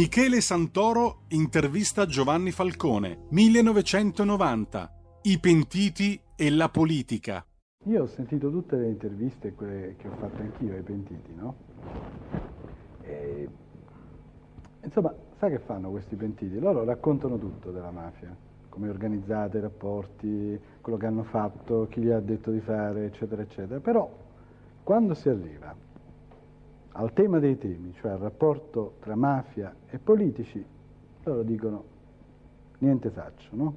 Michele Santoro intervista Giovanni Falcone, 1990. I pentiti e la politica. Io ho sentito tutte le interviste, quelle che ho fatto anch'io ai pentiti, no? E, insomma, sai che fanno questi pentiti? Loro raccontano tutto della mafia, come è organizzata, i rapporti, quello che hanno fatto, chi gli ha detto di fare, eccetera, eccetera. Però, quando si arriva al tema dei temi, cioè al rapporto tra mafia e politici, loro dicono niente saccio, no?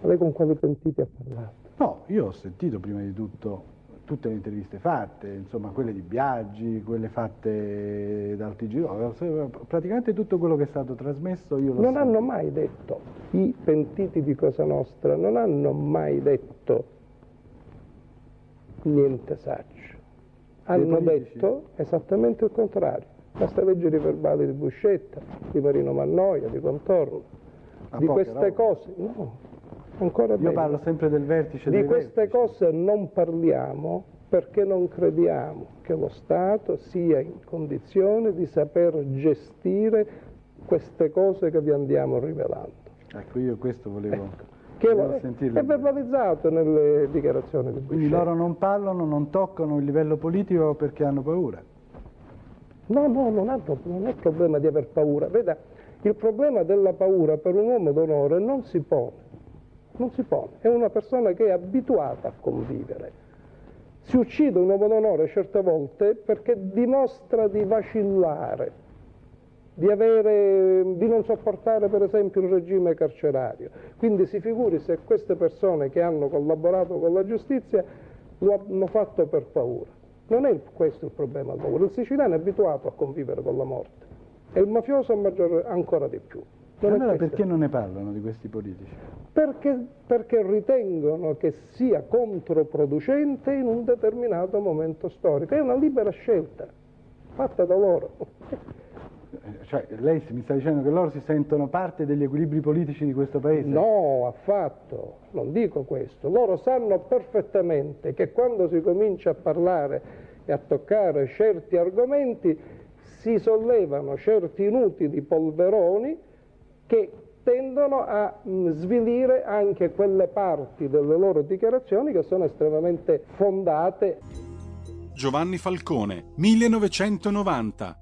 Ma lei con quali pentiti ha parlato? No, io ho sentito prima di tutto tutte le interviste fatte, insomma quelle di Biaggi, quelle fatte dal TG, praticamente tutto quello che è stato trasmesso io l'ho Non sentito. hanno mai detto, i pentiti di Cosa Nostra non hanno mai detto niente saccio hanno detto esattamente il contrario. Basta leggere i verbali di Buscetta, di Marino Mannoia, di Contorno, A di queste roba. cose. No, ancora Io parlo sempre del vertice. Di queste vertici. cose non parliamo perché non crediamo che lo Stato sia in condizione di saper gestire queste cose che vi andiamo rivelando. Ecco, io questo volevo... Ecco che è verbalizzato nelle dichiarazioni di Buscetta. Quindi loro non parlano, non toccano il livello politico perché hanno paura? No, no, non, hanno, non è problema di aver paura. Veda, il problema della paura per un uomo d'onore non si pone. Non si pone. È una persona che è abituata a convivere. Si uccide un uomo d'onore certe volte perché dimostra di vacillare, di, avere, di, non sopportare per esempio il regime carcerario. Quindi si figuri se queste persone che hanno collaborato con la giustizia lo hanno fatto per paura. Non è questo il problema del paura, il siciliano è abituato a convivere con la morte e il mafioso maggior, ancora di più. Non allora perché non ne parlano di questi politici? Perché, perché ritengono che sia controproducente in un determinato momento storico. È una libera scelta fatta da loro. Cioè, lei mi sta dicendo che loro si sentono parte degli equilibri politici di questo paese? No, affatto, non dico questo. Loro sanno perfettamente che quando si comincia a parlare e a toccare certi argomenti si sollevano certi inutili polveroni che tendono a mm, svilire anche quelle parti delle loro dichiarazioni che sono estremamente fondate. Giovanni Falcone, 1990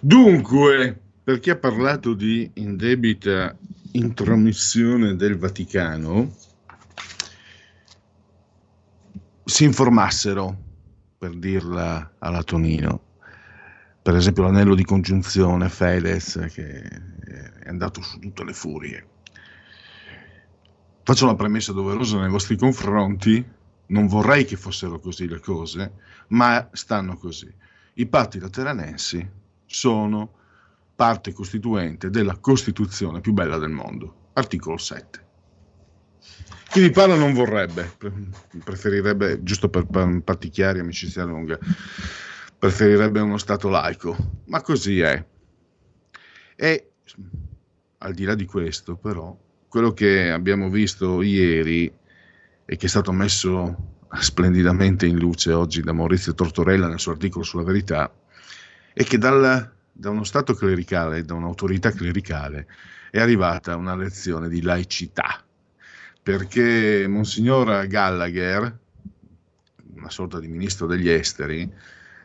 Dunque, per chi ha parlato di indebita intromissione del Vaticano, si informassero, per dirla alla Tonino, per esempio l'anello di congiunzione Fedez che è andato su tutte le furie. Faccio una premessa doverosa nei vostri confronti, non vorrei che fossero così le cose, ma stanno così. I patti lateranensi sono parte costituente della Costituzione più bella del mondo, articolo 7. Chi vi parla non vorrebbe, preferirebbe, giusto per, patti chiari, amicizia lunga, preferirebbe uno Stato laico, ma così è. E al di là di questo, però, quello che abbiamo visto ieri e che è stato messo splendidamente in luce oggi da Maurizio Tortorella nel suo articolo sulla verità, è che dal, da uno Stato clericale, da un'autorità clericale, è arrivata una lezione di laicità, perché Monsignor Gallagher, una sorta di ministro degli esteri,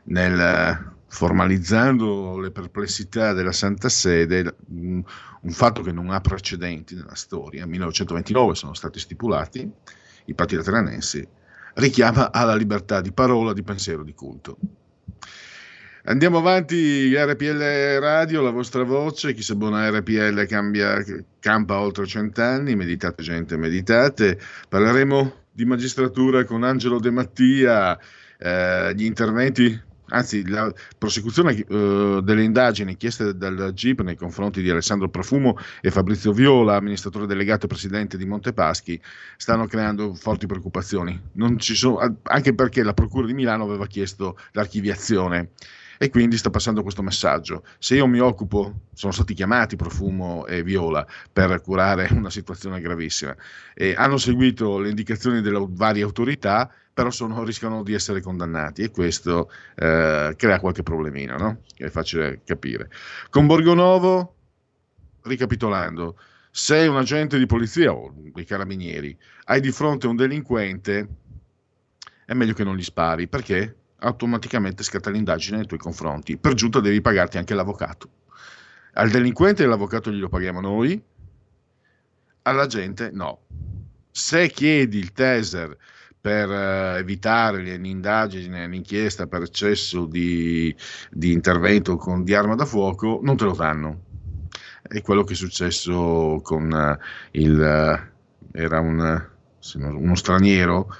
nel formalizzando le perplessità della Santa Sede, un, un fatto che non ha precedenti nella storia. Nel 1929 sono stati stipulati i patti lateranensi, richiama alla libertà di parola, di pensiero, di culto. Andiamo avanti, RPL Radio, la vostra voce, chi sa buona RPL cambia, campa oltre cent'anni, meditate gente, meditate. Parleremo di magistratura con Angelo De Mattia, eh, gli interventi anzi la prosecuzione eh, delle indagini chieste dal GIP nei confronti di Alessandro Profumo e Fabrizio Viola, amministratore delegato e presidente di Montepaschi, stanno creando forti preoccupazioni, sono, anche perché la Procura di Milano aveva chiesto l'archiviazione e quindi sta passando questo messaggio. Se io mi occupo, sono stati chiamati Profumo e Viola per curare una situazione gravissima e hanno seguito le indicazioni delle varie autorità, però sono, rischiano di essere condannati e questo eh, crea qualche problemino, no? è facile capire. Con Borgonovo, ricapitolando, sei un agente di polizia o dei carabinieri, hai di fronte un delinquente, è meglio che non gli spari, perché? Automaticamente scatta l'indagine nei tuoi confronti. Per giunta devi pagarti anche l'avvocato. Al delinquente l'avvocato glielo paghiamo noi, alla gente no. Se chiedi il taser per uh, evitare un'indagine, un'inchiesta per eccesso di, di, intervento con, di arma da fuoco, non te lo danno. È quello che è successo con uh, il... Uh, era un, uno straniero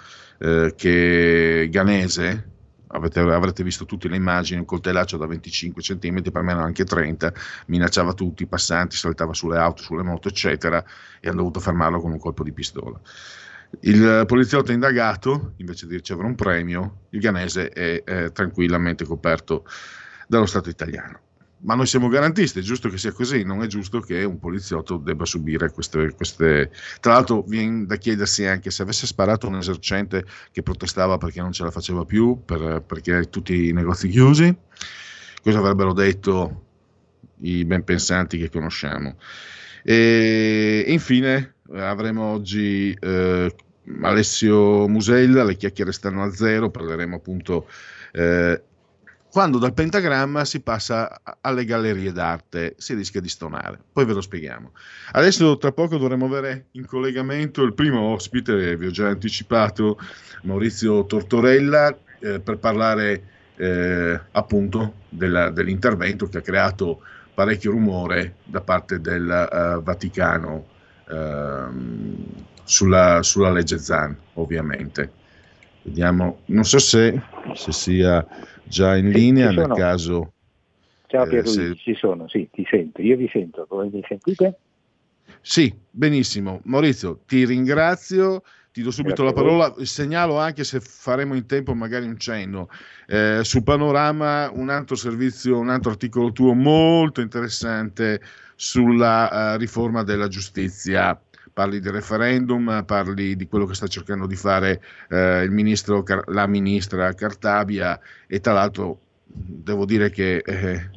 che, ganese Avete, avrete visto tutte le immagini, un coltellaccio da 25 cm, per me anche 30, minacciava tutti i passanti, saltava sulle auto, sulle moto, eccetera, e hanno dovuto fermarlo con un colpo di pistola. Il poliziotto è indagato, invece di ricevere un premio, il ghanese è, è tranquillamente coperto dallo Stato italiano ma noi siamo garantisti, è giusto che sia così, non è giusto che un poliziotto debba subire queste... queste... Tra l'altro viene da chiedersi anche se avesse sparato un esercente che protestava perché non ce la faceva più, per, perché tutti i negozi chiusi, cosa avrebbero detto i ben pensanti che conosciamo. E infine avremo oggi eh, Alessio Musella, le chiacchiere stanno a zero, parleremo appunto eh, quando dal pentagramma si passa alle gallerie d'arte si rischia di stonare. Poi ve lo spieghiamo. Adesso tra poco dovremo avere in collegamento il primo ospite, vi ho già anticipato, Maurizio Tortorella, eh, per parlare eh, appunto della, dell'intervento che ha creato parecchio rumore da parte del uh, Vaticano uh, sulla, sulla legge Zan, ovviamente. Vediamo, non so se, se sia già in linea nel caso... Ciao Pierluigi, eh, se... ci sono, sì, ti sento. Io vi sento, come mi sentite? Sì, benissimo. Maurizio, ti ringrazio. Ti do subito Grazie la parola, segnalo anche se faremo in tempo magari un cenno. Eh, su Panorama un altro servizio, un altro articolo tuo molto interessante sulla uh, riforma della giustizia parli del referendum, parli di quello che sta cercando di fare eh, ministro, la ministra Cartabia e tra l'altro devo dire che eh,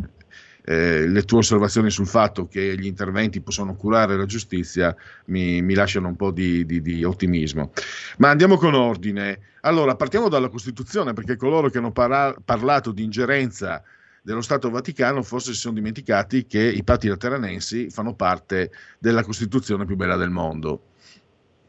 eh, le tue osservazioni sul fatto che gli interventi possono curare la giustizia mi, mi lasciano un po' di, di, di, ottimismo. Ma andiamo con ordine. Allora, partiamo dalla Costituzione, perché coloro che hanno parla- parlato di ingerenza dello Stato Vaticano forse si sono dimenticati che i patti lateranensi fanno parte della Costituzione più bella del mondo.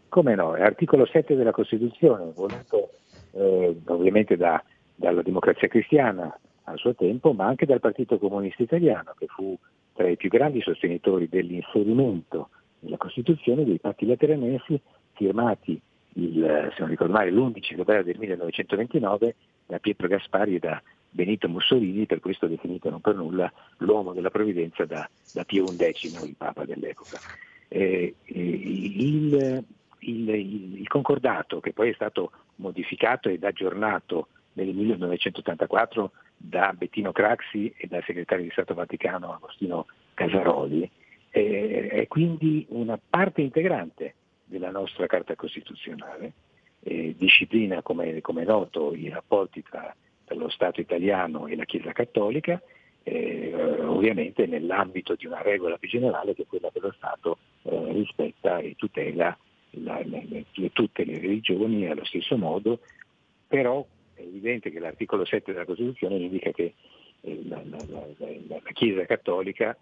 Come no? È articolo 7 della Costituzione, voluto eh, ovviamente da, dalla democrazia cristiana al suo tempo, ma anche dal Partito Comunista Italiano, che fu tra i più grandi sostenitori dell'inserimento nella Costituzione dei patti lateranensi firmati il, se non ricordo male, l'11 febbraio del 1929 da Pietro Gaspari e da Benito Mussolini, per questo definito non per nulla l'uomo della provvidenza da, da Pio XI, il Papa dell'epoca. Eh, il, il, il, concordato, che poi è stato modificato ed aggiornato nel 1984 da Bettino Craxi e dal segretario di Stato Vaticano Agostino Casaroli, eh, è quindi una parte integrante della nostra Carta Costituzionale, eh, disciplina, come, come noto, i rapporti tra lo Stato italiano e la Chiesa Cattolica, eh, ovviamente nell'ambito di una regola più generale che è quella che lo Stato eh, rispetta e tutela la, la, la, tutte le religioni allo stesso modo, però è evidente che l'articolo 7 della Costituzione indica che eh, la, Chiesa cattolica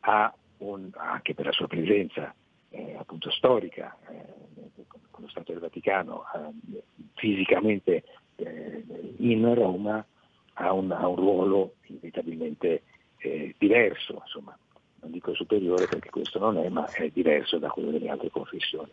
ha un, anche per la sua presenza eh, appunto storica eh, con lo Stato del Vaticano eh, fisicamente eh, in Roma ha un, ha un ruolo inevitabilmente diverso, insomma, non dico superiore perché questo non è, ma è diverso da quello delle altre confessioni.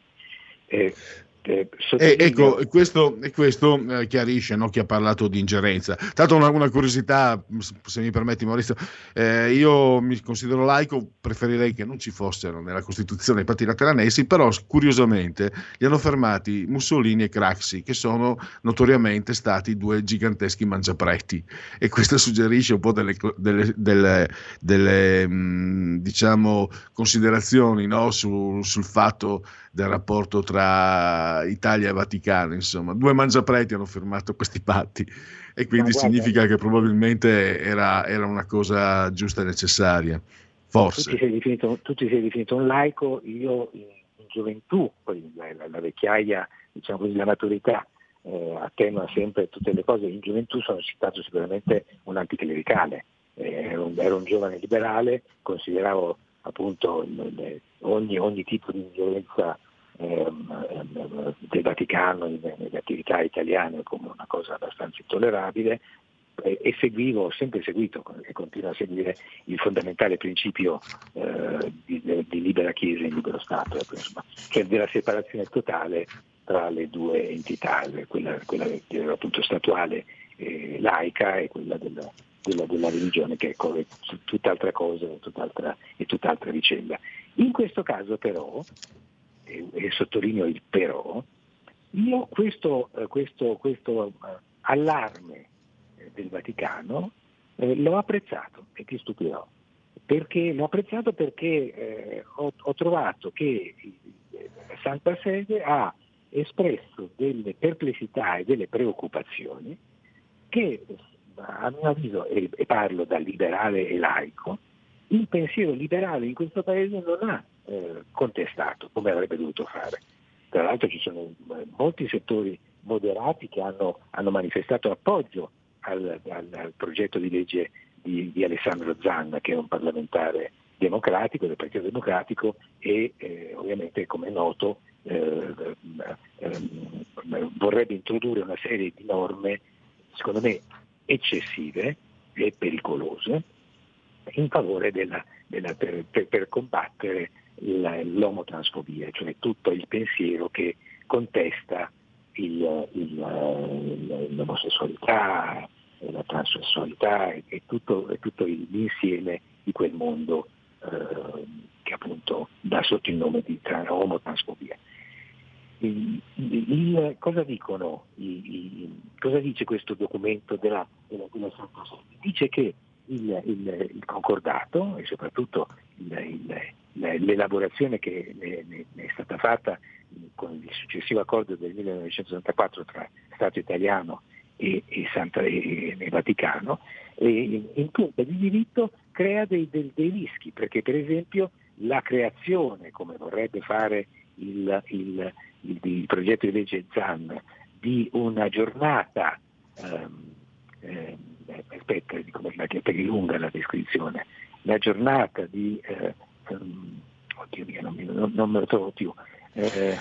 Eh, eh, ecco, questo, questo eh, chiarisce no, chi ha parlato di ingerenza. Tanto una, una curiosità, se mi permetti Maurizio, eh, io mi considero laico, preferirei che non ci fossero nella Costituzione i patti lateranesi, però curiosamente li hanno fermati Mussolini e Craxi, che sono notoriamente stati due giganteschi mangiapreti e questo suggerisce un po' delle, delle, delle, delle mh, diciamo, considerazioni no, su, sul fatto del rapporto tra Italia e Vaticano, insomma, due mangiapreti hanno firmato questi patti e quindi significa che probabilmente era, era, una cosa giusta e necessaria, forse. Tu ti sei definito, tu sei definito un laico, io in, in gioventù, poi la, la, la, vecchiaia, diciamo così, la maturità eh, attenua sempre tutte le cose, in gioventù sono stato sicuramente un anticlericale, eh, ero, un, ero un giovane liberale, consideravo appunto ogni, ogni tipo di violenza ehm, ehm, del Vaticano nelle attività italiane come una cosa abbastanza intollerabile e, seguivo, ho sempre seguito e continuo a seguire il fondamentale principio eh, di, di, libera Chiesa e libero Stato, ecco, insomma, cioè della separazione totale tra le due entità, quella, quella appunto statuale eh, laica e quella della, della, della religione che è tutt'altra cosa e tutt'altra vicenda. In questo caso però, e, e sottolineo il però, io questo, eh, questo, questo eh, allarme eh, del Vaticano eh, l'ho apprezzato e ti stupirò. Perché, l'ho apprezzato perché eh, ho, ho, trovato che Santa Sede ha espresso delle perplessità e delle preoccupazioni che a mio avviso, e, e parlo da liberale e laico, il pensiero liberale in questo paese non ha eh, contestato come avrebbe dovuto fare. Tra l'altro ci sono eh, molti settori moderati che hanno, hanno manifestato appoggio al, al, al, progetto di legge di, di, Alessandro Zanna, che è un parlamentare democratico, del Partito Democratico e eh, ovviamente come è noto eh, eh, vorrebbe introdurre una serie di norme, secondo me eccessive e pericolose in favore della, della, per, per, per, combattere la, l'omotransfobia, cioè tutto il pensiero che contesta il, il, l'omosessualità, la transessualità e, e, tutto, e, tutto, l'insieme di quel mondo eh, che appunto dà sotto il nome di omotransfobia. Il, il, cosa, dicono, il, cosa dice questo documento della, della, della? Dice che il, concordato e soprattutto l'elaborazione che ne, ne, è stata fatta con il successivo accordo del 1964 tra Stato italiano e, e, Santa, e, e Vaticano, in punta di diritto crea dei, dei, dei rischi, perché per esempio la creazione, come vorrebbe fare il, il, il, il progetto di legge ZAN di una giornata, ehm, eh, aspetta, perché è lunga la descrizione, la giornata di, eh, um, oddio mio, non, non, non, me lo trovo più, eh,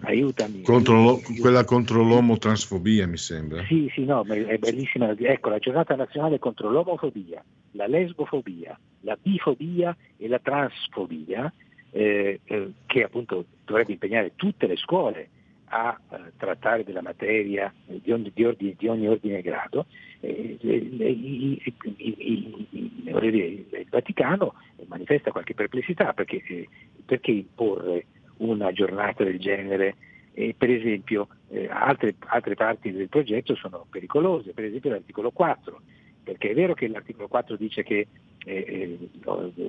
aiutami. Contro quella contro l'omotransfobia mi sembra. Sì, sì, no, è bellissima. Ecco, la giornata nazionale contro l'omofobia, la lesbofobia, la bifobia e la transfobia eh, eh, che appunto dovrebbe impegnare tutte le scuole a eh, trattare della materia di ogni, di ordine, di ogni ordine e grado, eh, il, Vaticano manifesta qualche perplessità perché, eh, perché imporre una giornata del genere? Per esempio altre, altre parti del progetto sono pericolose, per esempio l'articolo 4, perché è vero che l'articolo 4 dice che eh,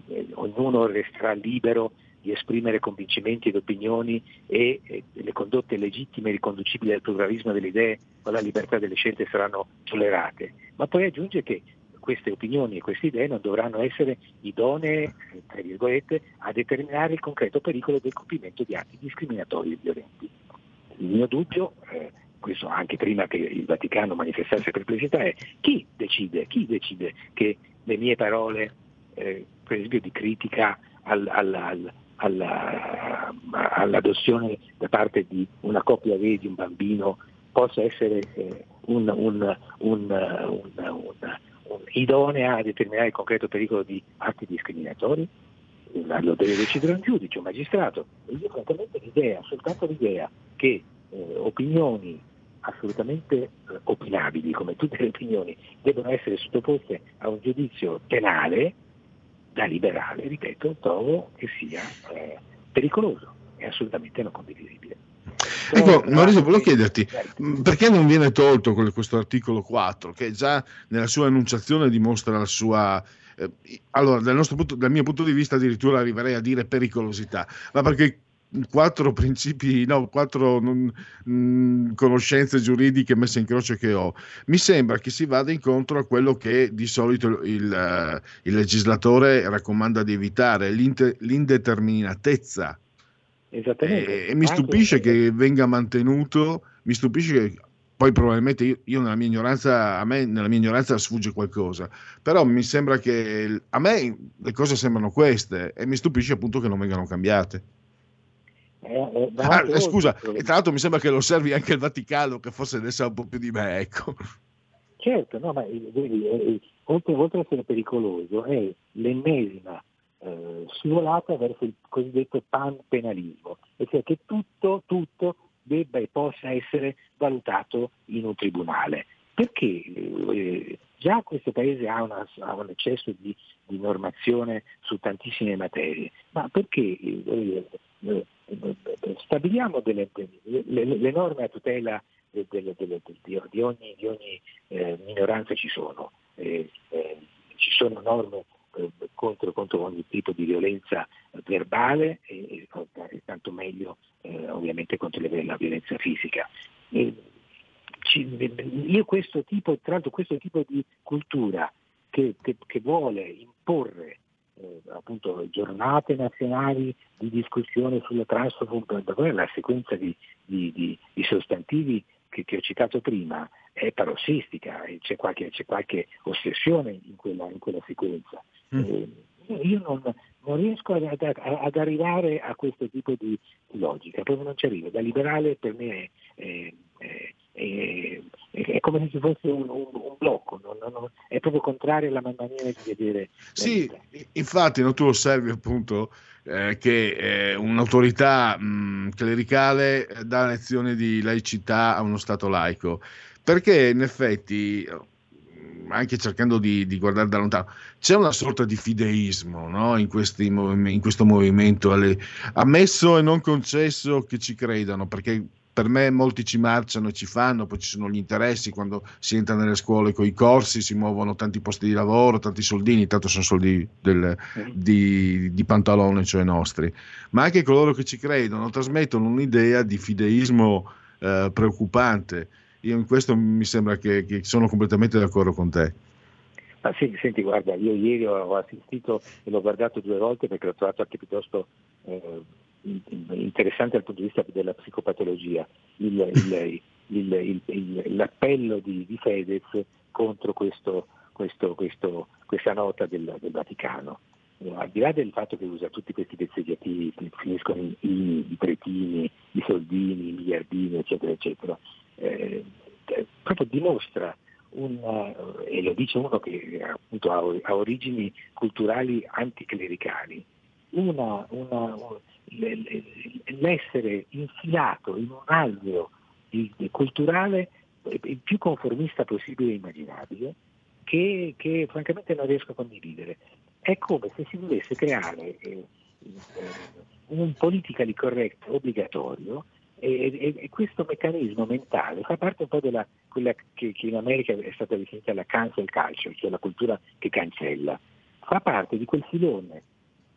eh, ognuno resterà libero di esprimere convincimenti ed opinioni e, e le condotte legittime riconducibili al pluralismo delle idee o alla libertà delle scelte saranno tollerate, ma poi aggiunge che queste opinioni e queste idee non dovranno essere idonee, tra virgolette, a determinare il concreto pericolo del compimento di atti discriminatori e violenti. Il mio dubbio, eh, questo anche prima che il Vaticano manifestasse perplessità, è chi decide, chi decide che le mie parole, eh, per esempio di critica al, al, al, alla, all'adozione da parte di una coppia gay di un bambino possa essere eh, un, un, un, idonea a determinare il concreto pericolo di atti discriminatori? Lo deve decidere un giudice, un magistrato. Io francamente l'idea, soltanto l'idea che eh, opinioni assolutamente eh, opinabili, come tutte le opinioni, debbano essere sottoposte a un giudizio penale, da liberale, ripeto, trovo che sia eh, pericoloso e assolutamente non condivisibile. Ecco, Maurizio, volevo chiederti perché non viene tolto questo articolo 4, che già nella sua enunciazione dimostra la sua. Eh, allora, dal, punto, dal, mio punto di vista, addirittura arriverei a dire pericolosità, ma perché quattro principi, no, quattro mh, mm, conoscenze giuridiche messe in croce che ho. Mi sembra che si vada incontro a quello che di solito il, uh, il legislatore raccomanda di evitare, l'indeterminatezza. Esattamente. E, e mi stupisce Anche... che venga mantenuto, mi stupisce che poi probabilmente io, io, nella mia ignoranza, a me nella mia ignoranza sfugge qualcosa, però mi sembra che a me le cose sembrano queste e mi stupisce appunto che non vengano cambiate. Eh, eh, ah, eh, scusa, e tra l'altro mi sembra che lo osservi anche il Vaticano, che forse ne sa un po' più di me, ecco. Certo, no, ma eh, vedi, eh, oltre, oltre ad essere pericoloso, è l'ennesima eh, scivolata verso il cosiddetto panpenalismo, e cioè che tutto, tutto debba e possa essere valutato in un tribunale. Perché eh, già questo Paese ha, una, ha un eccesso di, di, normazione su tantissime materie, ma perché eh, eh, stabiliamo delle, le, le, norme a tutela delle, delle, di, ogni, di ogni eh, minoranza ci sono, eh, eh, ci sono norme eh, contro, contro, ogni tipo di violenza verbale e, e tanto meglio eh, ovviamente contro la violenza fisica. Ci, io questo tipo, tra l'altro questo tipo di cultura che, che, che vuole imporre eh, appunto giornate nazionali di discussione sulla transfobia, la sequenza di, di, di, di sostantivi che, che, ho citato prima è parossistica, c'è qualche, c'è qualche ossessione in quella, in quella sequenza. Mm. Eh, io non, non riesco ad, ad, ad, arrivare a questo tipo di logica, proprio non ci arrivo. Da liberale per me è, è, è, è come se ci fosse un, un, un blocco, non, non, è proprio contrario alla maniera di vedere. Sì, infatti no, tu osservi appunto eh, che eh, un'autorità mh, clericale dà lezioni di laicità a uno Stato laico, perché in effetti anche cercando di, di, guardare da lontano, c'è una sorta di fideismo no? in, questi, in, questo movimento, alle, ammesso e non concesso che ci credano, perché per me molti ci marciano e ci fanno, poi ci sono gli interessi quando si entra nelle scuole con i corsi, si muovono tanti posti di lavoro, tanti soldini, tanto sono soldi del, di, di, pantalone, cioè nostri, ma anche coloro che ci credono trasmettono un'idea di fideismo eh, preoccupante io in questo mi sembra che, che sono completamente d'accordo con te. Ma sì, senti, guarda, io ieri ho assistito e l'ho guardato due volte perché l'ho trovato anche piuttosto eh, interessante dal punto di vista della psicopatologia, il, il, il, l'appello di, di, Fedez contro questo, questo, questo, questa nota del, del Vaticano. Eh, al di là del fatto che usa tutti questi vezzeggiativi, finiscono i, i, i pretini, i soldini, i miliardini, eccetera, eccetera, eh, proprio dimostra un, eh, e lo dice uno che appunto ha, ha origini culturali anticlericali, una, una, l'essere infilato in un alveo culturale il più conformista possibile e immaginabile, che, che, francamente non riesco a condividere. È come se si volesse creare eh, un politically correct obbligatorio e, e, e, questo meccanismo mentale fa parte un po' della quella che, che, in America è stata definita la cancel culture, cioè la cultura che cancella. Fa parte di quel filone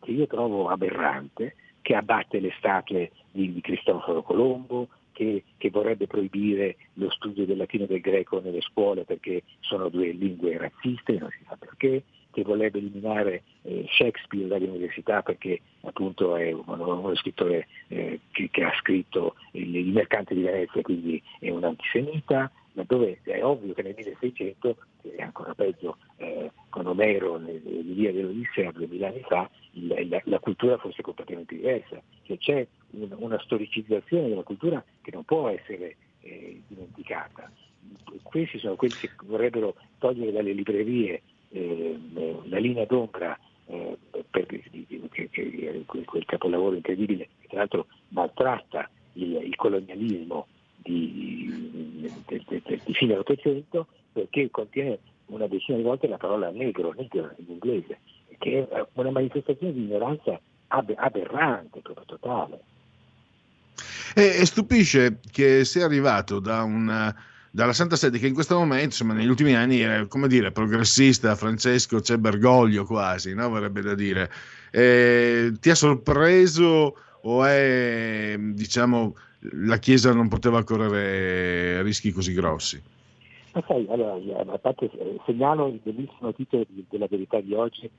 che io trovo aberrante, che abbatte le statue di, di Cristoforo Colombo, che, che, vorrebbe proibire lo studio del latino e del greco nelle scuole perché sono due lingue razziste, non si sa perché, che vorrebbe eliminare eh, Shakespeare dalle università perché appunto è uno, uno scrittore eh, che, che, ha scritto il, il, Mercante di Venezia, quindi è un antisemita, ma dove è ovvio che nel 1600, è ancora peggio eh, con Omero nell'Ilia dell'Odissea 2000 anni fa, il, la, la, cultura fosse completamente diversa. Cioè c'è un, una storicizzazione della cultura che non può essere eh, dimenticata. Questi sono quelli che vorrebbero togliere dalle librerie eh, la linea d'ombra eh, che, quel capolavoro incredibile che tra l'altro maltratta il, il colonialismo di, di, di, di fine 800 perché contiene una decina di volte la parola negro, negro in inglese, che è una manifestazione di ignoranza aberrante, proprio totale. E, e stupisce che sia arrivato da una dalla Santa Sede che in questo momento, insomma, negli ultimi anni era, come dire, progressista, Francesco c'è Bergoglio quasi, no? vorrebbe da dire. Eh, ti ha sorpreso o è, diciamo, la Chiesa non poteva correre rischi così grossi? Ma allora, a parte eh, segnalo il bellissimo titolo della verità di oggi,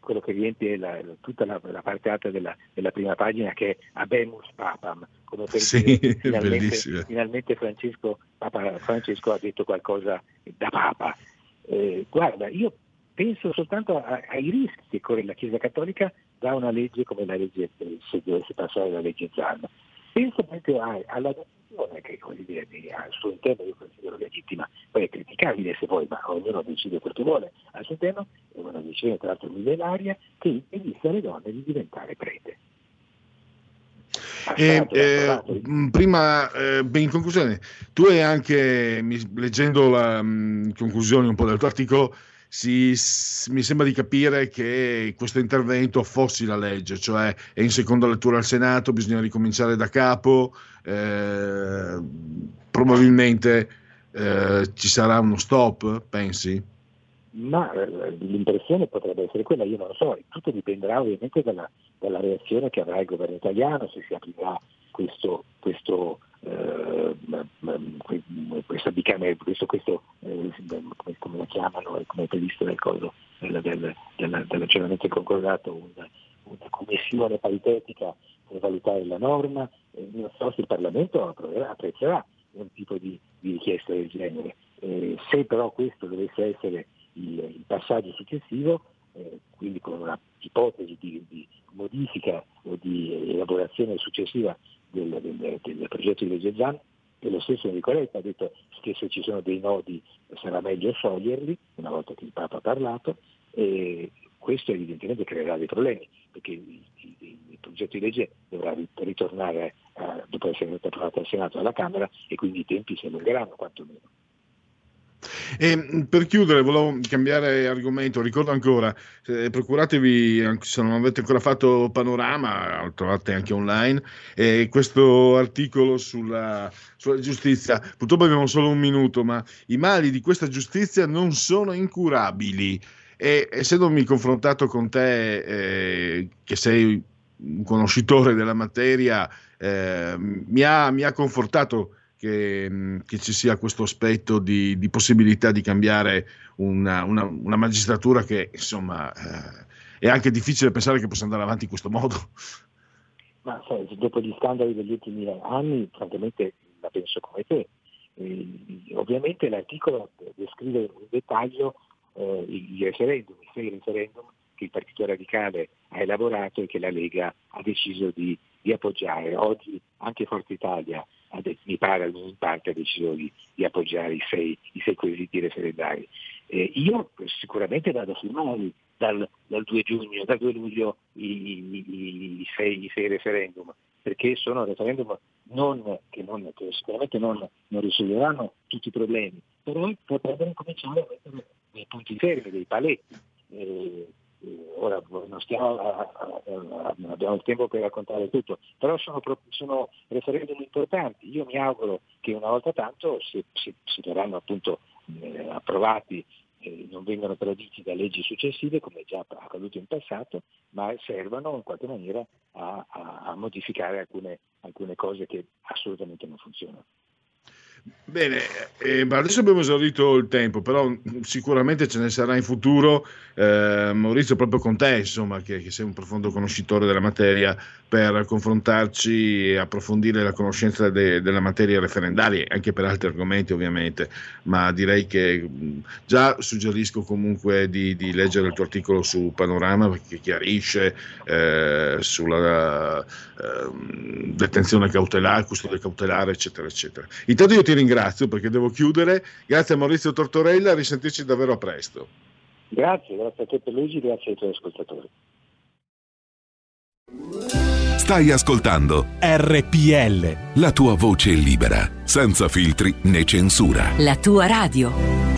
quello che riempie la, tutta la, la, parte alta della, della, prima pagina che è Abemus Papam, come per sì, dire finalmente, finalmente Francesco, Papa Francesco ha detto qualcosa da Papa. Eh, guarda, io penso soltanto a, ai rischi che corre la Chiesa Cattolica da una legge come la legge, se dovesse passare la legge Zan. Penso proprio alla decisione che come dire, al suo interno io considero legittima, poi è criticabile se vuoi, ma ognuno decide quel che vuole al suo interno, è una decisione tra l'altro millenaria che impedisce alle donne di diventare prete. E, eh, prima, eh, in conclusione, tu hai anche, leggendo la mh, conclusione un po' del tuo articolo, si, mi sembra di capire che questo intervento affossi la legge, cioè è in seconda lettura al Senato, bisogna ricominciare da capo, eh, probabilmente eh, ci sarà uno stop, pensi? Ma eh, l'impressione potrebbe essere quella, io non lo so, tutto dipenderà ovviamente dalla, dalla reazione che avrà il governo italiano, se si aprirà questo, questo eh, questa bicamera, questo, questo eh, come, la chiamano, come è previsto nel coso del, del, del, dell'aggiornamento concordato, una, una, commissione paritetica per valutare la norma, eh, non so se il Parlamento apprezzerà un tipo di, di richiesta del genere. Eh, se però questo dovesse essere il, il passaggio successivo, eh, quindi con una ipotesi di, di, modifica o di elaborazione successiva del, del, del progetto di legge Zan, e lo stesso Enrico Letta ha detto che se ci sono dei nodi sarà meglio scioglierli, una volta che il Papa ha parlato, e questo evidentemente creerà dei problemi, perché il, il, il progetto di legge dovrà ritornare, eh, dopo essere approvato al Senato e alla Camera, e quindi i tempi si allungheranno quantomeno. E mm, per chiudere, volevo cambiare argomento. Ricordo ancora, eh, procuratevi, se non avete ancora fatto panorama, lo trovate anche online, eh, questo articolo sulla, sulla, giustizia. Purtroppo abbiamo solo un minuto, ma i mali di questa giustizia non sono incurabili. E essendomi confrontato con te, eh, che sei un conoscitore della materia, eh, mi ha, mi ha confortato che, che, ci sia questo aspetto di, di possibilità di cambiare una, una, una magistratura che insomma eh, è anche difficile pensare che possa andare avanti in questo modo. Ma sai, dopo gli scandali degli ultimi anni, francamente la penso come te. Eh, ovviamente l'articolo descrive in dettaglio eh, i referendum, i sei referendum che il Partito Radicale ha elaborato e che la Lega ha deciso di, di appoggiare. Oggi anche Forza Italia mi pare almeno in parte ha deciso di, di appoggiare i sei, i sei quesiti referendari. Eh, io sicuramente vado a firmare dal, dal, 2 giugno, dal 2 luglio i, i, sei, sei referendum, perché sono referendum non, che, non, che, sicuramente non, non, risolveranno tutti i problemi, però potrebbero cominciare a mettere dei punti fermi, dei paletti. Eh, ora non, stiamo, non abbiamo il tempo per raccontare tutto, però sono, sono referendum importanti. Io mi auguro che una volta tanto, se, se, se verranno appunto eh, approvati, eh, non vengano traditi da leggi successive, come già accaduto in passato, ma servano in qualche maniera a, a, a modificare alcune, alcune cose che assolutamente non funzionano. Bene, eh, adesso abbiamo esaurito il tempo, però sicuramente ce ne sarà in futuro. Eh, Maurizio, proprio con te, insomma, che, che, sei un profondo conoscitore della materia, per confrontarci e approfondire la conoscenza de, della materia referendaria, anche per altri argomenti ovviamente, ma direi che già suggerisco comunque di, di leggere il tuo articolo su Panorama, che chiarisce eh, sulla eh, detenzione cautelare, custodia cautelare, eccetera, eccetera. Intanto io ti ringrazio perché devo chiudere. Grazie a Maurizio Tortorella, risentirci davvero a presto. Grazie, grazie a te per Luigi, grazie ai tuoi ascoltatori. Stai ascoltando RPL. La tua voce libera, senza filtri né censura. La tua radio.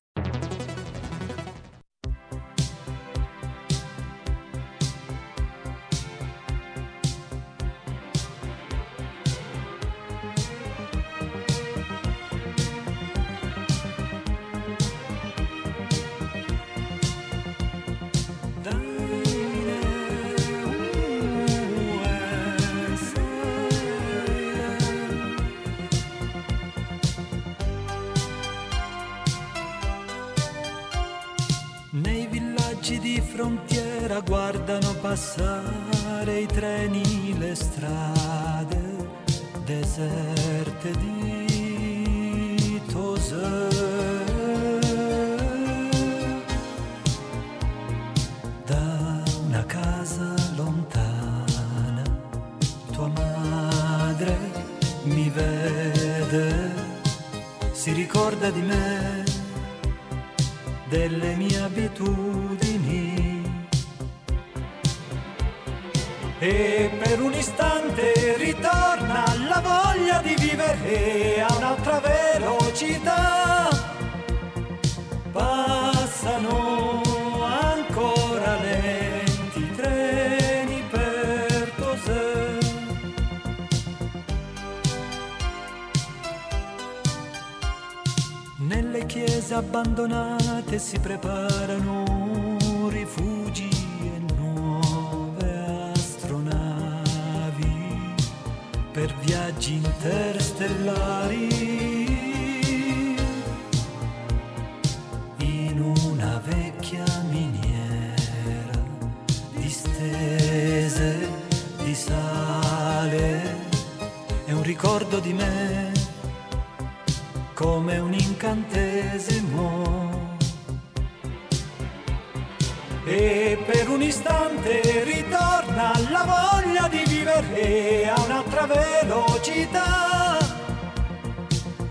Nelle chiese abbandonate si preparano rifugi e nuove astronavi per viaggi interstellari. In una vecchia miniera distese di sale è un ricordo di me come un incantesimo. E per un istante ritorna la voglia di vivere a un'altra velocità.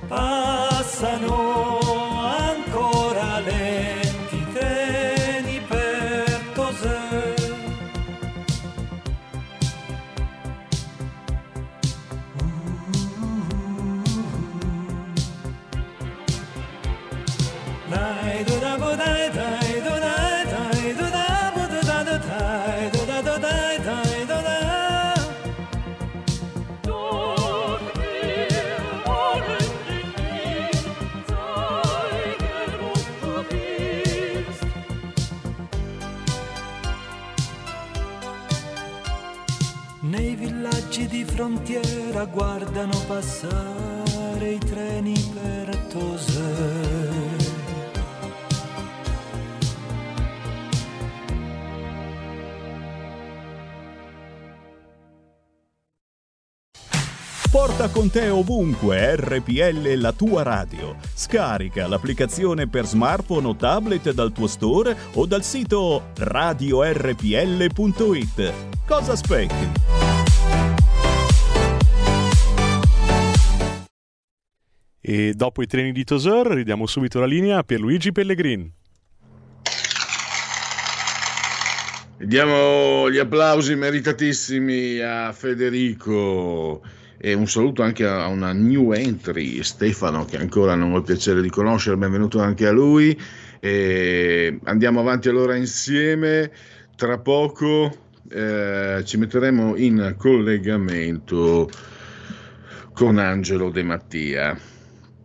Passano di frontiera guardano passare i treni per Tosè. Porta con te ovunque RPL la tua radio. Scarica l'applicazione per smartphone o tablet dal tuo store o dal sito radiorpl.it. Cosa aspetti? E dopo i treni di Tosor ridiamo subito la linea a Pierluigi Pellegrin. Diamo gli applausi meritatissimi a Federico E un saluto anche a una new entry, Stefano, che ancora non ho il piacere di conoscere, benvenuto anche a lui. E andiamo avanti allora insieme. Tra poco eh, ci metteremo in collegamento con Angelo De Mattia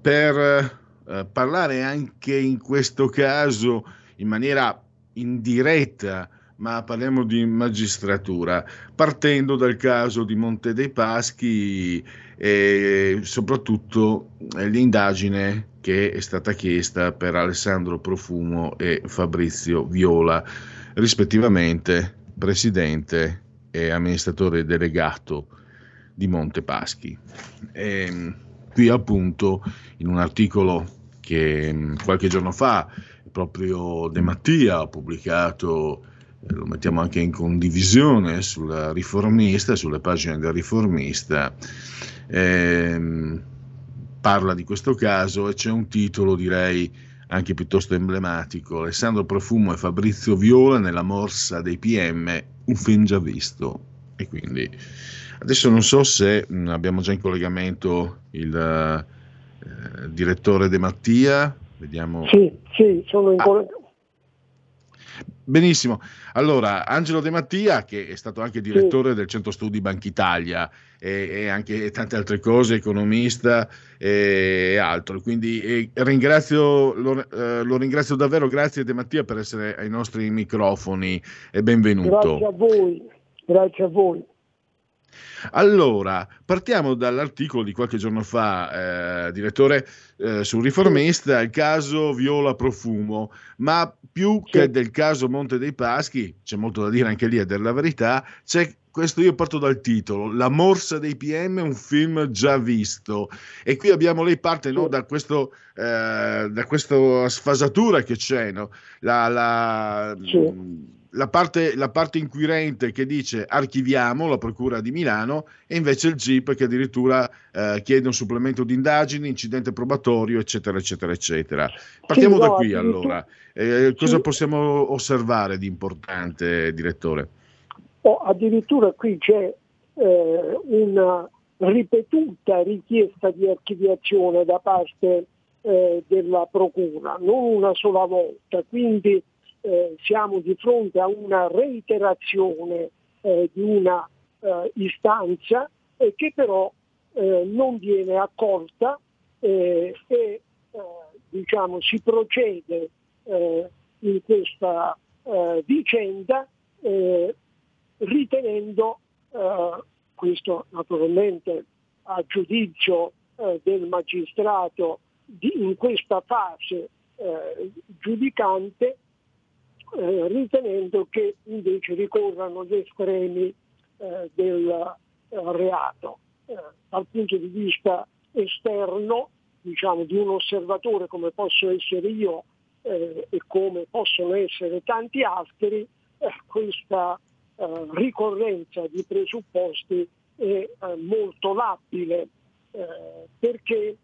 per eh, parlare anche in questo caso in maniera indiretta ma parliamo di magistratura, partendo dal caso di Monte dei Paschi e soprattutto l'indagine che è stata chiesta per Alessandro Profumo e Fabrizio Viola, rispettivamente presidente e amministratore delegato di Monte Paschi. E qui appunto in un articolo che qualche giorno fa proprio De Mattia ha pubblicato lo mettiamo anche in condivisione sul riformista, sulle pagine del riformista, ehm, parla di questo caso e c'è un titolo direi anche piuttosto emblematico, Alessandro Profumo e Fabrizio Viola nella morsa dei PM, un film già visto. E quindi adesso non so se mh, abbiamo già in collegamento il eh, direttore De Mattia, vediamo. Sì, sì, sono in ah. collegamento. Benissimo, allora Angelo De Mattia, che è stato anche direttore sì. del Centro Studi Banca Italia e, e, anche tante altre cose, economista e altro, quindi e ringrazio, lo, eh, lo, ringrazio davvero, grazie De Mattia per essere ai nostri microfoni e benvenuto. Grazie a voi, grazie a voi. Allora, partiamo dall'articolo di qualche giorno fa, eh, direttore, eh, sul riformista, il caso Viola Profumo, ma più che del caso Monte dei Paschi, c'è molto da dire anche lì a dire la verità, c'è questo io parto dal titolo, La morsa dei PM, un film già visto. E qui abbiamo, lei parte no, da, questo, eh, da questa sfasatura che c'è, no? la, la, sì la parte, la parte, inquirente che dice archiviamo la Procura di Milano e invece il GIP che addirittura eh, chiede un supplemento di indagini, incidente probatorio, eccetera, eccetera, eccetera. Partiamo da qui allora. Eh, cosa possiamo osservare di importante, direttore? Oh, addirittura qui c'è eh, una ripetuta richiesta di archiviazione da parte eh, della Procura, non una sola volta, quindi eh, siamo di fronte a una reiterazione eh, di una eh, istanza che però eh, non viene accolta eh, e diciamo, si procede in questa vicenda ritenendo questo naturalmente a giudizio del magistrato di, in questa fase giudicante eh, ritenendo che invece ricorrano gli estremi eh, del eh, reato. Eh, dal punto di vista esterno, diciamo, di un osservatore come posso essere io e come possono essere tanti altri, questa ricorrenza di presupposti è molto labile perché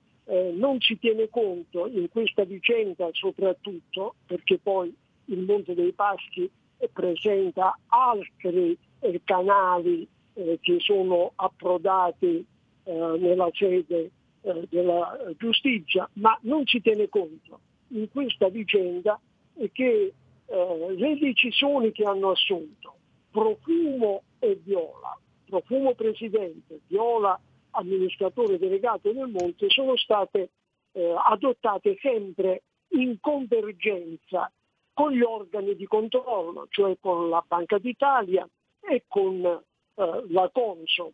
non si tiene conto in questa vicenda soprattutto, perché poi il Monte dei Paschi presenta altri eh, canali eh, che sono approdati eh, nella sede eh, della giustizia, ma non si tiene conto in questa vicenda che eh, le decisioni che hanno assunto Profumo e Viola, Profumo Presidente, Viola amministratore delegato del Monte, sono state eh, adottate sempre in convergenza con gli organi di controllo, cioè con la Banca d'Italia e con eh, la Consob.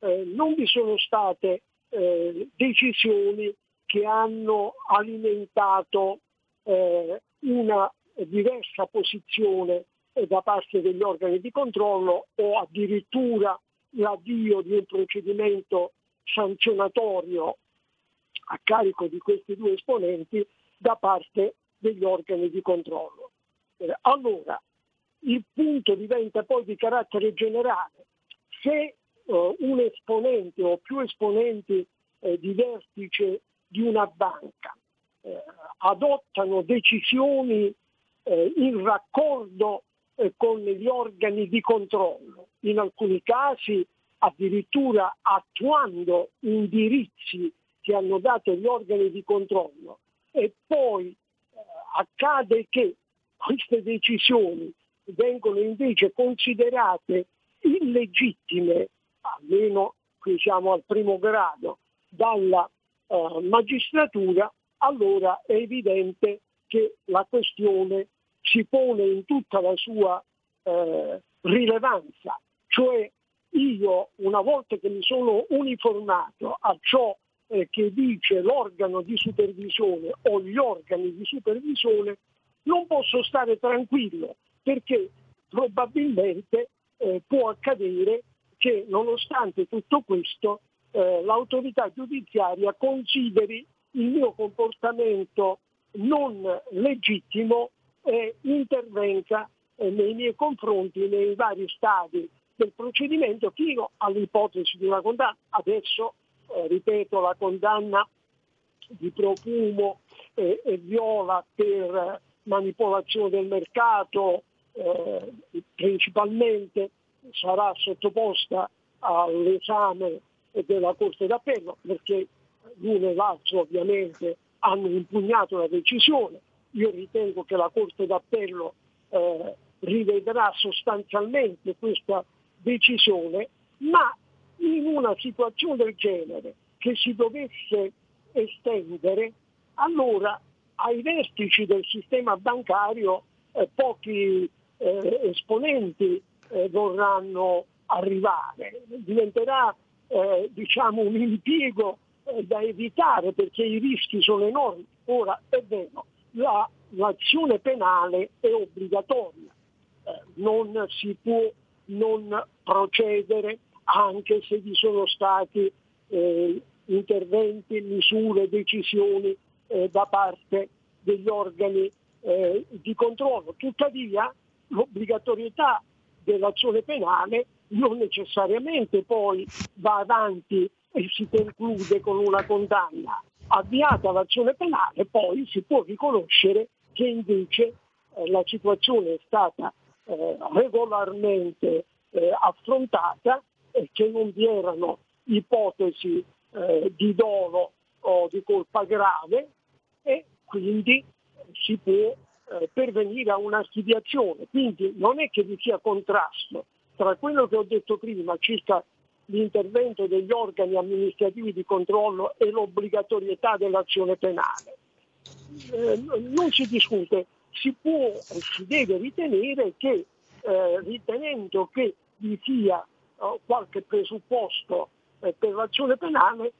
Eh, non vi sono state eh, decisioni che hanno alimentato eh, una diversa posizione eh, da parte degli organi di controllo o addirittura l'avvio di un procedimento sanzionatorio a carico di questi due esponenti da parte degli organi di controllo. Eh, allora, il punto diventa poi di carattere generale. Se eh, un esponente o più esponenti eh, di vertice di una banca eh, adottano decisioni eh, in raccordo eh, con gli organi di controllo, in alcuni casi addirittura attuando indirizzi che hanno dato gli organi di controllo e poi accade che queste decisioni vengono invece considerate illegittime, almeno qui siamo al primo grado, dalla eh, magistratura, allora è evidente che la questione si pone in tutta la sua eh, rilevanza, cioè io una volta che mi sono uniformato a ciò eh, che dice l'organo di supervisione o gli organi di supervisione, non posso stare tranquillo perché probabilmente eh, può accadere che nonostante tutto questo eh, l'autorità giudiziaria consideri il mio comportamento non legittimo e intervenga eh, nei miei confronti nei vari stadi del procedimento fino all'ipotesi di una condanna. Adesso, eh, ripeto, la condanna di profumo e viola per manipolazione del mercato eh, principalmente sarà sottoposta all'esame della Corte d'Appello perché l'uno e l'altro ovviamente hanno impugnato la decisione. Io ritengo che la Corte d'Appello eh, rivedrà sostanzialmente questa decisione, ma in una situazione del genere che si dovesse estendere, allora ai vertici del sistema bancario eh, pochi eh, esponenti eh, vorranno arrivare. Diventerà eh, diciamo, un impiego eh, da evitare perché i rischi sono enormi. Ora è vero, la, l'azione penale è obbligatoria, eh, non si può non procedere anche se vi sono stati interventi, misure, decisioni eh, da parte degli organi eh, di controllo. Tuttavia l'obbligatorietà dell'azione penale non necessariamente poi va avanti e si conclude con una condanna. Avviata l'azione penale poi si può riconoscere che invece eh, la situazione è stata eh, regolarmente eh, affrontata e che non vi erano ipotesi eh, di dolo o di colpa grave e quindi si può eh, pervenire a un'archiviazione. Quindi non è che vi sia contrasto tra quello che ho detto prima circa l'intervento degli organi amministrativi di controllo e l'obbligatorietà dell'azione penale. Eh, non si discute, si può e si deve ritenere che eh, ritenendo che vi sia eh, qualche presupposto eh, per l'azione penale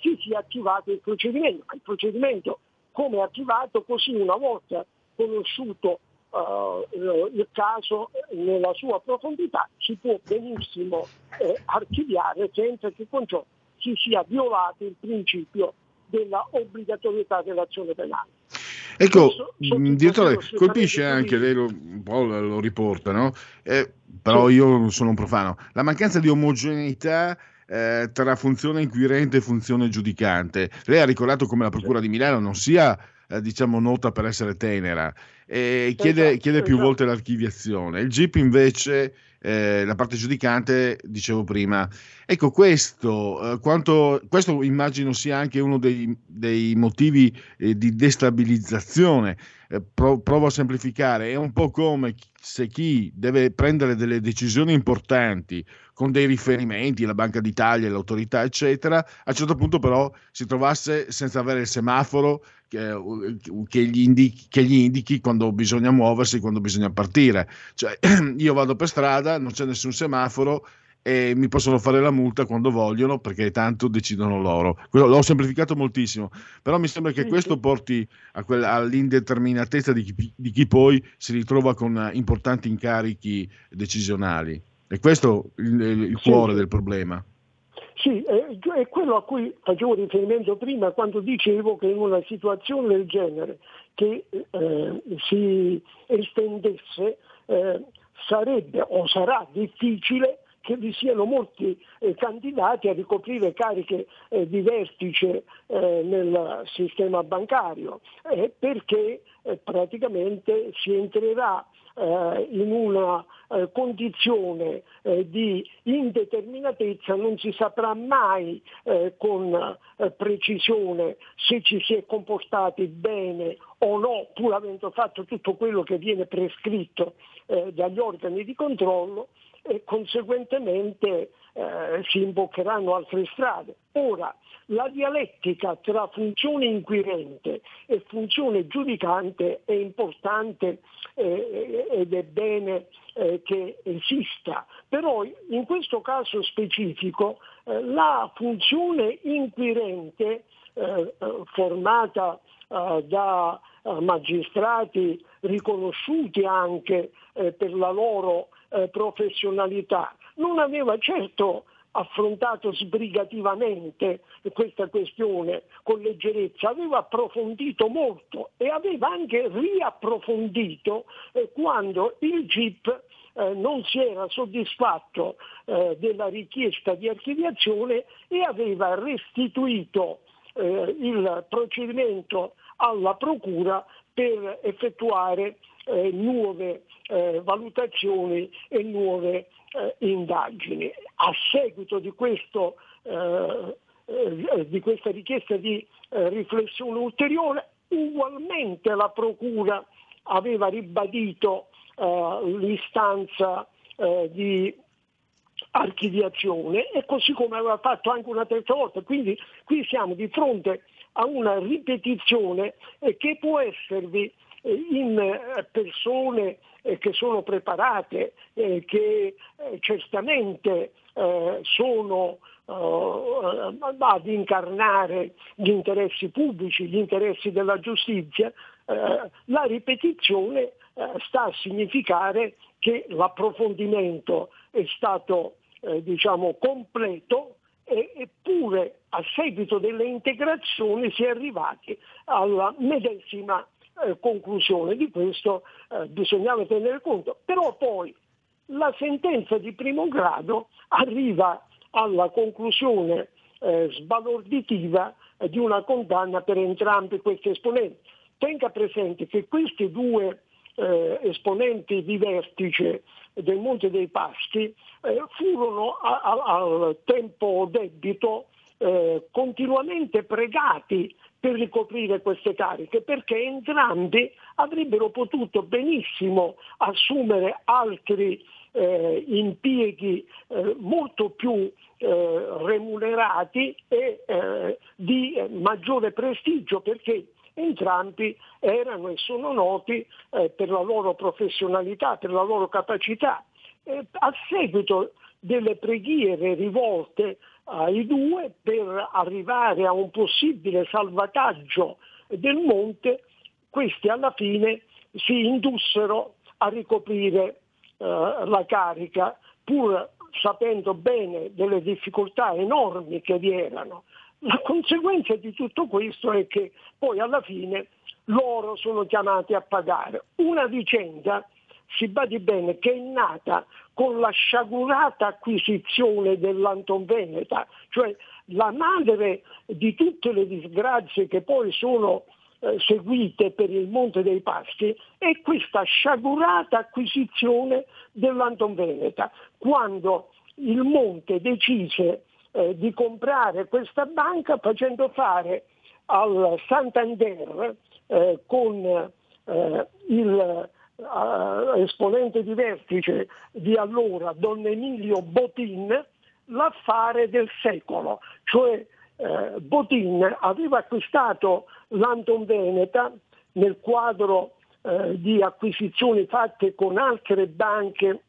si sia attivato il procedimento. Il procedimento come attivato così una volta conosciuto uh, il caso nella sua profondità si può benissimo eh, archiviare senza che con ciò si sia violato il principio della obbligatorietà dell'azione penale. Ecco, direttore, colpisce anche, lei lo, un po' lo riporta, no? Eh, però io non sono un profano, la mancanza di omogeneità eh, tra funzione inquirente e funzione giudicante. Lei ha ricordato come la Procura di Milano non sia eh, diciamo nota per essere tenera e chiede, esatto, chiede più esatto. volte l'archiviazione. Il GIP invece eh, la parte giudicante, dicevo prima. Ecco, questo, eh, quanto, questo immagino sia anche uno dei, dei motivi eh, di destabilizzazione. Eh, Pro, provo a semplificare, è un po' come se chi deve prendere delle decisioni importanti con dei riferimenti, la Banca d'Italia, l'autorità, eccetera, a un certo punto però si trovasse senza avere il semaforo che, gli indichi, che, gli indichi, quando bisogna muoversi, quando bisogna partire. Cioè, io vado per strada, non c'è nessun semaforo e mi possono fare la multa quando vogliono perché tanto decidono loro. L'ho semplificato moltissimo, però mi sembra che questo porti quella, all'indeterminatezza di chi, di chi, poi si ritrova con importanti incarichi decisionali. E questo è il, il cuore del problema. Sì, è quello a cui facevo riferimento prima quando dicevo che in una situazione del genere che eh, si estendesse eh, sarebbe o sarà difficile che vi siano molti eh, candidati a ricoprire cariche eh, di vertice eh, nel sistema bancario, eh, perché praticamente si entrerà eh, in una eh, condizione eh, di indeterminatezza non si saprà mai eh, con eh, precisione se ci si è comportati bene o no, pur avendo fatto tutto quello che viene prescritto eh, dagli organi di controllo e conseguentemente si imboccheranno altre strade. Ora, la dialettica tra funzione inquirente e funzione giudicante è importante eh, ed è bene eh, che esista, però in questo caso specifico eh, la funzione inquirente eh, formata eh, da eh, magistrati riconosciuti anche per la loro professionalità. Non aveva certo affrontato sbrigativamente questa questione con leggerezza, aveva approfondito molto e aveva anche riapprofondito eh, quando il GIP eh, non si era soddisfatto eh, della richiesta di archiviazione e aveva restituito eh, il procedimento alla Procura per effettuare eh, nuove eh, valutazioni e nuove eh, indagini. A seguito di, questo, eh, eh, di questa richiesta di eh, riflessione ulteriore, ugualmente la Procura aveva ribadito l'istanza di archiviazione e così come aveva fatto anche una terza volta. Quindi qui siamo di fronte a una ripetizione che può esservi in persone eh, che sono preparate, eh, che eh, certamente sono ad incarnare gli interessi pubblici, gli interessi della giustizia, la ripetizione sta a significare che l'approfondimento è stato diciamo, completo eppure a seguito delle integrazioni si è arrivati alla medesima eh, conclusione. Di questo eh, bisognava tenere conto. Però poi la sentenza di primo grado arriva alla conclusione eh, sbalorditiva eh, di una condanna per entrambi questi esponenti. Tenga presente che questi due eh, esponenti di vertice del Monte dei Paschi eh, furono a, a, al tempo debito eh, continuamente pregati per ricoprire queste cariche, perché entrambi avrebbero potuto benissimo assumere altri eh, impieghi eh, molto più eh, remunerati e eh, di maggiore prestigio, perché entrambi erano e sono noti eh, per la loro professionalità, per la loro capacità. a seguito delle preghiere rivolte ai due per arrivare a un possibile salvataggio del monte, questi alla fine si indussero a ricoprire eh, la carica, pur sapendo bene delle difficoltà enormi che vi erano. La conseguenza di tutto questo è che poi alla fine loro sono chiamati a pagare. Una vicenda si badi bene che è nata con la sciagurata acquisizione dell'Anton Veneta, cioè la madre di tutte le disgrazie che poi sono eh, seguite per il Monte dei Paschi è questa sciagurata acquisizione dell'Anton Veneta, quando il Monte decise eh, di comprare questa banca facendo fare al Santander eh, con eh, il uh, esponente di vertice di allora, Don Emilio Botin, l'affare del secolo, cioè eh, Botin aveva acquistato l'Anton Veneta nel quadro eh, di acquisizioni fatte con altre banche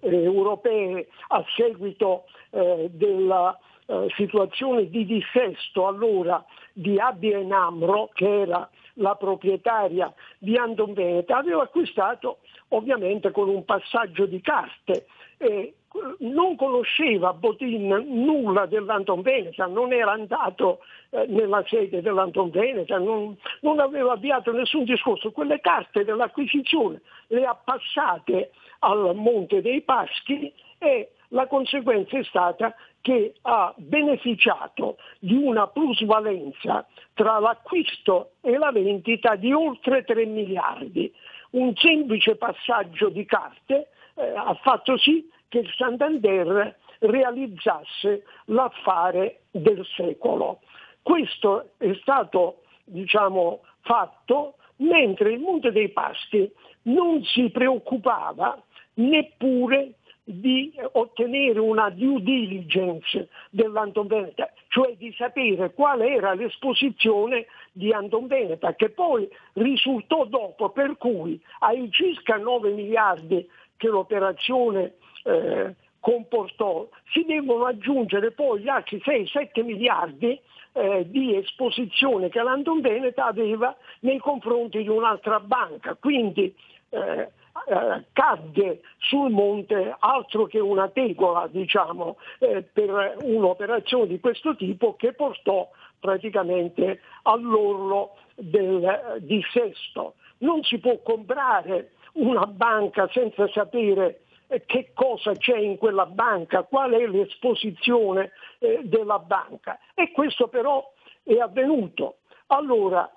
eh, europee a seguito eh, della eh, situazione di dissesto allora di ABN Amro, che era la proprietaria di Anton Veneta, aveva acquistato ovviamente con un passaggio di carte. E non conosceva Botin nulla dell'Anton Veneta, non era andato eh, nella sede dell'Anton Veneta, non, non, aveva avviato nessun discorso. Quelle carte dell'acquisizione le ha passate al Monte dei Paschi e la conseguenza è stata che ha beneficiato di una plusvalenza tra l'acquisto e la vendita di oltre 3 miliardi. un semplice passaggio di carte eh, ha fatto sì che il Santander realizzasse l'affare del secolo. Questo è stato diciamo, fatto mentre il Monte dei Paschi non si preoccupava neppure di ottenere una due diligence dell'Anton Veneta, cioè di sapere qual era l'esposizione di Anton Veneta, che poi risultò dopo, per cui ai circa 9 miliardi che l'operazione eh, comportò, si devono aggiungere poi gli altri 6-7 miliardi eh, di esposizione che l'Anton Veneta aveva nei confronti di un'altra banca. Quindi eh, eh, cadde sul monte altro che una tegola diciamo, eh, per un'operazione di questo tipo che portò praticamente all'orlo del eh, dissesto. Non si può comprare una banca senza sapere eh, che cosa c'è in quella banca, qual è l'esposizione eh, della banca. E questo però è avvenuto. Allora,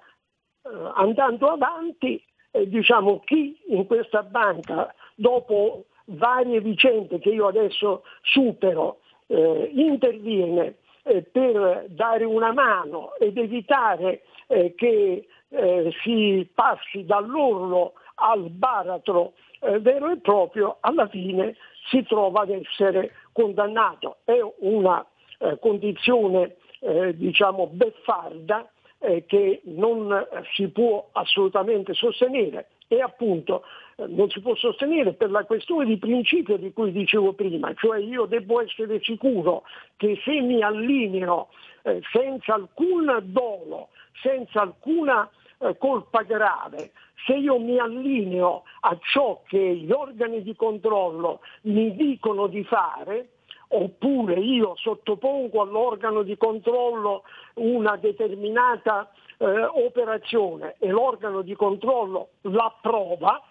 eh, andando avanti, eh, diciamo, chi in questa banca, dopo varie vicende che io adesso supero, eh, interviene eh, per dare una mano ed evitare eh, che eh, si passi dall'orlo al baratro vero e proprio, alla fine si trova ad essere condannato. È una condizione diciamo beffarda eh, che non si può assolutamente sostenere. E appunto eh, non si può sostenere per la questione di principio di cui dicevo prima, cioè io devo essere sicuro che se mi allineo eh, senza alcun dolo, senza alcuna eh, colpa grave, se io mi allineo a ciò che gli organi di controllo mi dicono di fare, oppure io sottopongo all'organo di controllo una determinata eh, operazione e l'organo di controllo l'approva,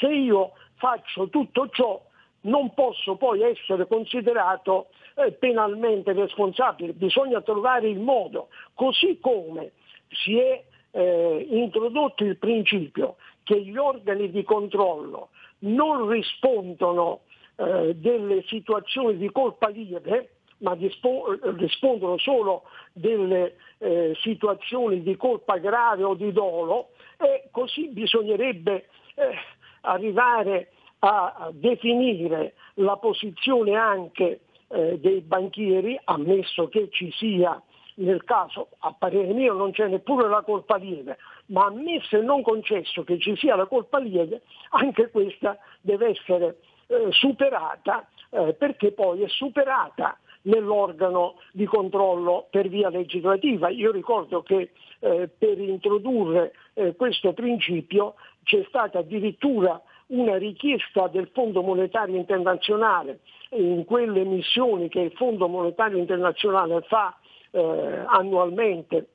se io faccio tutto ciò non posso poi essere considerato eh, penalmente responsabile, bisogna trovare il modo, così come si è eh, introdotto il principio che gli organi di controllo non rispondono eh, delle situazioni di colpa lieve, ma dispo- rispondono solo delle eh, situazioni di colpa grave o di dolo e così bisognerebbe eh, arrivare a, a, definire la posizione anche eh, dei banchieri, ammesso che ci sia nel caso, a parere mio, non c'è neppure la colpa lieve, ma ammesso e non concesso che ci sia la colpa lieve, anche questa deve essere eh, superata eh, perché poi è superata nell'organo di controllo per via legislativa. Io ricordo che eh, per introdurre eh, questo principio c'è stata addirittura una richiesta del Fondo Monetario Internazionale in quelle missioni che il Fondo Monetario Internazionale fa eh, annualmente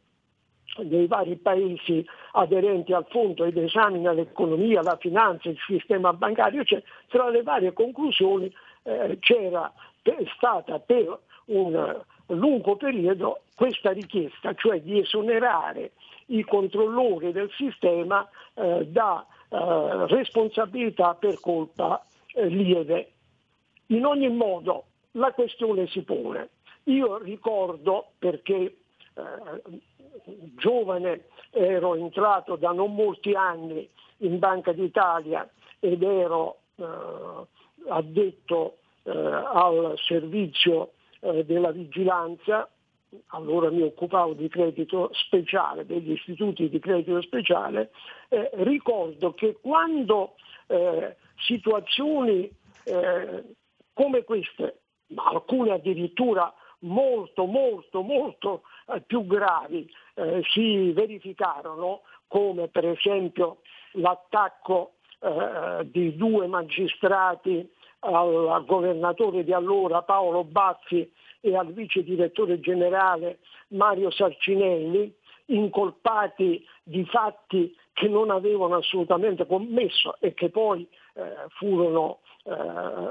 dei vari paesi aderenti al fondo ed esamina l'economia, la finanza, il sistema bancario, cioè, tra le varie conclusioni eh, c'era stata per un lungo periodo questa richiesta, cioè di esonerare i controllori del sistema eh, da eh, responsabilità per colpa eh, lieve. In ogni modo la questione si pone. Io ricordo, perché eh, giovane ero entrato da non molti anni in Banca d'Italia ed ero eh, addetto eh, al servizio eh, della vigilanza, allora mi occupavo di credito speciale, degli istituti di credito speciale, eh, ricordo che quando eh, situazioni eh, come queste, ma alcune addirittura molto, molto, molto più gravi eh, si verificarono, come per esempio l'attacco eh, di due magistrati al governatore di allora Paolo Bazzi e al vice direttore generale Mario Sarcinelli, incolpati di fatti che non avevano assolutamente commesso e che poi eh, furono eh,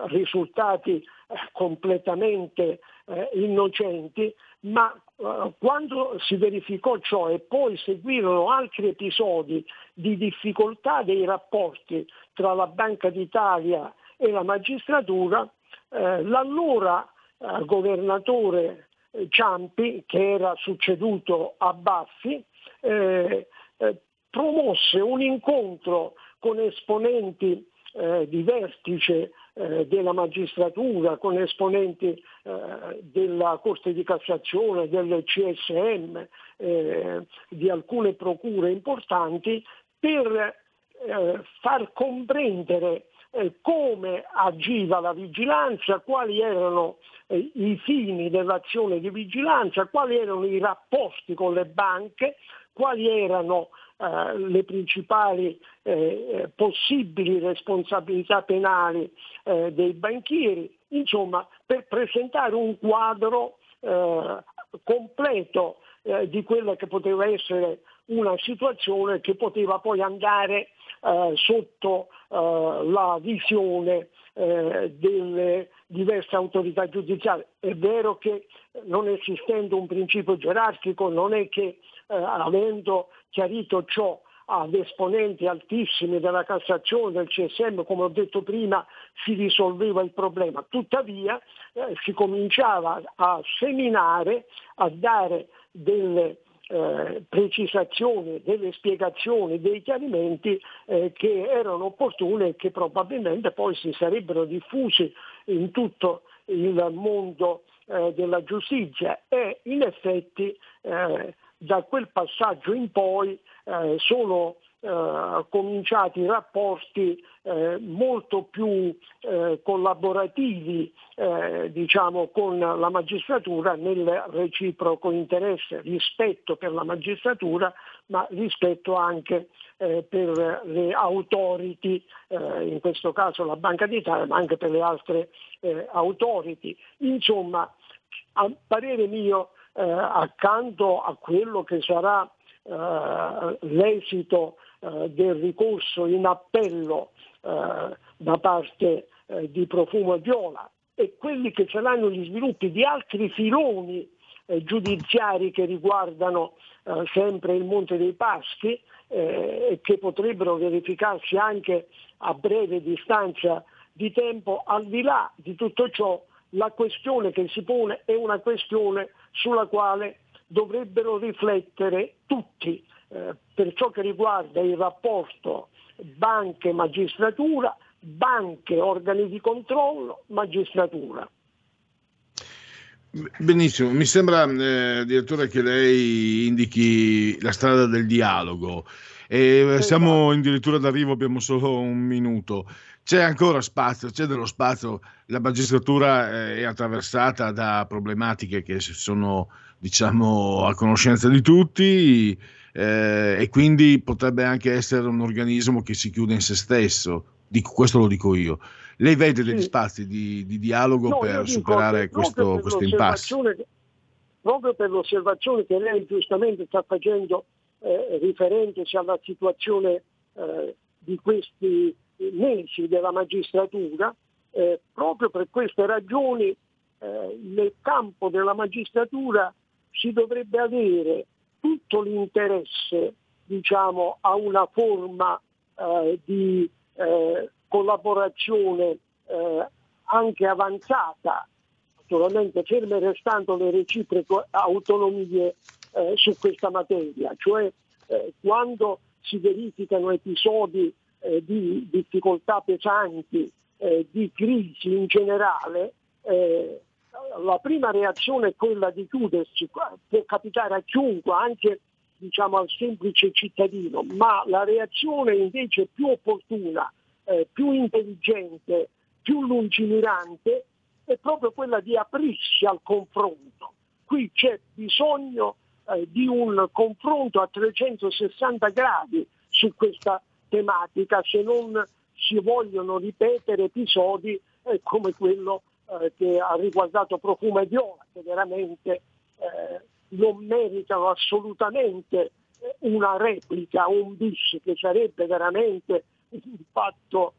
risultati eh, completamente eh, innocenti, ma eh, quando si verificò ciò e poi seguirono altri episodi di difficoltà dei rapporti tra la Banca d'Italia e la magistratura, eh, l'allora eh, governatore eh, Ciampi, che era succeduto a Baffi, eh, promosse un incontro con esponenti di vertice della magistratura, con esponenti della Corte di Cassazione, del CSM, di alcune procure importanti, per far comprendere eh, come agiva la vigilanza, quali erano eh, i fini dell'azione di vigilanza, quali erano i rapporti con le banche, quali erano eh, le principali eh, eh, possibili responsabilità penali eh, dei banchieri, insomma per presentare un quadro completo di quella che poteva essere una situazione che poteva poi andare eh, sotto eh, la visione eh, delle diverse autorità giudiziarie. È vero che non esistendo un principio gerarchico non è che eh, avendo chiarito ciò ad esponenti altissimi della Cassazione, del CSM, come ho detto prima, si risolveva il problema. Tuttavia eh, si cominciava a seminare, a dare delle eh, precisazioni, delle spiegazioni, dei chiarimenti eh, che erano opportune e che probabilmente poi si sarebbero diffusi in tutto il mondo eh, della giustizia e in effetti eh, da quel passaggio in poi eh, sono eh, cominciati rapporti eh, molto più eh, collaborativi eh, diciamo, con la magistratura nel reciproco interesse, rispetto per la magistratura ma rispetto anche eh, per le autority, eh, in questo caso la Banca d'Italia ma anche per le altre autority. Insomma, a parere mio, accanto a quello che sarà l'esito eh, del ricorso in appello eh, da parte eh, di Profumo e Viola e quelli che saranno gli sviluppi di altri filoni giudiziari che riguardano sempre il Monte dei Paschi e che potrebbero verificarsi anche a breve distanza di tempo, al di là di tutto ciò la questione che si pone è una questione sulla quale dovrebbero riflettere tutti, eh, per ciò che riguarda il rapporto banche-magistratura, banche, organi di controllo, magistratura. Benissimo, mi sembra eh, direttore che lei indichi la strada del dialogo. E siamo addirittura d'arrivo, abbiamo solo un minuto. C'è ancora spazio, c'è dello spazio. La magistratura eh, è attraversata da problematiche che sono, diciamo, a conoscenza di tutti eh, e quindi potrebbe anche essere un organismo che si chiude in se stesso. Dico, questo lo dico io. Lei vede degli sì. spazi di, di dialogo no, per superare questo, questo impasse? Proprio per l'osservazione che lei giustamente sta facendo eh, riferendosi alla situazione eh, di questi mesi della magistratura, eh, proprio per queste ragioni eh, nel campo della magistratura si dovrebbe avere tutto l'interesse diciamo, a una forma eh, di eh, collaborazione anche avanzata, naturalmente ferme restando le reciproche autonomie eh, su questa materia, cioè eh, quando si verificano episodi eh, di difficoltà pesanti, di crisi in generale, la prima reazione è quella di chiudersi, può capitare a chiunque, anche diciamo, al semplice cittadino, ma la reazione invece più opportuna, eh, più intelligente, più lungimirante è proprio quella di aprirsi al confronto. Qui c'è bisogno eh, di un confronto a 360 gradi su questa tematica se non si vogliono ripetere episodi eh, come quello eh, che ha riguardato Profuma e Viola, che veramente eh, non meritano assolutamente eh, una replica, un bis che sarebbe veramente un fatto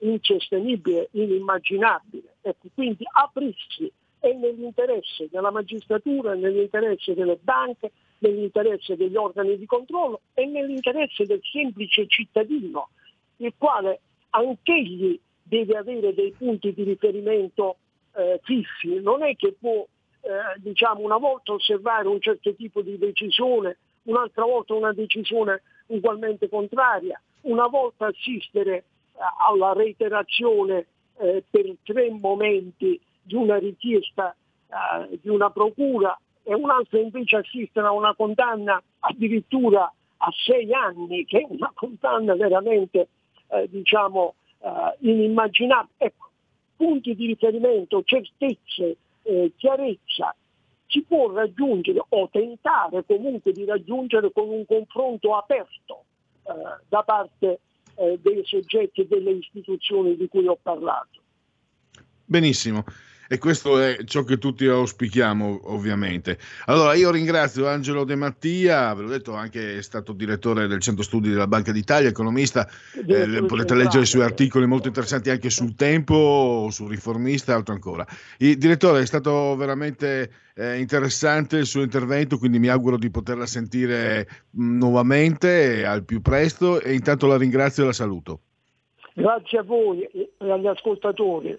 insostenibile, inimmaginabile. Ecco, quindi aprirsi è nell'interesse della magistratura, nell'interesse delle banche, nell'interesse degli organi di controllo e nell'interesse del semplice cittadino, il quale anch'egli deve avere dei punti di riferimento eh, fissi, non è che può eh, diciamo, una volta osservare un certo tipo di decisione, un'altra volta una decisione ugualmente contraria, una volta assistere eh, alla reiterazione eh, per tre momenti di una richiesta eh, di una procura e un'altra invece assistere a una condanna addirittura a sei anni, che è una condanna veramente eh, diciamo, eh, inimmaginabile. Ecco, punti di riferimento, certezze, eh, chiarezza si può raggiungere o tentare comunque di raggiungere con un confronto aperto eh, da parte eh, dei soggetti e delle istituzioni di cui ho parlato. Benissimo. E questo è ciò che tutti auspichiamo, ovviamente. Allora, io ringrazio Angelo De Mattia, ve l'ho detto, anche è stato direttore del Centro Studi della Banca d'Italia, economista. Eh, potete leggere i suoi articoli molto interessanti anche sul tempo, sul riformista e altro ancora. Il direttore è stato veramente eh, interessante il suo intervento, quindi mi auguro di poterla sentire mh, nuovamente al più presto e intanto la ringrazio e la saluto. Grazie a voi e agli ascoltatori.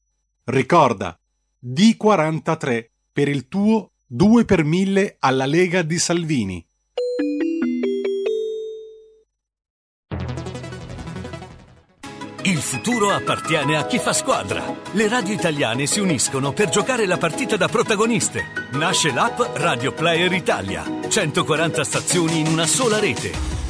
Ricorda, D43 per il tuo 2 per 1000 alla Lega di Salvini. Il futuro appartiene a chi fa squadra. Le radio italiane si uniscono per giocare la partita da protagoniste. Nasce l'app Radio Player Italia. 140 stazioni in una sola rete.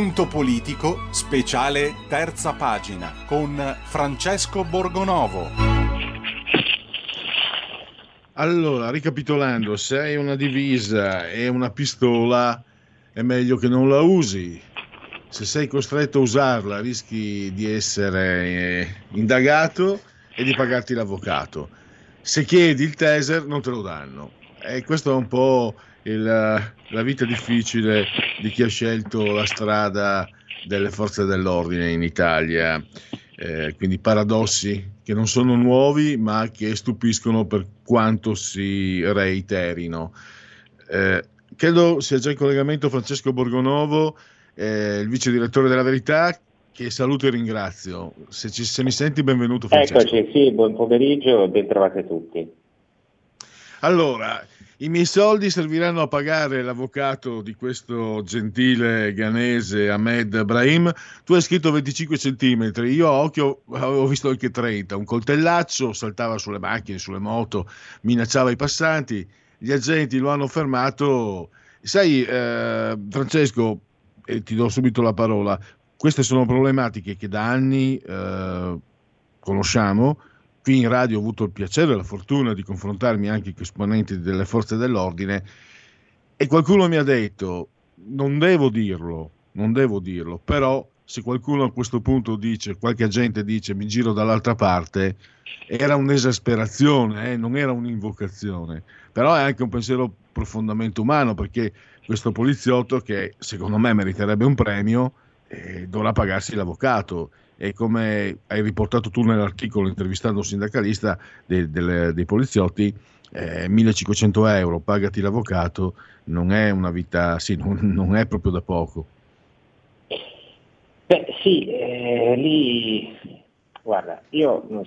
Punto politico, speciale terza pagina, con Francesco Borgonovo. Allora, ricapitolando, se hai una divisa e una pistola, è meglio che non la usi. Se sei costretto a usarla, rischi di essere eh, indagato e di pagarti l'avvocato. Se chiedi il taser, non te lo danno. E questo è un po' il, la vita difficile di chi ha scelto la strada delle forze dell'ordine in Italia. Eh, quindi paradossi che non sono nuovi ma che stupiscono per quanto si reiterino. Eh, credo sia già in collegamento Francesco Borgonovo, eh, il vice direttore della Verità, che saluto e ringrazio. Se, ci, se mi senti, benvenuto Francesco. Eccoci, sì, buon pomeriggio, ben trovati tutti. Allora, i miei soldi serviranno a pagare l'avvocato di questo gentile ghanese Ahmed Brahim. Tu hai scritto 25 centimetri, io a occhio avevo visto anche 30. Un coltellaccio saltava sulle macchine, sulle moto, minacciava i passanti. Gli agenti lo hanno fermato. Sai, eh, Francesco, e ti do subito la parola, queste sono problematiche che da anni eh, conosciamo qui in radio ho avuto il piacere e la fortuna di confrontarmi anche con esponenti delle forze dell'ordine e qualcuno mi ha detto, non devo dirlo, non devo dirlo, però se qualcuno a questo punto dice, qualche agente dice mi giro dall'altra parte, era un'esasperazione, eh, non era un'invocazione, però è anche un pensiero profondamente umano perché questo poliziotto che secondo me meriterebbe un premio eh, dovrà pagarsi l'avvocato e come hai riportato tu nell'articolo intervistando un sindacalista dei, dei, dei poliziotti, eh, 1500 euro, pagati l'avvocato, non è una vita, sì, non, non è proprio da poco. Beh sì, eh, lì, guarda, io non,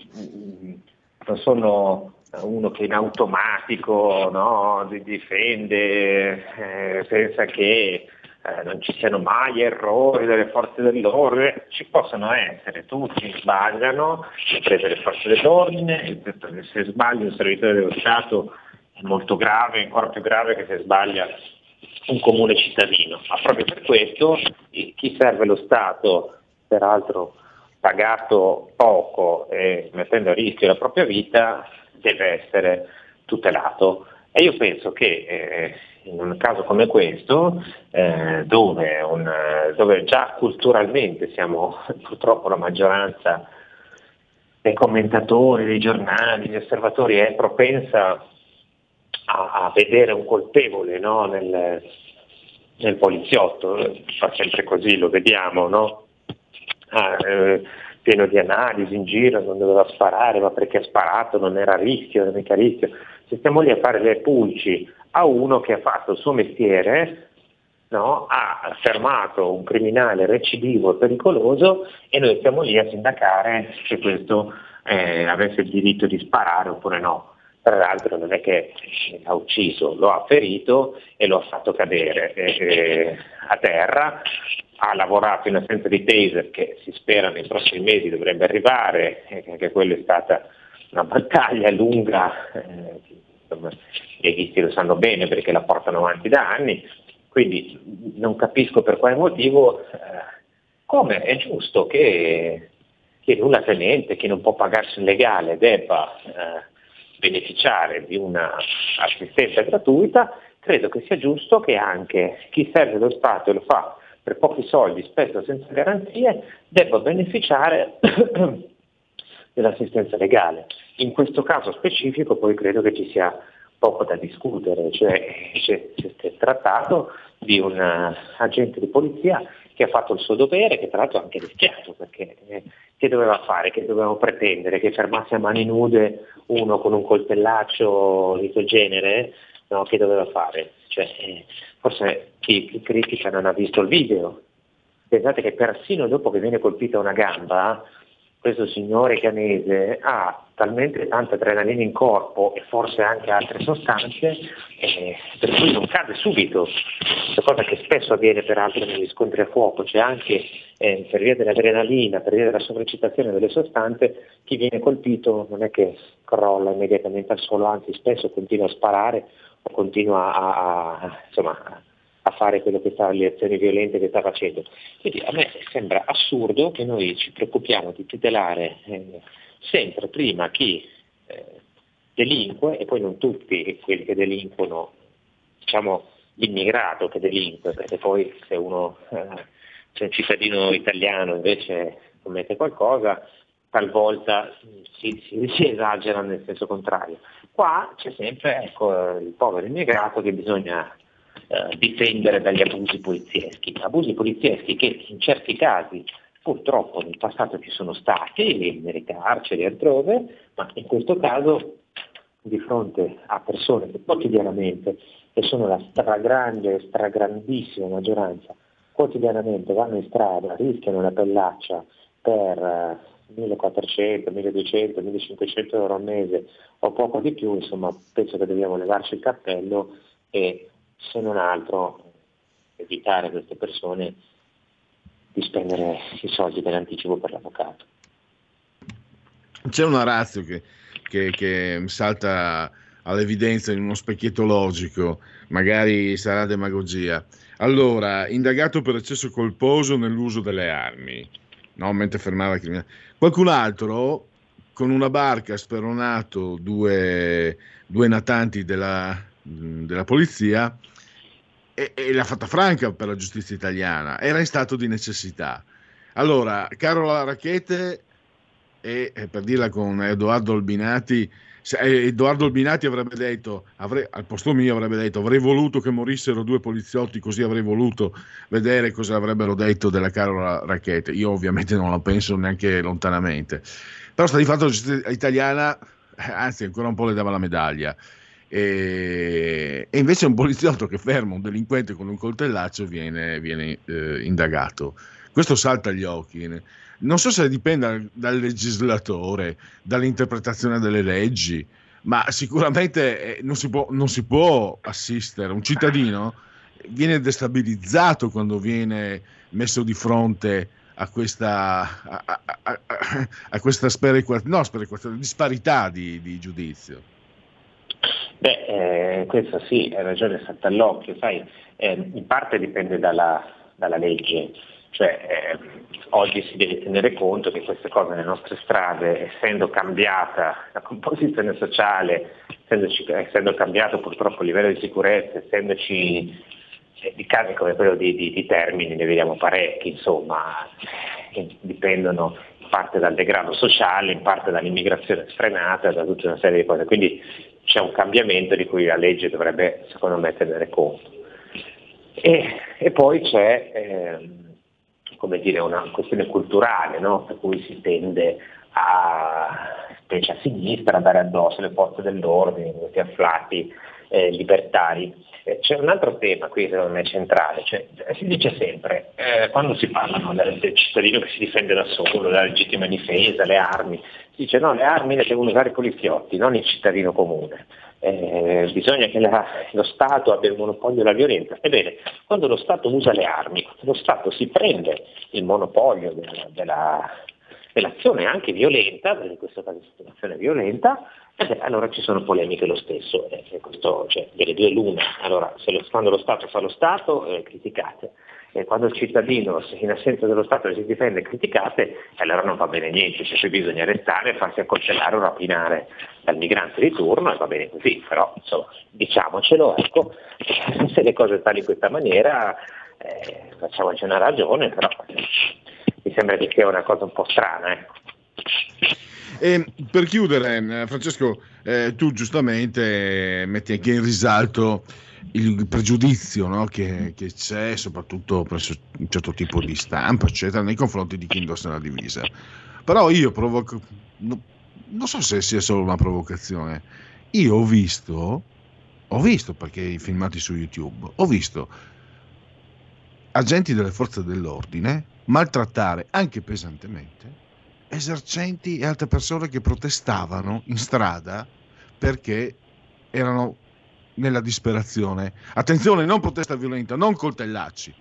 non, sono uno che in automatico no, difende, eh, pensa che eh, non ci siano mai errori delle forze dell'ordine, ci possono essere, tutti sbagliano, comprese le forze dell'ordine, se sbaglia un servitore dello Stato è molto grave, ancora più grave che se sbaglia un comune cittadino, ma proprio per questo chi serve lo Stato, peraltro pagato poco e mettendo a rischio la propria vita, deve essere tutelato. E io penso che eh, in un caso come questo, eh, dove, un, dove, già culturalmente siamo purtroppo la maggioranza dei commentatori, dei giornali, degli osservatori è propensa a, a vedere un colpevole no, nel, nel, poliziotto, fa sempre così, lo vediamo, no? ah, eh, pieno di analisi in giro, non doveva sparare, ma perché ha sparato, non era rischio, non mica a rischio. Se stiamo lì a fare le pulci a uno che ha fatto il suo mestiere, no? ha fermato un criminale recidivo e pericoloso e noi stiamo lì a sindacare se questo eh, avesse il diritto di sparare oppure no. Tra l'altro non è che l'ha ucciso, lo ha ferito e lo ha fatto cadere eh, a terra, ha lavorato in assenza di taser che si spera nei prossimi mesi dovrebbe arrivare, eh, anche quella è stata una battaglia lunga, eh, i leghisti lo sanno bene perché la portano avanti da anni, quindi non capisco per quale motivo, eh, come è giusto che, che nulla tenente, che non può pagarsi un legale, debba eh, beneficiare di un'assistenza gratuita, credo che sia giusto che anche chi serve lo Stato e lo fa per pochi soldi, spesso senza garanzie, debba beneficiare dell'assistenza legale. In questo caso specifico poi credo che ci sia poco da discutere, cioè si è trattato di un uh, agente di polizia che ha fatto il suo dovere, che tra l'altro ha anche rischiato, perché eh, che doveva fare, che dovevamo pretendere, che fermasse a mani nude uno con un coltellaccio di quel genere, no, che doveva fare? Cioè, eh, forse chi, chi critica non ha visto il video. Pensate che persino dopo che viene colpita una gamba, questo signore canese ha talmente tanta adrenalina in corpo e forse anche altre sostanze eh, per cui non cade subito, cosa che spesso avviene peraltro negli scontri a fuoco, c'è anche eh, per via dell'adrenalina, per via della sovraccitazione delle sostanze, chi viene colpito non è che crolla immediatamente al suolo, anzi spesso continua a sparare o continua a, a, insomma, fare quello che sta, le azioni violente che sta facendo. Quindi a me sembra assurdo che noi ci preoccupiamo di tutelare eh, sempre prima chi eh, delinque e poi non tutti quelli che delinquono, diciamo l'immigrato che delinque, perché poi se uno, eh, se un cittadino italiano invece commette qualcosa, talvolta si, si, si, esagera nel senso contrario. Qua c'è sempre ecco, il povero immigrato che bisogna eh, difendere dagli abusi polizieschi, abusi polizieschi che in certi casi purtroppo nel passato ci sono stati, nelle carceri e altrove, ma in questo caso di fronte a persone che quotidianamente, che sono la stragrande, stragrandissima maggioranza, quotidianamente vanno in strada, rischiano la pellaccia per 1400, 1200, 1500 euro al mese o poco di più, insomma penso che dobbiamo levarci il cappello e se non altro evitare a queste persone di spendere i soldi dell'anticipo per l'avvocato. C'è una razza che, che, che salta all'evidenza in uno specchietto logico, magari sarà demagogia. Allora, indagato per eccesso colposo nell'uso delle armi, no? mentre fermava criminale. Qualcun altro con una barca ha speronato due, due natanti della, della polizia e, e, l'ha fatta franca per la giustizia italiana. Era in stato di necessità. Allora, Carola Racchete, e, e per dirla con Edoardo Albinati, eh, Edoardo Albinati avrebbe detto, avrei, al posto mio avrebbe detto, avrei voluto che morissero due poliziotti, così avrei voluto vedere cosa avrebbero detto della Carola Racchete. Io ovviamente non la penso neanche lontanamente. Però sta di fatto la giustizia italiana, anzi ancora un po' le dava la medaglia. E, e invece un poliziotto che ferma un delinquente con un coltellaccio viene, viene eh, indagato. Questo salta agli occhi non so se dipenda dal legislatore, dall'interpretazione delle leggi, ma sicuramente eh, non si può, non si può assistere. Un cittadino viene destabilizzato quando viene messo di fronte a questa, a, a, a, a questa sperequazione, no, sperequazione, disparità di, di giudizio. Beh, eh, questo sì, hai ragione, salta all'occhio, sai, eh, in parte dipende dalla, dalla legge, cioè, eh, oggi si deve tenere conto che queste cose nelle nostre strade, essendo cambiata la composizione sociale, essendo cambiato purtroppo il livello di sicurezza, essendoci eh, di casi come quello di, di, di Termini, ne vediamo parecchi, insomma, che dipendono in parte dal degrado sociale, in parte dall'immigrazione sfrenata, da tutta una serie di cose. Quindi c'è un cambiamento di cui la legge dovrebbe, secondo me, tenere conto. E, e poi c'è... Eh, dire, una questione culturale, no? per cui si tende a, specie a sinistra, a dare addosso le forze dell'ordine, questi afflati eh, libertari. Eh, c'è un altro tema qui secondo me centrale, cioè, si dice sempre, eh, quando si parla no, del, del, cittadino che si difende da solo, della legittima difesa, le armi, si dice no, le armi le devono usare i poliziotti, non il cittadino comune eh, bisogna che la, lo Stato abbia il monopolio della violenza. Ebbene, quando lo Stato usa le armi, lo Stato si prende il monopolio della, della, dell'azione anche violenta, perché in questo caso è un'azione violenta, e beh, allora ci sono polemiche lo stesso, eh, questo, cioè, delle due lune. Allora, lo, quando lo Stato fa lo Stato, eh, criticate e quando il cittadino in assenza dello Stato si difende criticate, allora non va bene niente, cioè bisogna arrestare, farsi accoltellare o rapinare dal migrante di turno e va bene così, però insomma diciamocelo, ecco, se le cose stanno in questa maniera eh, facciamoci una ragione, però mi sembra che sia una cosa un po' strana. Ecco. E per chiudere, eh, Francesco, eh, tu giustamente metti anche in risalto il pregiudizio no, che, che, c'è soprattutto presso un certo tipo di stampa, eccetera, nei confronti di chi indossa la divisa. Però io provoco, no, non so se sia solo una provocazione, io ho visto, ho visto perché i filmati su YouTube, ho visto agenti delle forze dell'ordine maltrattare anche pesantemente esercenti e altre persone che protestavano in strada perché erano nella disperazione. Attenzione, non protesta violenta, non coltellacci.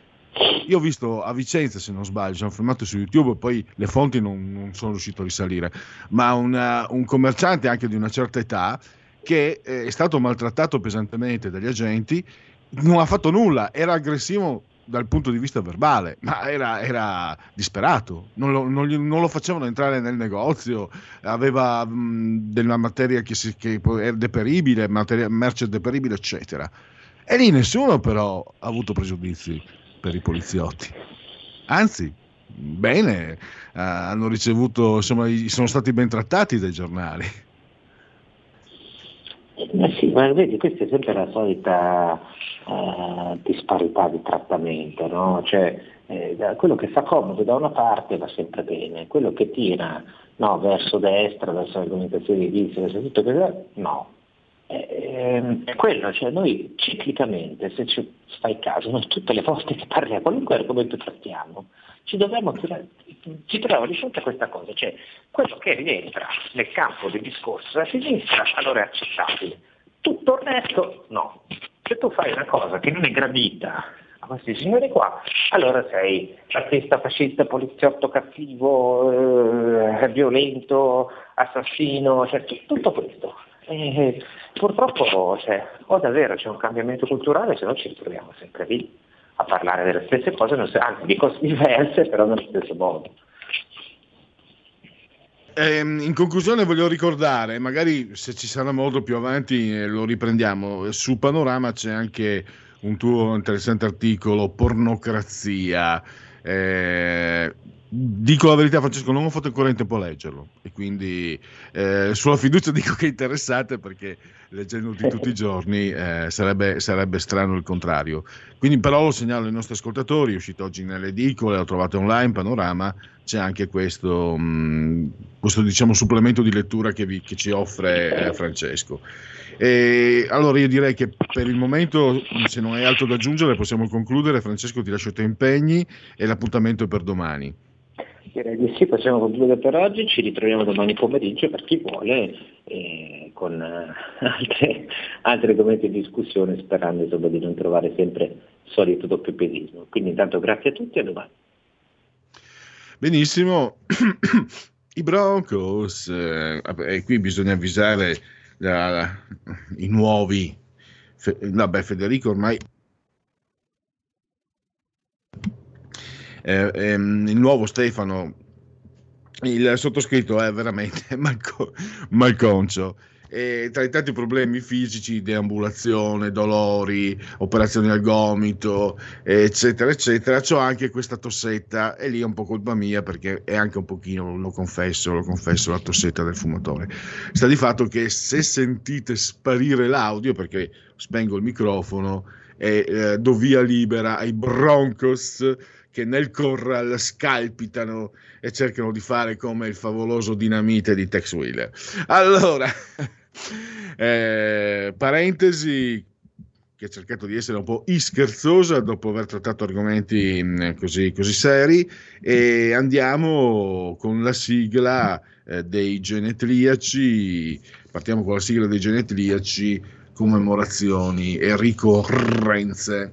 Io ho visto a Vicenza, se non sbaglio, sono filmato su YouTube, poi le fonti non, non sono riuscito a risalire, ma una, un commerciante anche di una certa età che eh, è stato maltrattato pesantemente dagli agenti non ha fatto nulla, era aggressivo dal punto di vista verbale, ma era, era disperato, non lo, non, gli- non lo facevano entrare nel negozio, aveva mh, della materia che, si, che era deperibile, materia, merce deperibile, eccetera. E lì nessuno però ha avuto pregiudizi per i poliziotti. Anzi, bene, eh, hanno ricevuto, insomma, sono stati ben trattati dai giornali. Ma sì, ma vedi, questa è sempre la solita eh, disparità di trattamento, no? Cioè, eh, quello che fa comodo da una parte va sempre bene, quello che tira no, verso destra, verso l'argomentazione di vista, verso tutto questo, no. Eh, è quello, cioè noi ciclicamente, se ci fai caso, noi tutte le volte che parliamo, qualunque argomento trattiamo, ci dobbiamo ci troviamo di fronte a questa cosa, cioè quello che rientra nel campo del discorso della sinistra allora è accettabile, tutto il resto no. Se tu fai una cosa che non è gradita a questi signori qua, allora sei artista fascista, poliziotto cattivo, eh, violento, assassino, cioè tutto questo. E purtroppo cioè, o davvero c'è un cambiamento culturale, se no ci ritroviamo sempre lì a parlare delle stesse cose, anzi di cose diverse, però nello stesso modo. Ehm, in conclusione voglio ricordare, magari se ci sarà modo più avanti eh, lo riprendiamo, su Panorama c'è anche un tuo interessante articolo, pornocrazia. Eh, dico la verità Francesco, non ho fatto ancora in tempo a leggerlo e quindi eh, sulla fiducia dico che è interessante perché leggendoti tutti i giorni eh, sarebbe, sarebbe strano il contrario. Quindi però lo segnalo ai nostri ascoltatori, è uscito oggi nelle edicole, lo trovate online, Panorama, c'è anche questo, mh, questo diciamo, supplemento di lettura che, vi- che ci offre eh, Francesco. E allora io direi che per il momento, se non hai altro da aggiungere, possiamo concludere. Francesco, ti lascio i tuoi impegni e l'appuntamento è per domani. Direi di sì, possiamo concludere per oggi, ci ritroviamo domani pomeriggio per chi vuole eh, con eh, altre, altri argomenti di discussione sperando insomma, di non trovare sempre il solito doppiopedismo. Quindi intanto grazie a tutti e a domani. Benissimo, i Broncos, eh, e qui bisogna avvisare la- i nuovi, Fe- vabbè Federico ormai eh, ehm, il nuovo Stefano, il sottoscritto è veramente malco- malconcio. E tra i tanti problemi fisici, deambulazione, dolori, operazioni al gomito, eccetera, eccetera, c'ho anche questa tossetta e lì è un po' colpa mia perché è anche un pochino, lo confesso, lo confesso, la tossetta del fumatore. Sta di fatto che se sentite sparire l'audio, perché spengo il microfono e eh, do via libera ai Broncos che nel corral scalpitano e cercano di fare come il favoloso dinamite di Tex Wheeler. Allora, eh, parentesi che ha cercato di essere un po' ischerzosa dopo aver trattato argomenti mh, così, così seri e andiamo con la sigla eh, dei genetriaci partiamo con la sigla dei genetriaci commemorazioni e ricorrenze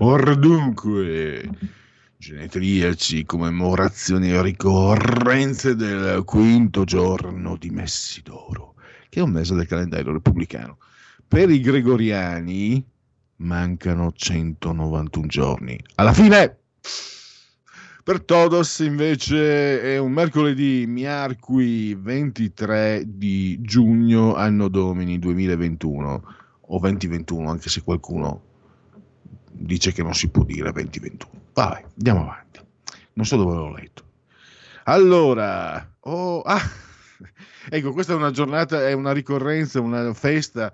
Ora dunque, genetriaci, commemorazioni e ricorrenze del quinto giorno di Messidoro, che è un mese del calendario repubblicano. Per i gregoriani mancano 191 giorni. Alla fine, per Todos invece è un mercoledì miarqui 23 di giugno, anno domini 2021 o 2021, anche se qualcuno dice che non si può dire 2021. Vai, andiamo avanti. Non so dove l'ho letto. Allora, oh, ah, ecco, questa è una giornata, è una ricorrenza, una festa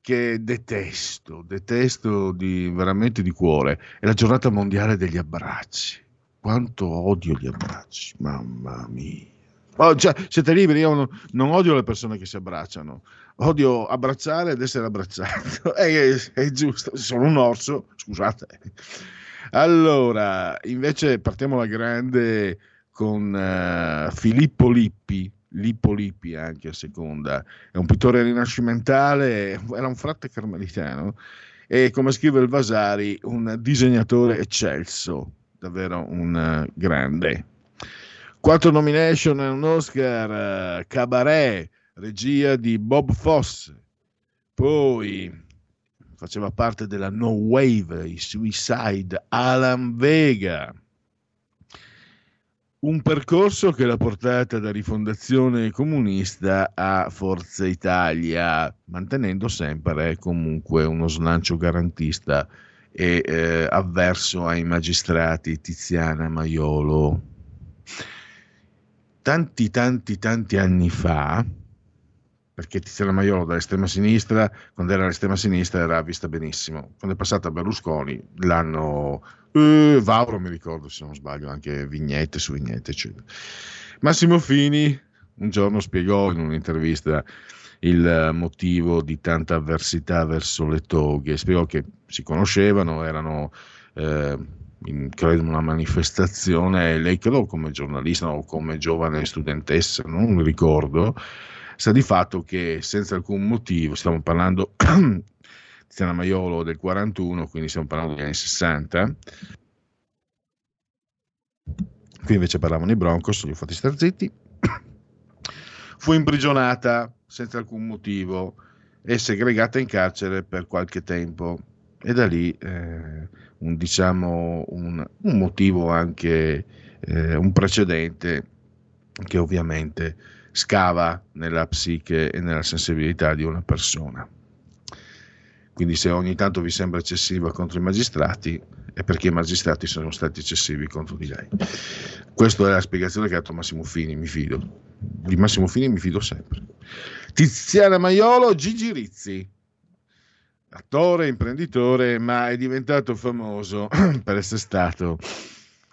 che detesto, detesto di, veramente di cuore, è la giornata mondiale degli abbracci. Quanto odio gli abbracci, mamma mia. Oh, cioè, siete liberi, io non, non, odio le persone che si abbracciano, odio abbracciare ed essere abbracciato. è, è, è giusto, sono un orso, scusate. Allora, invece partiamo alla grande con uh, Filippo Lippi, Lippo Lippi anche a seconda, è un pittore rinascimentale, era un frate carmelitano e come scrive il Vasari, un disegnatore eccelso, davvero un uh, grande. Quattro nomination e un Oscar, Cabaret, regia di Bob Fosse, poi faceva parte della No Wave, i Suicide, Alan Vega, un percorso che l'ha portata da rifondazione comunista a Forza Italia, mantenendo sempre comunque uno slancio garantista e eh, avverso ai magistrati Tiziana Maiolo. Tanti, tanti, tanti anni fa, perché Tiziana Maiolo dall'estrema sinistra, quando era all'estrema sinistra era vista benissimo. Quando è passata a Berlusconi l'hanno... Eh, Vauro mi ricordo se non sbaglio, anche vignette su vignette, eccetera. Massimo Fini un giorno spiegò in un'intervista il motivo di tanta avversità verso le toghe, spiegò che si conoscevano, erano... Eh, in, credo una manifestazione, lei credo come giornalista o come giovane studentessa, non ricordo, sta di fatto che senza alcun motivo, stiamo parlando di Tiziana Maiolo del 41, quindi stiamo parlando degli anni 60, qui invece parlavano i Broncos, li ho fatti star zitti, fu imprigionata senza alcun motivo e segregata in carcere per qualche tempo. E da lì eh, un, diciamo, un, un, motivo anche eh, un precedente che ovviamente scava nella psiche e nella sensibilità di una persona. Quindi se ogni tanto vi sembra eccessiva contro i magistrati è perché i magistrati sono stati eccessivi contro di lei. Questa è la spiegazione che ha dato Massimo Fini, mi fido. Di Massimo Fini mi fido sempre. Tiziana Maiolo, Gigi Rizzi, attore, imprenditore, ma è diventato famoso per essere stato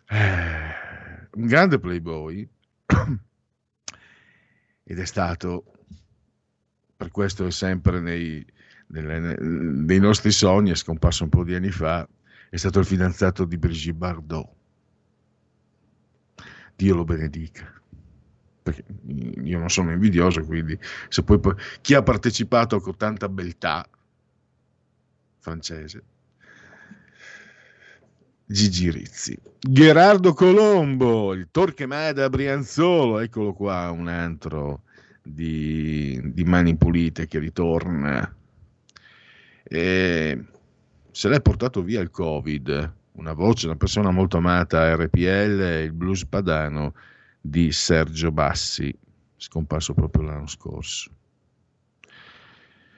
eh, un grande playboy ed è stato, per questo è sempre nei, nelle, nei nostri sogni, è scomparso un po' di anni fa, è stato il fidanzato di Brigitte Bardot. Dio lo benedica. Perché io non sono invidioso, quindi se poi, chi ha partecipato con tanta beltà francese Gigi Rizzi. Gerardo Colombo, il Torquemada Brianzolo, eccolo qua, un altro di, di mani pulite che ritorna. E se l'è portato via il Covid, una voce, una persona molto amata a RPL, il blues padano di Sergio Bassi, scomparso proprio l'anno scorso.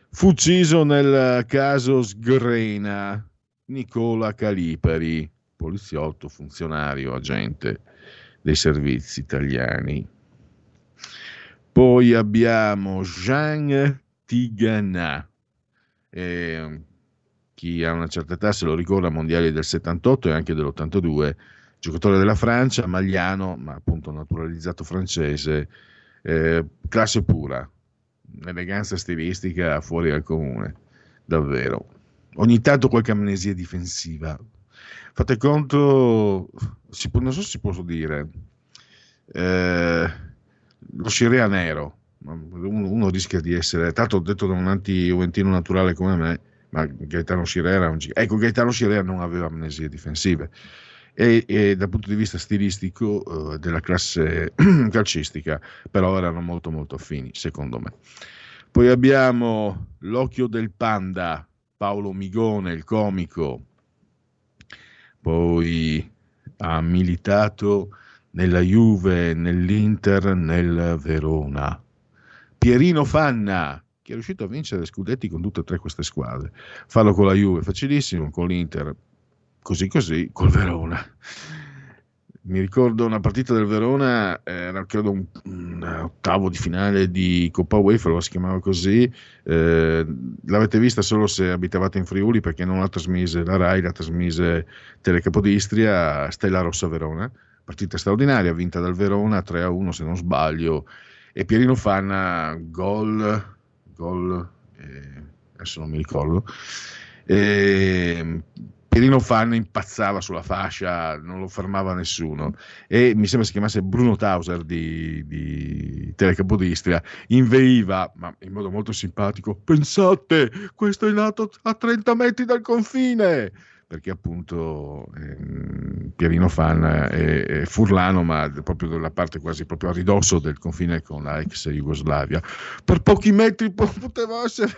Fu ucciso nel caso Sgrena Nicola Calipari, poliziotto, funzionario, agente dei servizi italiani. Poi abbiamo Jean Tigana, eh, chi ha una certa età se lo ricorda, mondiali del 78 e anche dell'82, giocatore della Francia, magliano, ma appunto naturalizzato francese, eh, classe pura, eleganza stilistica fuori dal comune, davvero. Ogni tanto qualche amnesia difensiva, Fate conto, può, non so se si può dire, eh, lo scirea nero, uno, uno, rischia di essere, tanto detto da un anti-juventino naturale come me, ma Gaetano Scirea un ecco Gaetano Scirea non aveva amnesie difensive. E, e dal punto di vista stilistico eh, della classe calcistica però erano molto molto affini secondo me. Poi abbiamo l'occhio del panda Paolo Migone il comico poi ha militato nella Juve, nell'Inter, nel Verona. Pierino Fanna, che è riuscito a vincere scudetti con tutte e tre queste squadre. Farlo con la Juve facilissimo, con l'Inter così così, col Verona. Mi ricordo una partita del Verona, era credo un, un ottavo di finale di Coppa UEFA, lo si chiamava così. Eh, l'avete vista solo se abitavate in Friuli perché non la trasmise la Rai, la trasmise Telecapodistria, Stella Rossa Verona. Partita straordinaria, vinta dal Verona 3 a 1 se non sbaglio. E Pierino Fanna, gol, gol, eh, adesso non mi ricordo. Eh, Pierino Fan impazzava sulla fascia, non lo fermava nessuno. E mi sembra si chiamasse Bruno Tauser di, di Telecapodistria, inveiva, ma in modo molto simpatico, pensate, questo è nato a 30 metri dal confine! Perché appunto eh, Pierino Fan è, è, furlano, ma proprio dalla parte quasi proprio a ridosso del confine con la ex Jugoslavia. Per pochi metri poteva essere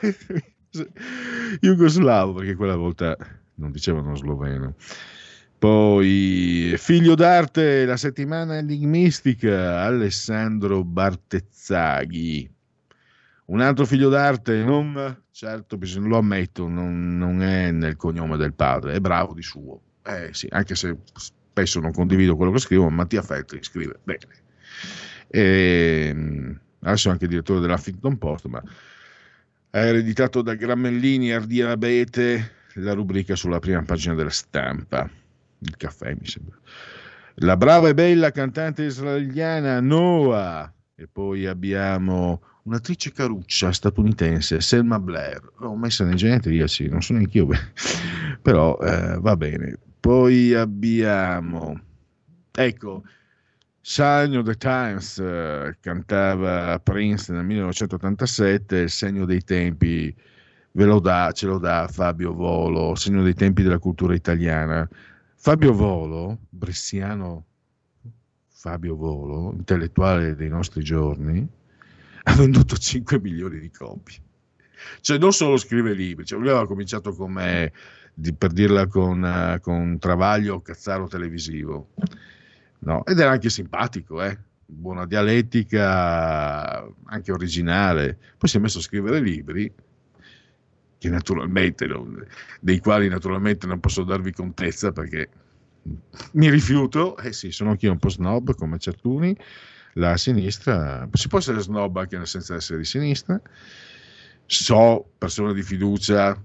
jugoslavo, perché quella volta non dicevano sloveno. Poi, figlio d'arte, la settimana enigmistica, Alessandro Bartezzaghi. Un altro figlio d'arte, non, certo, lo ammetto, non, non è nel cognome del padre, è bravo di suo. Eh sì, anche se spesso non condivido quello che scrivo, Mattia Feltri scrive bene. E, ehm, adesso è anche direttore dell'Huffington Post, ma ha ereditato da Grammellini, Ardia Abete, la rubrica sulla prima pagina della stampa. Il caffè, mi sembra. La brava e bella cantante israeliana Noah. E poi abbiamo un'attrice caruccia statunitense, Selma Blair. L'ho messa nei genetriaci, non so neanche io, però eh, va bene. Poi abbiamo, ecco, Sign of the Times, eh, cantava Prince nel 1987, Il segno dei tempi ve lo dà, ce lo dà Fabio Volo, segno dei tempi della cultura italiana. Fabio Volo, bresciano Fabio Volo, intellettuale dei nostri giorni, ha venduto 5 milioni di copie. Cioè non solo scrive libri, cioè lui aveva cominciato con me, di, per dirla con, uh, con Travaglio Cazzaro televisivo, no? ed era anche simpatico, eh? buona dialettica, anche originale. Poi si è messo a scrivere libri dei quali naturalmente non posso darvi contezza perché mi rifiuto, eh sì, sono anch'io un po' snob come Certuni, la sinistra, si può essere snob anche senza essere di sinistra, so persone di fiducia,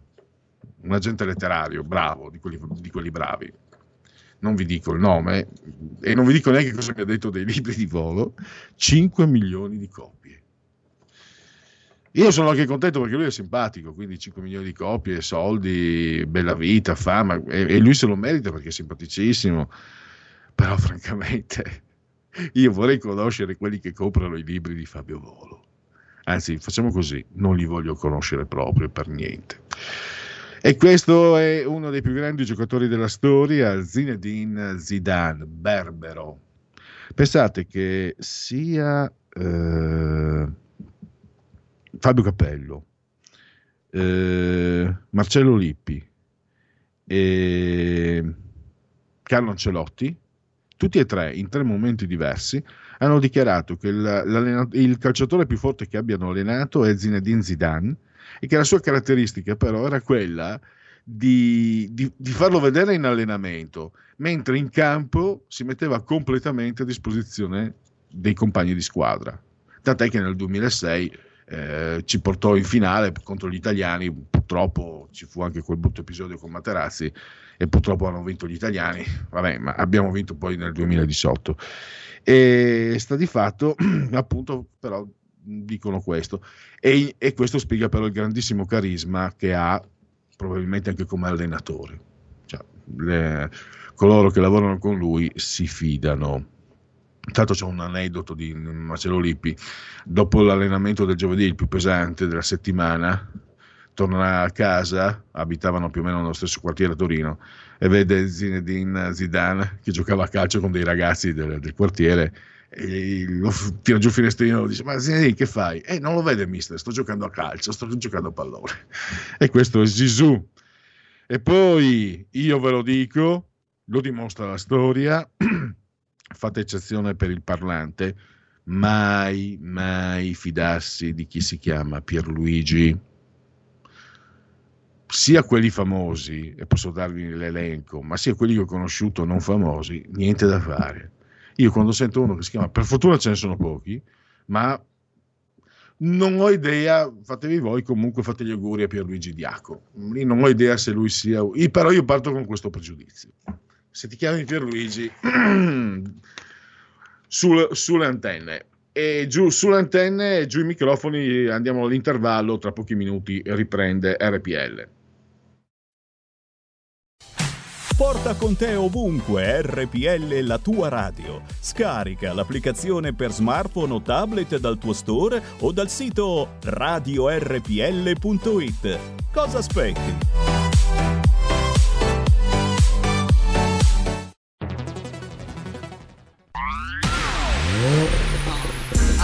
un agente letterario bravo, di quelli, di quelli bravi, non vi dico il nome e non vi dico neanche cosa mi ha detto dei libri di volo, 5 milioni di copie. Io sono anche contento perché lui è simpatico, quindi 5 milioni di copie, soldi, bella vita, fama, e, e lui se lo merita perché è simpaticissimo. Però francamente io vorrei conoscere quelli che comprano i libri di Fabio Volo. Anzi, facciamo così, non li voglio conoscere proprio per niente. E questo è uno dei più grandi giocatori della storia, Zinedine Zidane, berbero. Pensate che sia... Eh, Fabio Cappello, eh, Marcello Lippi e Carlo Ancelotti, tutti e tre in tre momenti diversi, hanno dichiarato che il, il calciatore più forte che abbiano allenato è Zinedine Zidane e che la sua caratteristica però era quella di, di, di, farlo vedere in allenamento, mentre in campo si metteva completamente a disposizione dei compagni di squadra. Tant'è che nel 2006 eh, ci portò in finale contro gli italiani, purtroppo ci fu anche quel brutto episodio con Materazzi e purtroppo hanno vinto gli italiani, vabbè, ma abbiamo vinto poi nel 2018. E sta di fatto, appunto, però dicono questo. E, e, questo spiega però il grandissimo carisma che ha probabilmente anche come allenatore. Cioè, le, coloro che lavorano con lui si fidano. Intanto c'è un aneddoto di Marcello Lippi. Dopo l'allenamento del giovedì, il più pesante della settimana, torna a casa, abitavano più o meno nello stesso quartiere a Torino, e vede Zinedine Zidane che giocava a calcio con dei ragazzi del, del quartiere e lo tira giù il finestrino e dice ma Zinedine che fai? Eh non lo vede mister, sto giocando a calcio, sto giocando a pallone. e questo è Zizou. E poi io ve lo dico, lo dimostra la storia, fate eccezione per il parlante, mai, mai fidarsi di chi si chiama Pierluigi. sia quelli famosi, e posso darvi l'elenco, ma sia quelli che ho conosciuto non famosi, niente da fare. Io quando sento uno che si chiama, per fortuna ce ne sono pochi, ma non ho idea, fatevi voi comunque fate gli auguri a Pierluigi Diaco, non ho idea se lui sia, però io parto con questo pregiudizio. Se ti chiami Pierluigi, sul, sulle antenne, e giù sulle antenne, giù i microfoni, andiamo all'intervallo, tra pochi minuti riprende RPL. Porta con te ovunque RPL la tua radio. Scarica l'applicazione per smartphone o tablet dal tuo store o dal sito radiorpl.it. Cosa aspetti?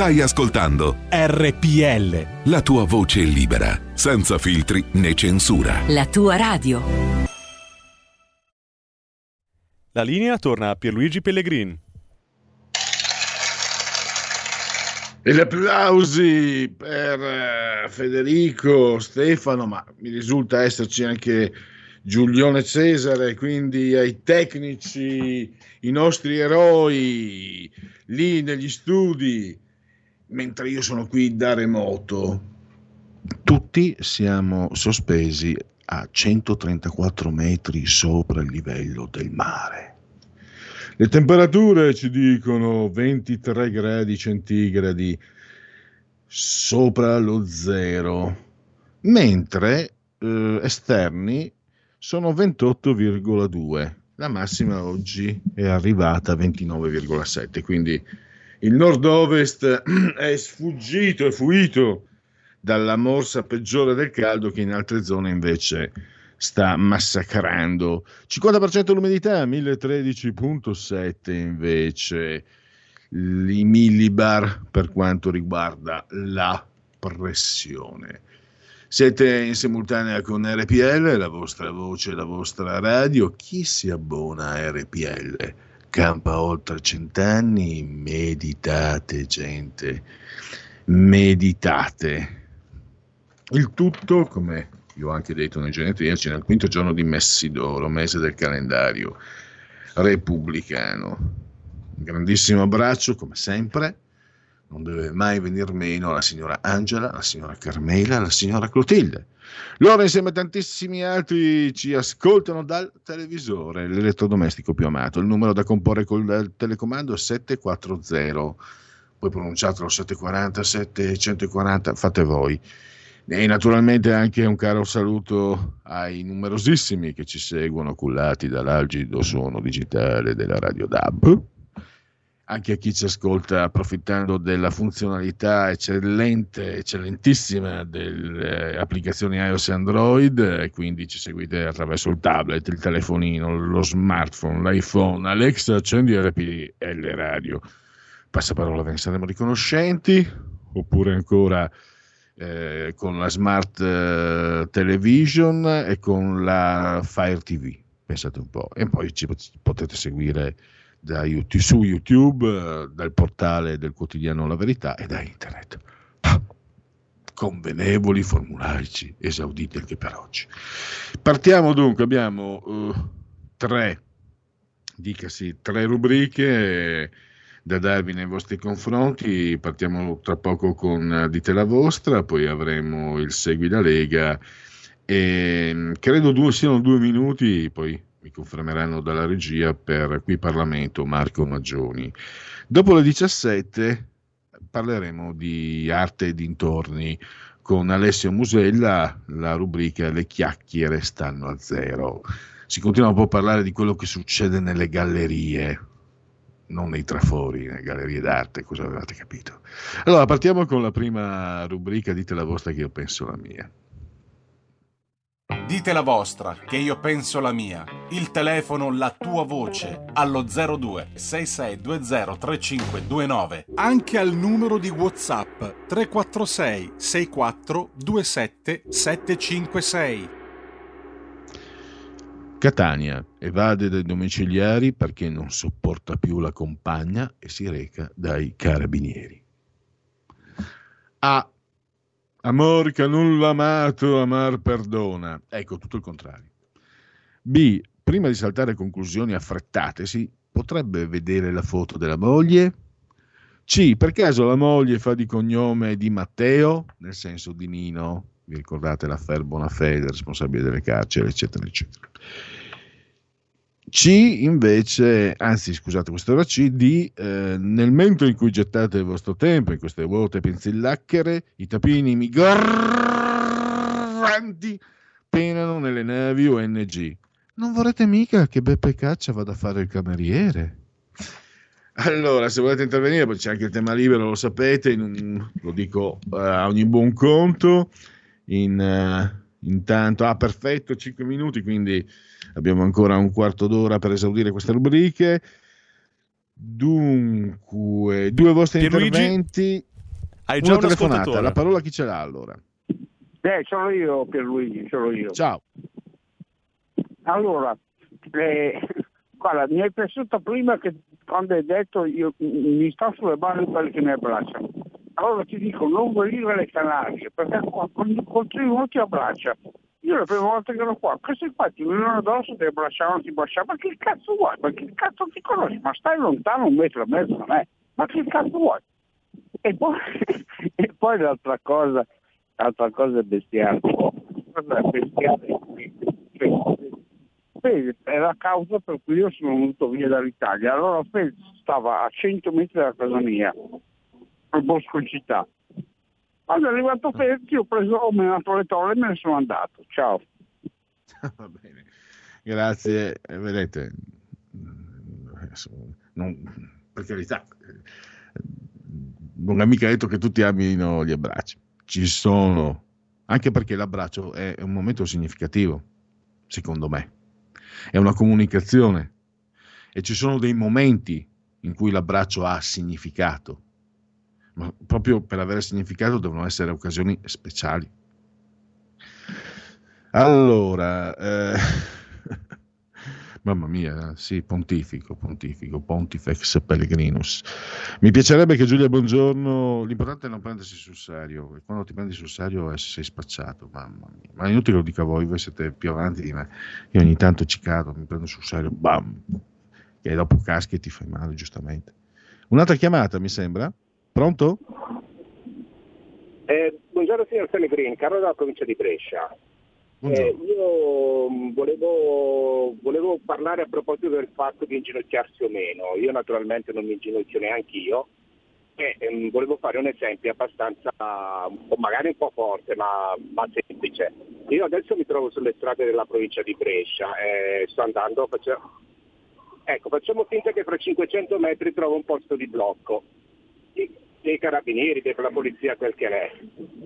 Stai ascoltando RPL. la tua voce libera, senza filtri né censura. La tua radio. La linea torna a Pierluigi Pellegrin. E gli applausi per eh, Federico, Stefano, ma mi risulta esserci anche Giulione Cesare, quindi ai tecnici, i nostri eroi lì negli studi, mentre io sono qui da remoto. Tutti siamo sospesi a 134 metri sopra il livello del mare. Le temperature ci dicono 23 gradi centigradi sopra lo zero, mentre eh, esterni sono 28,2. La massima oggi è arrivata a 29,7, quindi il nord-ovest è sfuggito, è fuito dalla morsa peggiore del caldo che in altre zone invece sta massacrando. 50% l'umidità, 1013.7 invece i millibar per quanto riguarda la pressione. Siete in simultanea con RPL, la vostra voce, la vostra radio. Chi si abbona a RPL? Campa oltre cent'anni, meditate gente, meditate. Il tutto, come io ho anche detto nei genetriaci, nel quinto giorno di Messidoro, mese del calendario repubblicano. Un grandissimo abbraccio, come sempre. Non deve mai venir meno la signora Angela, la signora Carmela, la signora Clotilde. Loro insieme a tantissimi altri ci ascoltano dal televisore, l'elettrodomestico più amato. Il numero da comporre col telecomando è 740. Poi pronunciatelo 740, 740, fate voi. E naturalmente anche un caro saluto ai numerosissimi che ci seguono cullati dall'algido suono digitale della Radio DAB, anche a chi ci ascolta approfittando della funzionalità eccellente, eccellentissima delle applicazioni iOS e Android e quindi ci seguite attraverso il tablet, il telefonino, lo smartphone, l'iPhone, Alexa accendi RPL Radio. Passaparola, ve ne saremo riconoscenti, oppure ancora eh, con la smart eh, television e con la Fire TV. Pensate un po'. E poi ci potete seguire da YouTube, su YouTube, eh, dal portale del quotidiano La Verità e da internet. Convenevoli, formulaici, esauditi anche per oggi. Partiamo dunque, abbiamo eh, tre, dicasi, tre rubriche. eh, da darvi nei vostri confronti. Partiamo tra poco con Dite la vostra, poi avremo il Segui la Lega e mm, credo due, siano due minuti, poi mi confermeranno dalla regia per qui Parlamento Marco Maggioni. Dopo le 17 parleremo di arte e dintorni con Alessio Musella, la rubrica Le chiacchiere stanno a zero. Si continua un po' a parlare di quello che succede nelle gallerie, non nei trafori, nelle gallerie d'arte, cosa avevate capito? Allora, partiamo con la prima rubrica, dite la vostra che io penso la mia. Dite la vostra, che io penso la mia. Il telefono, la tua voce, allo 02 6620 3529. Anche al numero di WhatsApp 346 64 27 756. Catania evade dai domiciliari perché non sopporta più la compagna e si reca dai carabinieri. A. Amor che nulla amato, amar perdona. Ecco, tutto il contrario. B. Prima di saltare conclusioni affrettate, si potrebbe vedere la foto della moglie? C. Per caso la moglie fa di cognome di Matteo, nel senso di Nino? Vi ricordate l'affair Bonafede, responsabile delle carceri, eccetera, eccetera. C invece, anzi scusate, questo era C, di eh, nel momento in cui gettate il vostro tempo in queste vuote penzillacchere, i tapini migranti penano nelle navi ONG. Non vorrete mica che Beppe Caccia vada a fare il cameriere? Allora, se volete intervenire, poi c'è anche il tema libero, lo sapete, un- lo dico eh, a ogni buon conto. In, eh, intanto, ah, perfetto, 5 minuti, quindi abbiamo ancora un quarto d'ora per esaudire queste rubriche. Dunque, due vostri Pierluigi? interventi. Hai già una un telefonata, la parola chi ce l'ha allora? Eh, sono io Pierluigi, sono io. Ciao. Allora, eh, guarda, mi è piaciuto prima che quando hai detto io mi sto sulle balle quelli che mi abbracciano. Allora ti dico, non venire alle Canarie, perché qua con, continuo ti abbraccia. Io la prima volta che ero qua, questi qua ti venivano addosso, ti abbracciavano, ti baciavano, ma che cazzo vuoi? Ma che cazzo ti conosci? Ma stai lontano un metro e mezzo da me, ma che cazzo vuoi? E poi, e poi l'altra cosa, l'altra cosa bestiale, cosa bestiale qui, cioè, Fede era la causa per cui io sono venuto via dall'Italia. Allora Fede stava a 100 metri dalla casa mia, al bosco in città. Quando è arrivato Fede, io ho preso, ho menato le tolle e me ne sono andato. Ciao. Va bene. Grazie. Eh, vedete, non- per carità, eh, non è mica detto che tutti amino gli abbracci. Ci sono, anche perché l'abbraccio è un momento significativo, secondo me. È una comunicazione e ci sono dei momenti in cui l'abbraccio ha significato, ma proprio per avere significato devono essere occasioni speciali. Allora, eh, mamma mia, sì, pontifico, pontifico, pontifex pellegrinus. Mi piacerebbe che Giulia Buongiorno, l'importante è non prendersi sul serio, quando ti prendi sul serio sei spacciato, mamma mia. Ma inutile lo dica voi, voi siete più avanti di me. Io ogni tanto ci cado, mi prendo sul serio, bam, e dopo caschi e ti fai male, giustamente. Un'altra chiamata, mi sembra. Pronto? Eh, buongiorno signor Pellegrini, Carlo dalla provincia di Brescia. Eh, io mh, volevo, volevo parlare a proposito del fatto di inginocchiarsi o meno. Io naturalmente non mi inginocchio neanche io e ehm, volevo fare un esempio abbastanza, magari un po' forte ma, ma semplice. Io adesso mi trovo sulle strade della provincia di Brescia e sto andando, faccio- ecco, facciamo finta che fra 500 metri trovo un posto di blocco dei- carabinieri, della polizia, quel che è.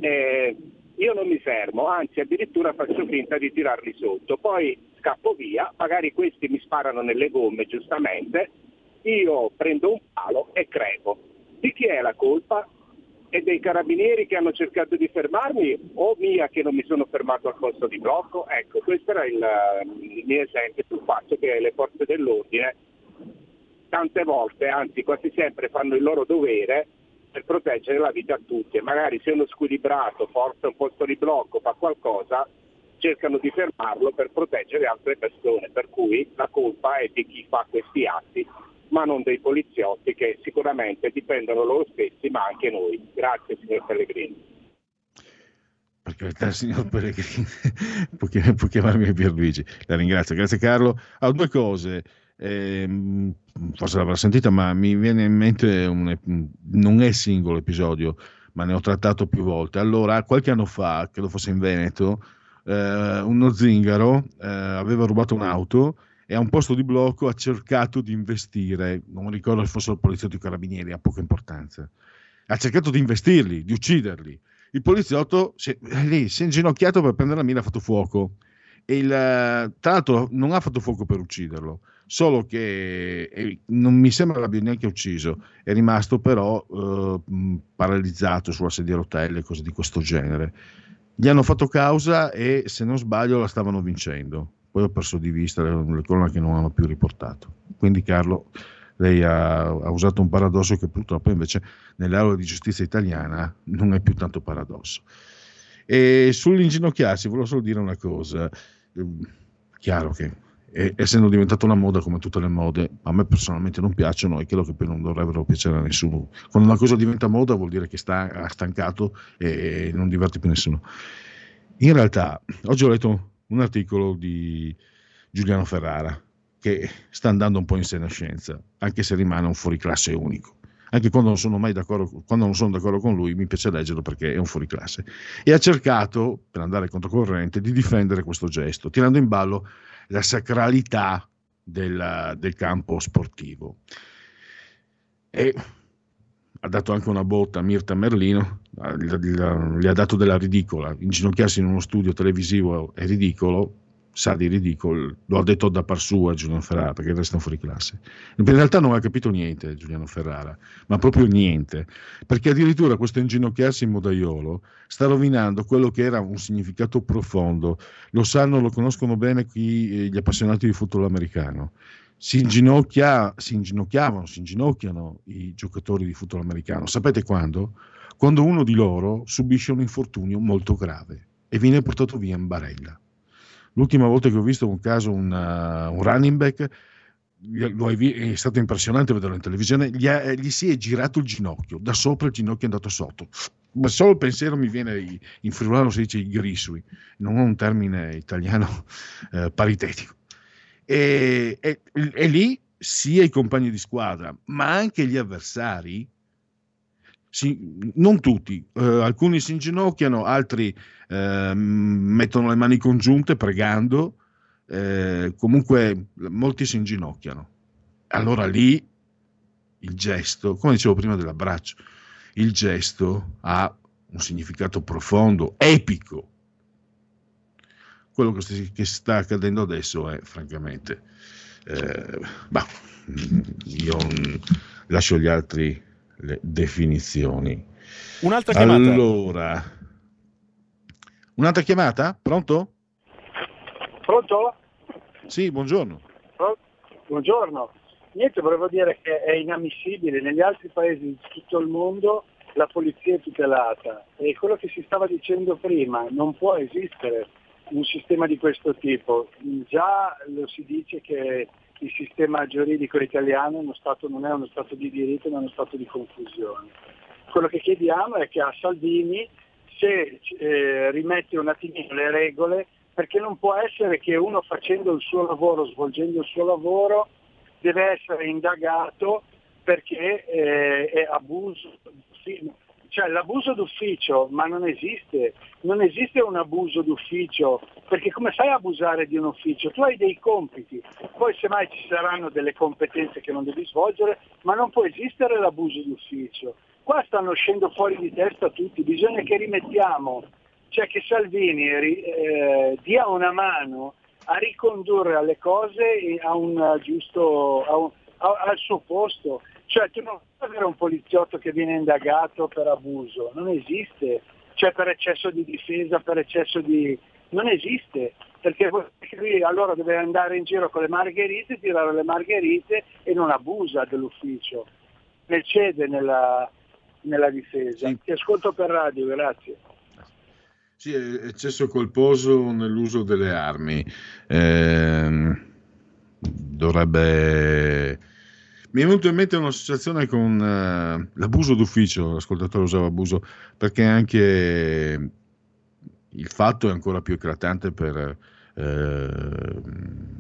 Eh, io non mi fermo, anzi addirittura faccio finta di tirarli sotto, poi scappo via, magari questi mi sparano nelle gomme giustamente, io prendo un palo e crepo. Di chi è la colpa? E dei carabinieri che hanno cercato di fermarmi o mia che non mi sono fermato al posto di blocco? Ecco, questo era il, il mio esempio sul fatto che le forze dell'ordine tante volte, anzi quasi sempre, fanno il loro dovere per proteggere la vita a tutti e magari se uno squilibrato forza un posto di blocco, fa qualcosa, cercano di fermarlo per proteggere altre persone, per cui la colpa è di chi fa questi atti, ma non dei poliziotti che sicuramente difendono loro stessi, ma anche noi. Grazie signor Pellegrini. Per carità, signor Pellegrini, può, chi- può chiamarmi Pierluigi. La ringrazio, grazie Carlo. Ha due cose, ehm, forse l'avrà sentita, ma mi viene in mente, un, non è singolo episodio, ma ne ho trattato più volte. Allora, qualche anno fa, credo fosse in Veneto, eh, uno zingaro eh, aveva rubato un'auto e a un posto di blocco ha cercato di investire, non ricordo se fossero poliziotti o carabinieri, ha poca importanza, ha cercato di investirli, di ucciderli. Il poliziotto si è lì, si è inginocchiato per prendere la mira, ha fatto fuoco. E il, eh, tra l'altro non ha fatto fuoco per ucciderlo, solo che eh, non mi sembra l'abbia neanche ucciso, è rimasto però eh, paralizzato sulla sedia a rotelle, cose di questo genere. Gli hanno fatto causa e se non sbaglio la stavano vincendo. Poi ho perso di vista le, le cronache non hanno più riportato. Quindi Carlo, lei ha, ha usato un paradosso che purtroppo invece nell'aula di giustizia italiana non è più tanto paradosso. E sull'inginocchiarsi volevo solo dire una cosa. Ehm, Chiaro che eh, essendo diventata una moda come tutte le mode, a me personalmente non piacciono e credo che poi non dovrebbero piacere a nessuno. Quando una cosa diventa moda vuol dire che sta, stancato e non diverte più nessuno. In realtà, oggi ho letto un articolo di Giuliano Ferrara che sta andando un po' in senescenza, anche se rimane un fuoriclasse unico. Anche quando non sono mai d'accordo, non sono d'accordo con lui, mi piace leggerlo perché è un fuoriclasse. E ha cercato, per andare controcorrente, di difendere questo gesto, tirando in ballo la sacralità del, del campo sportivo. E ha dato anche una botta a Mirta Merlino, gli ha dato della ridicola, inginocchiarsi in uno studio televisivo è ridicolo, sa di ridicolo, lo ha detto da par sua Giuliano Ferrara perché restano fuori classe. In realtà non ha capito niente Giuliano Ferrara, ma proprio niente, perché addirittura questo inginocchiarsi in modaiolo sta rovinando quello che era un significato profondo. Lo sanno, lo conoscono bene qui eh, gli appassionati di football americano. Si, inginocchia, si inginocchiavano, si inginocchiano i giocatori di football americano. Sapete quando? Quando uno di loro subisce un infortunio molto grave e viene portato via in barella. L'ultima volta che ho visto un caso, un, uh, un running back, è stato impressionante vederlo in televisione, gli, ha, gli, si è girato il ginocchio, da sopra il ginocchio è andato sotto. Ma solo il pensiero mi viene, in friulano si dice i grisui, non ho un termine italiano eh, paritetico. E, e, e lì sia i compagni di squadra, ma anche gli avversari si, non tutti, eh, alcuni si inginocchiano, altri eh, mettono le mani congiunte pregando, eh, comunque molti si inginocchiano. Allora lì il gesto, come dicevo prima dell'abbraccio, il gesto ha un significato profondo, epico. Quello che, st- che sta accadendo adesso è francamente, eh, bah, io lascio gli altri le definizioni. Un'altra chiamata. Allora, un'altra chiamata? Pronto? Pronto? Sì, buongiorno. Pro- Buongiorno. Niente, volevo dire che è inammissibile. Negli altri paesi di tutto il mondo la polizia è tutelata e quello che si stava dicendo prima, non può esistere un sistema di questo tipo. Già lo si dice che il sistema giuridico italiano stato, non è uno stato di diritto ma uno stato di confusione. Quello che chiediamo è che a Salvini se eh, rimette un attimino le regole, perché non può essere che uno facendo il suo lavoro, svolgendo il suo lavoro, deve essere indagato perché eh, è abuso, sì, cioè l'abuso d'ufficio, ma non esiste, non esiste un abuso d'ufficio, perché come fai a abusare di un ufficio? Tu hai dei compiti, poi semmai ci saranno delle competenze che non devi svolgere, ma non può esistere l'abuso d'ufficio. Qua stanno uscendo fuori di testa tutti, bisogna che rimettiamo, cioè che Salvini eh, dia una mano a ricondurre alle cose a un giusto, a un, a, al suo posto. Cioè tu non puoi avere un poliziotto che viene indagato per abuso, non esiste, cioè per eccesso di difesa, per eccesso di... non esiste, perché lui allora deve andare in giro con le margherite, tirare le margherite e non abusa dell'ufficio, ne cede nella, nella difesa. Ti ascolto per radio, grazie. Sì, eccesso colposo nell'uso delle armi. Eh, dovrebbe... Mi è venuto in mente un'associazione con eh, l'abuso d'ufficio, l'ascoltatore usava abuso, perché anche il fatto è ancora più eclatante per eh,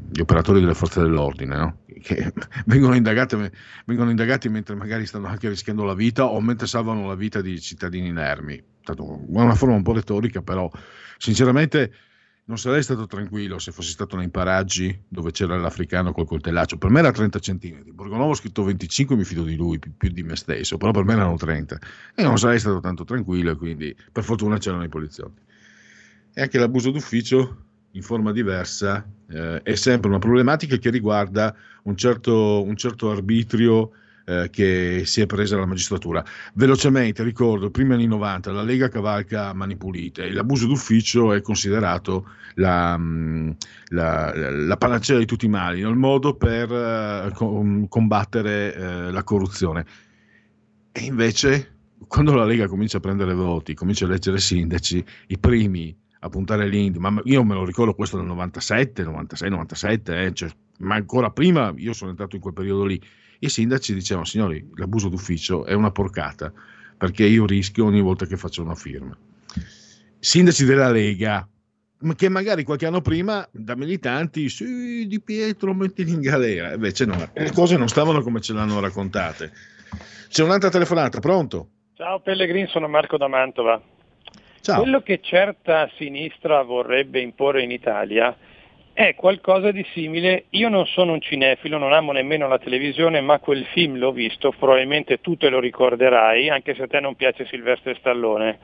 gli operatori delle forze dell'ordine, no? che vengono indagati, vengono indagati mentre magari stanno anche rischiando la vita o mentre salvano la vita di cittadini inermi. È una forma un po' retorica, però sinceramente non sarei stato tranquillo se fossi stato nei paraggi dove c'era l'africano col coltellaccio. Per me era 30 centimetri. Borgonovo ha scritto 25, mi fido di lui più, più, di me stesso, però per me erano 30. E non sarei stato tanto tranquillo quindi per fortuna c'erano i poliziotti. E anche l'abuso d'ufficio in forma diversa eh, è sempre una problematica che riguarda un certo, un certo arbitrio eh, che si è presa la magistratura. Velocemente ricordo, prima anni 90 la Lega cavalca mani pulite, l'abuso d'ufficio è considerato la, mm, la, la panacea di tutti i mali, il modo per eh, combattere eh, la corruzione. E invece, quando la Lega comincia a prendere voti, comincia a eleggere sindaci, i primi a puntare l'India, ma io me lo ricordo questo nel 97, 96, 97, eh, cioè, ma ancora prima io sono entrato in quel periodo lì i sindaci dicevano signori l'abuso d'ufficio è una porcata perché io rischio ogni volta che faccio una firma. Sindaci della Lega, che magari qualche anno prima da militanti, sì, Di Pietro mettili in galera, invece no, le cose non stavano come ce l'hanno raccontate. C'è un'altra telefonata, pronto? Ciao Pellegrin, sono Marco da Mantova. Ciao. Quello che certa sinistra vorrebbe imporre in Italia è qualcosa di simile. Io non sono un cinefilo, non amo nemmeno la televisione, ma quel film l'ho visto, probabilmente tu te lo ricorderai, anche se a te non piace Silvestre Stallone.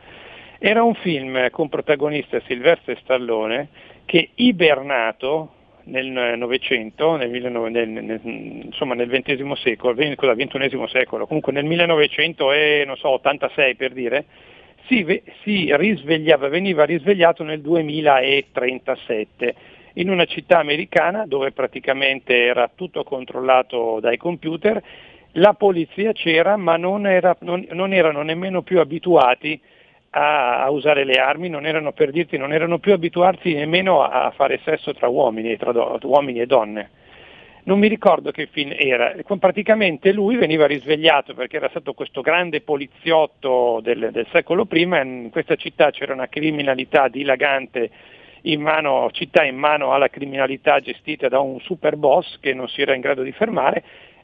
Era un film con protagonista Silvestre Stallone che ibernato nel Novecento, nel, 19 nel, nel, insomma nel XX secolo, XXI secolo, comunque nel 1900 e non so, 86 per dire, si, si risvegliava, veniva risvegliato nel 2037 in una città americana dove praticamente era tutto controllato dai computer, la polizia c'era ma non, era, non, non erano nemmeno più abituati a, a, usare le armi, non erano per dirti, non erano più abituati nemmeno a, fare sesso tra uomini, tra do, uomini e donne. Non mi ricordo che film era, praticamente lui veniva risvegliato perché era stato questo grande poliziotto del, del secolo prima, in questa città c'era una criminalità dilagante in mano, città in mano alla criminalità gestita da un super boss che non si era in grado di fermare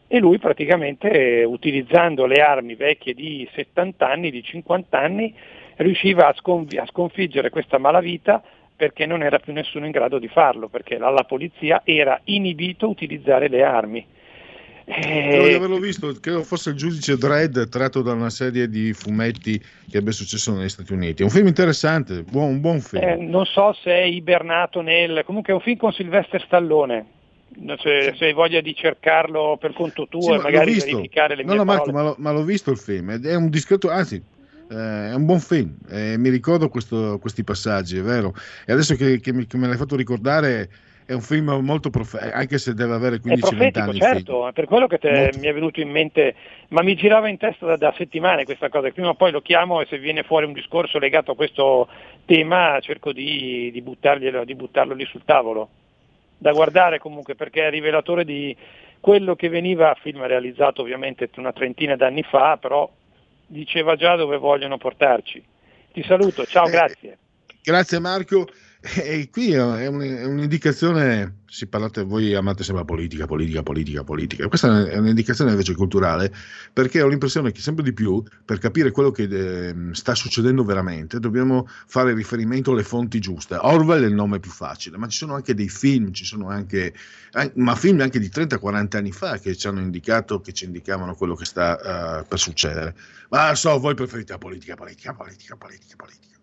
e lui praticamente utilizzando le armi vecchie di 70 anni, di 50 anni, riusciva a, sconf- a sconfiggere questa malavita perché non era più nessuno in grado di farlo, perché la, la polizia era inibito utilizzare le armi. Credo di averlo visto, credo fosse il giudice Dredd tratto da una serie di fumetti che abbia successo negli Stati Uniti. È un film interessante, buon, un buon film. Eh, non so se è ibernato nel... comunque è un film con Sylvester Stallone. Se, se hai voglia di cercarlo per conto tuo Sì, e ma magari verificare le No, mie no, parole. Marco, ma, l'ho, ma l'ho visto il film, è un discreto, anzi, eh, è un buon film, eh, mi ricordo questo- questi passaggi, è vero. E adesso che, che mi- che me l'hai fatto ricordare, è un film molto profetico, anche se deve avere È 15-20 profetico, anni. certo, è per quello che te- mi è venuto in mente, ma mi girava in testa da, da settimane questa cosa, prima o poi lo chiamo e se viene fuori un discorso legato a questo tema cerco di, di, di buttarlo lì sul tavolo, da guardare comunque perché è rivelatore di quello che veniva, film realizzato ovviamente una trentina d'anni fa, però diceva già dove vogliono portarci. Ti saluto, Eh, ciao, grazie. Grazie Marco. E qui è un- è un'indicazione, si parlate, voi amate sempre la politica, politica, politica, politica. Questa è un'indicazione invece culturale perché ho l'impressione che sempre di più, per capire quello che eh, sta succedendo veramente, dobbiamo fare riferimento alle fonti giuste. Orwell è il nome più facile, ma ci sono anche dei film, ci sono anche, an- ma film anche di 30-40 anni fa che ci hanno indicato, che ci indicavano quello che sta eh, per succedere. Ma so, voi preferite la politica, politica, politica, politica, politica.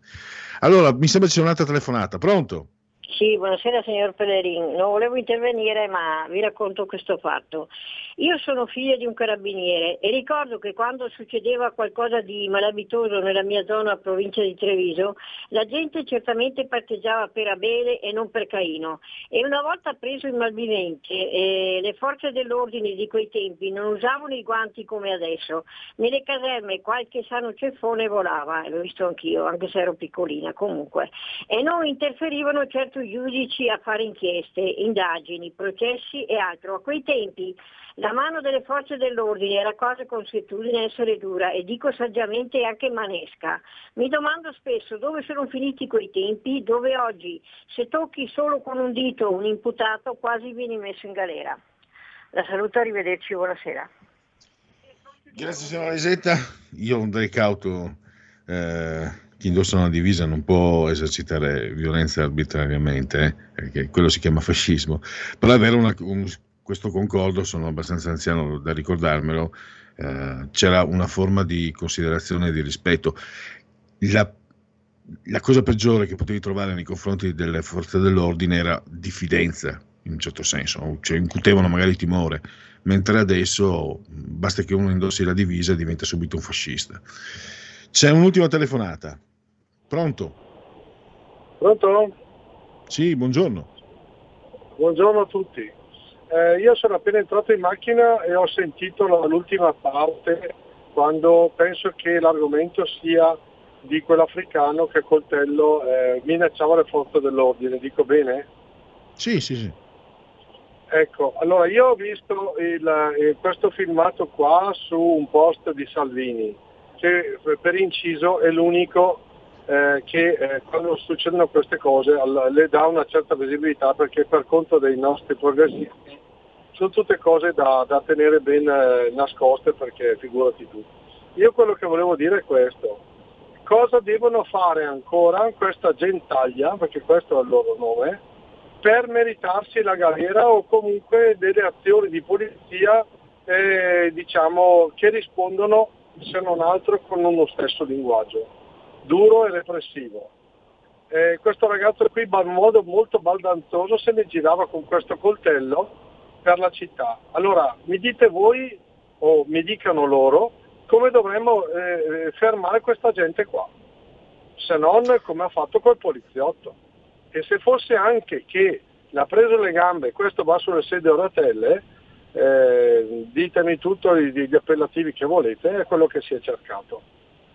Allora, mi sembra ci sia un'altra telefonata. Pronto? Sì, buonasera signor Pellerin. Non volevo intervenire ma vi racconto questo fatto. Io sono figlia di un carabiniere e ricordo che quando succedeva qualcosa di malavitoso nella mia zona provincia di Treviso, la gente certamente parteggiava per Abele e non per Caino. E una volta preso il malvivente, eh, le forze dell'ordine di quei tempi non usavano i guanti come adesso. Nelle caserme qualche sano ceffone volava, l'ho visto anch'io, anche se ero piccolina comunque. E non interferivano certo giudici a fare inchieste, indagini, processi e altro. A quei tempi la mano delle forze dell'ordine era cosa consuetudine essere dura e dico saggiamente anche manesca. Mi domando spesso dove sono finiti quei tempi dove oggi se tocchi solo con un dito un imputato quasi vieni messo in galera. La saluto, arrivederci, buonasera. Grazie signora Lisetta. Io andrei cauto. eh, chi indossa una divisa non può esercitare violenza arbitrariamente, eh, perché quello si chiama fascismo. Però avere una- un- questo concordo, sono abbastanza anziano da ricordarmelo, eh, c'era una forma di considerazione e di rispetto. La, la cosa peggiore che potevi trovare nei confronti delle forze dell'ordine era diffidenza, in un certo senso, cioè incutevano magari timore, mentre adesso basta che uno indossi la divisa e diventa subito un fascista. C'è un'ultima telefonata. Pronto? Pronto? Sì, buongiorno. Buongiorno a tutti. Eh, io sono appena entrato in macchina e ho sentito l'ultima parte quando penso che l'argomento sia di quell'africano che a coltello eh, minacciava le forze dell'ordine. Dico bene? Sì, sì, sì. Ecco, allora io ho visto il- eh, questo filmato qua su un post di Salvini, che per inciso è l'unico eh, che eh, quando succedono queste cose al- le dà una certa visibilità perché per conto dei nostri progressisti sono tutte cose da, da tenere ben eh, nascoste perché figurati tu. Io quello che volevo dire è questo. Cosa devono fare ancora questa gentaglia, perché questo è il loro nome, per meritarsi la galera o comunque delle azioni di polizia eh, diciamo, che rispondono se non altro con uno stesso linguaggio, duro e repressivo. eh, questo ragazzo qui in modo molto baldanzoso se ne girava con questo coltello per la città. Allora mi dite voi o mi dicano loro come dovremmo eh, fermare questa gente qua, se non come ha fatto quel poliziotto. E se fosse anche che l'ha preso le gambe questo va sulle sedie a rotelle, eh, ditemi tutto gli appellativi che volete, è quello che si è cercato.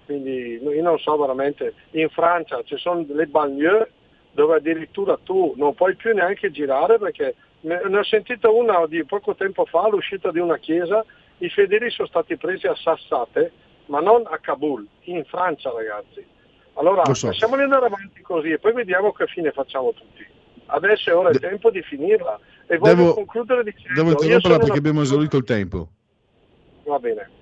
Quindi io non so veramente, in Francia ci sono le banlieue dove addirittura tu non puoi più neanche girare perché ne ho sentito una di poco tempo fa all'uscita di una chiesa, i fedeli sono stati presi a sassate, ma non a Kabul, in Francia ragazzi. Allora Lo so. andare avanti così e poi vediamo che fine facciamo tutti. Adesso è ora il tempo di finirla e voglio Devo, concludere dicendo... devo interromperla perché una abbiamo esaurito il tempo. Va bene.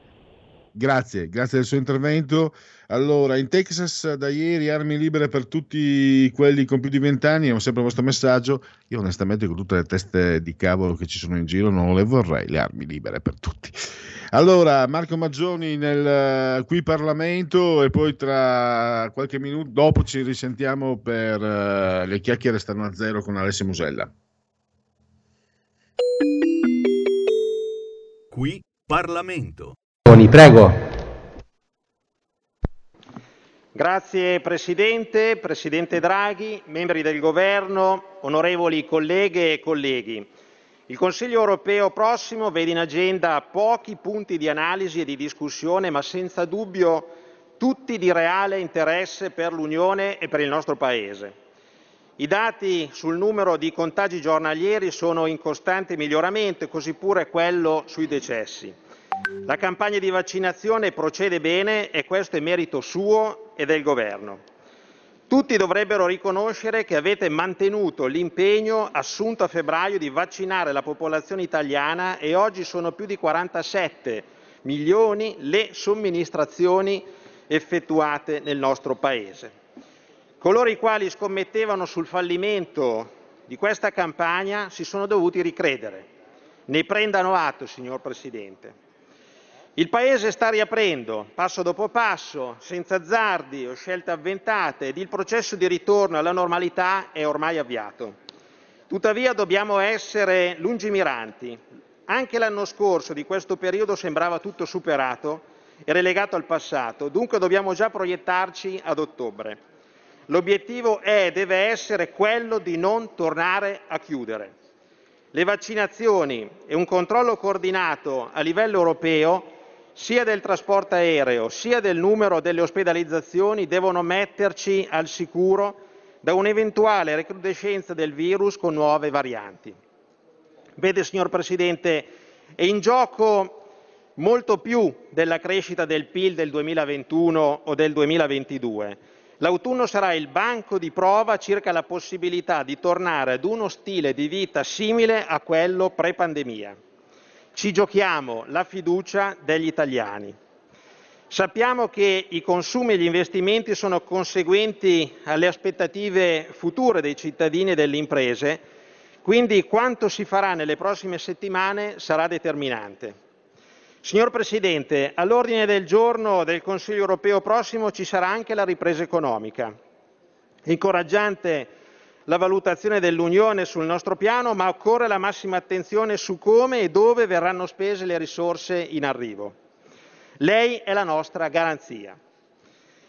Grazie, grazie del suo intervento. Allora, in Texas da ieri armi libere per tutti quelli con più di 20 anni, è sempre il vostro messaggio. Io onestamente con tutte le teste di cavolo che ci sono in giro non le vorrei le armi libere per tutti. Allora, Marco Maggioni nel eh, qui Parlamento e poi tra qualche minuto dopo ci risentiamo per eh, le chiacchiere stanno a zero con Alessio Musella. Qui Parlamento. Prego. Grazie Presidente, Presidente Draghi, membri del Governo, onorevoli colleghe e colleghi. Il Consiglio europeo prossimo vede in agenda pochi punti di analisi e di discussione, ma senza dubbio tutti di reale interesse per l'Unione e per il nostro Paese. I dati sul numero di contagi giornalieri sono in costante miglioramento così pure quello sui decessi. La campagna di vaccinazione procede bene e questo è merito suo e del Governo. Tutti dovrebbero riconoscere che avete mantenuto l'impegno assunto a febbraio di vaccinare la popolazione italiana e oggi sono più di 47 milioni le somministrazioni effettuate nel nostro Paese. Coloro i quali scommettevano sul fallimento di questa campagna si sono dovuti ricredere. Ne prendano atto, signor Presidente. Il Paese sta riaprendo, passo dopo passo, senza azzardi o scelte avventate ed il processo di ritorno alla normalità è ormai avviato. Tuttavia dobbiamo essere lungimiranti. Anche l'anno scorso di questo periodo sembrava tutto superato e relegato al passato, dunque dobbiamo già proiettarci ad ottobre. L'obiettivo è e deve essere quello di non tornare a chiudere. Le vaccinazioni e un controllo coordinato a livello europeo sia del trasporto aereo sia del numero delle ospedalizzazioni devono metterci al sicuro da un'eventuale recrudescenza del virus con nuove varianti. Vede, signor Presidente, è in gioco molto più della crescita del PIL del 2021 o del 2022. L'autunno sarà il banco di prova circa la possibilità di tornare ad uno stile di vita simile a quello pre-pandemia. Ci giochiamo la fiducia degli italiani. Sappiamo che i consumi e gli investimenti sono conseguenti alle aspettative future dei cittadini e delle imprese, quindi quanto si farà nelle prossime settimane sarà determinante. Signor Presidente, all'ordine del giorno del Consiglio europeo prossimo ci sarà anche la ripresa economica. Incoraggiante la valutazione dell'Unione sul nostro piano, ma occorre la massima attenzione su come e dove verranno spese le risorse in arrivo. Lei è la nostra garanzia.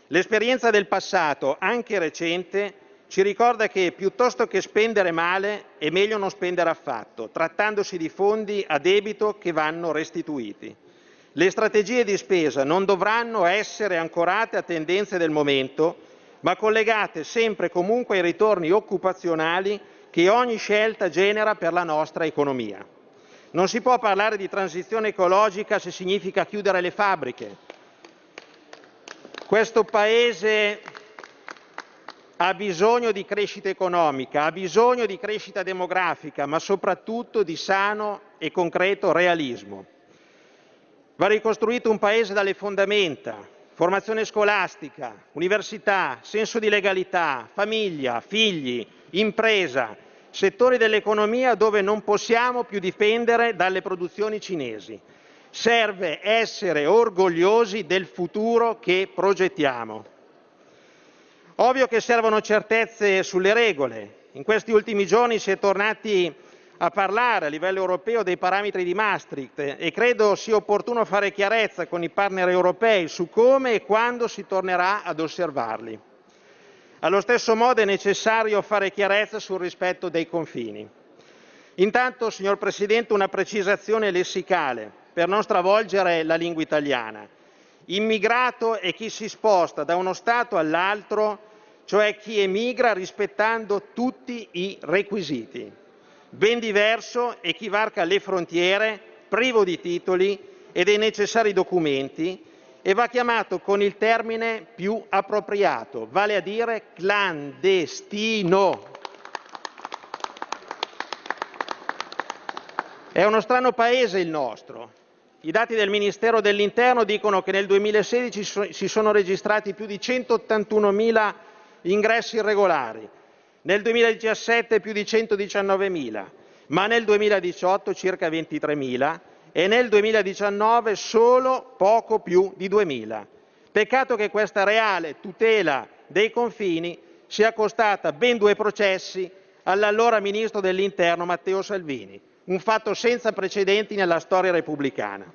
L'esperienza del passato, anche recente, ci ricorda che piuttosto che spendere male è meglio non spendere affatto, trattandosi di fondi a debito che vanno restituiti. Le strategie di spesa non dovranno essere ancorate a tendenze del momento, ma collegate sempre e comunque ai ritorni occupazionali che ogni scelta genera per la nostra economia. Non si può parlare di transizione ecologica se significa chiudere le fabbriche. Questo Paese ha bisogno di crescita economica, ha bisogno di crescita demografica, ma soprattutto di sano e concreto realismo. Va ricostruito un Paese dalle fondamenta, formazione scolastica, università, senso di legalità, famiglia, figli, impresa, settori dell'economia dove non possiamo più dipendere dalle produzioni cinesi. Serve essere orgogliosi del futuro che progettiamo. Ovvio che servono certezze sulle regole. In questi ultimi giorni si è tornati a parlare a livello europeo dei parametri di Maastricht e credo sia opportuno fare chiarezza con i partner europei su come e quando si tornerà ad osservarli. Allo stesso modo è necessario fare chiarezza sul rispetto dei confini. Intanto, signor Presidente, una precisazione lessicale per non stravolgere la lingua italiana. Immigrato è chi si sposta da uno Stato all'altro, cioè chi emigra rispettando tutti i requisiti. Ben diverso è chi varca le frontiere privo di titoli e dei necessari documenti e va chiamato con il termine più appropriato, vale a dire clandestino. È uno strano paese il nostro. I dati del Ministero dell'Interno dicono che nel 2016 so- si sono registrati più di 181.000 ingressi irregolari, nel 2017 più di 119.000, ma nel 2018 circa 23.000 e nel 2019 solo poco più di 2.000. Peccato che questa reale tutela dei confini sia costata ben due processi all'allora ministro dell'Interno Matteo Salvini, un fatto senza precedenti nella storia repubblicana.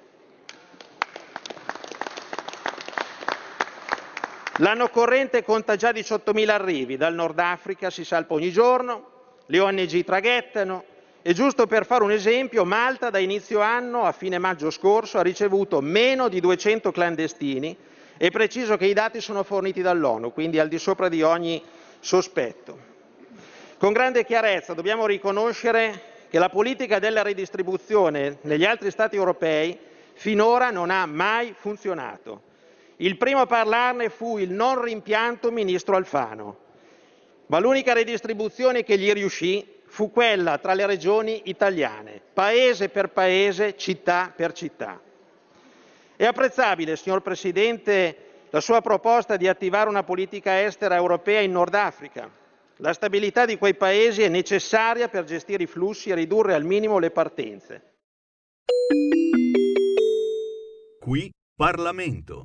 L'anno corrente conta già 18.000 arrivi, dal Nord Africa si salpa ogni giorno, le ONG traghettano e giusto per fare un esempio, Malta da inizio anno a fine maggio scorso ha ricevuto meno di 200 clandestini e preciso che i dati sono forniti dall'ONU, quindi al di sopra di ogni sospetto. Con grande chiarezza dobbiamo riconoscere che la politica della ridistribuzione negli altri Stati europei finora non ha mai funzionato. Il primo a parlarne fu il non rimpianto ministro Alfano, ma l'unica redistribuzione che gli riuscì fu quella tra le regioni italiane, paese per paese, città per città. È apprezzabile, signor Presidente, la sua proposta di attivare una politica estera europea in Nord Africa. La stabilità di quei paesi è necessaria per gestire i flussi e ridurre al minimo le partenze. Qui Parlamento.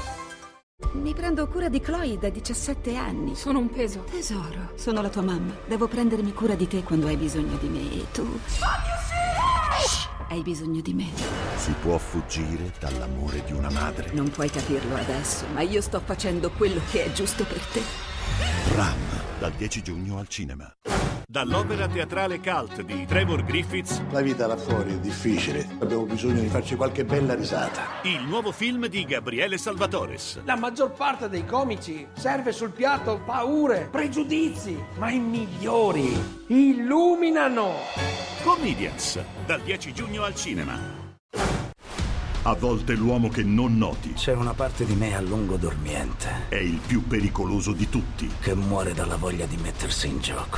Mi prendo cura di Chloe da 17 anni. Sono un peso. Tesoro, sono la tua mamma. Devo prendermi cura di te quando hai bisogno di me e tu. Hai bisogno di me. Si può fuggire dall'amore di una madre. Non puoi capirlo adesso, ma io sto facendo quello che è giusto per te. Ram, dal 10 giugno al cinema. Dall'opera teatrale cult di Trevor Griffiths, La vita là fuori è difficile. Abbiamo bisogno di farci qualche bella risata. il nuovo film di Gabriele Salvatores. La maggior parte dei comici serve sul piatto paure, pregiudizi, ma i migliori illuminano. Comedians, dal 10 giugno al cinema. A volte l'uomo che non noti C'è una parte di me a lungo dormiente è il più pericoloso di tutti. che muore dalla voglia di mettersi in gioco.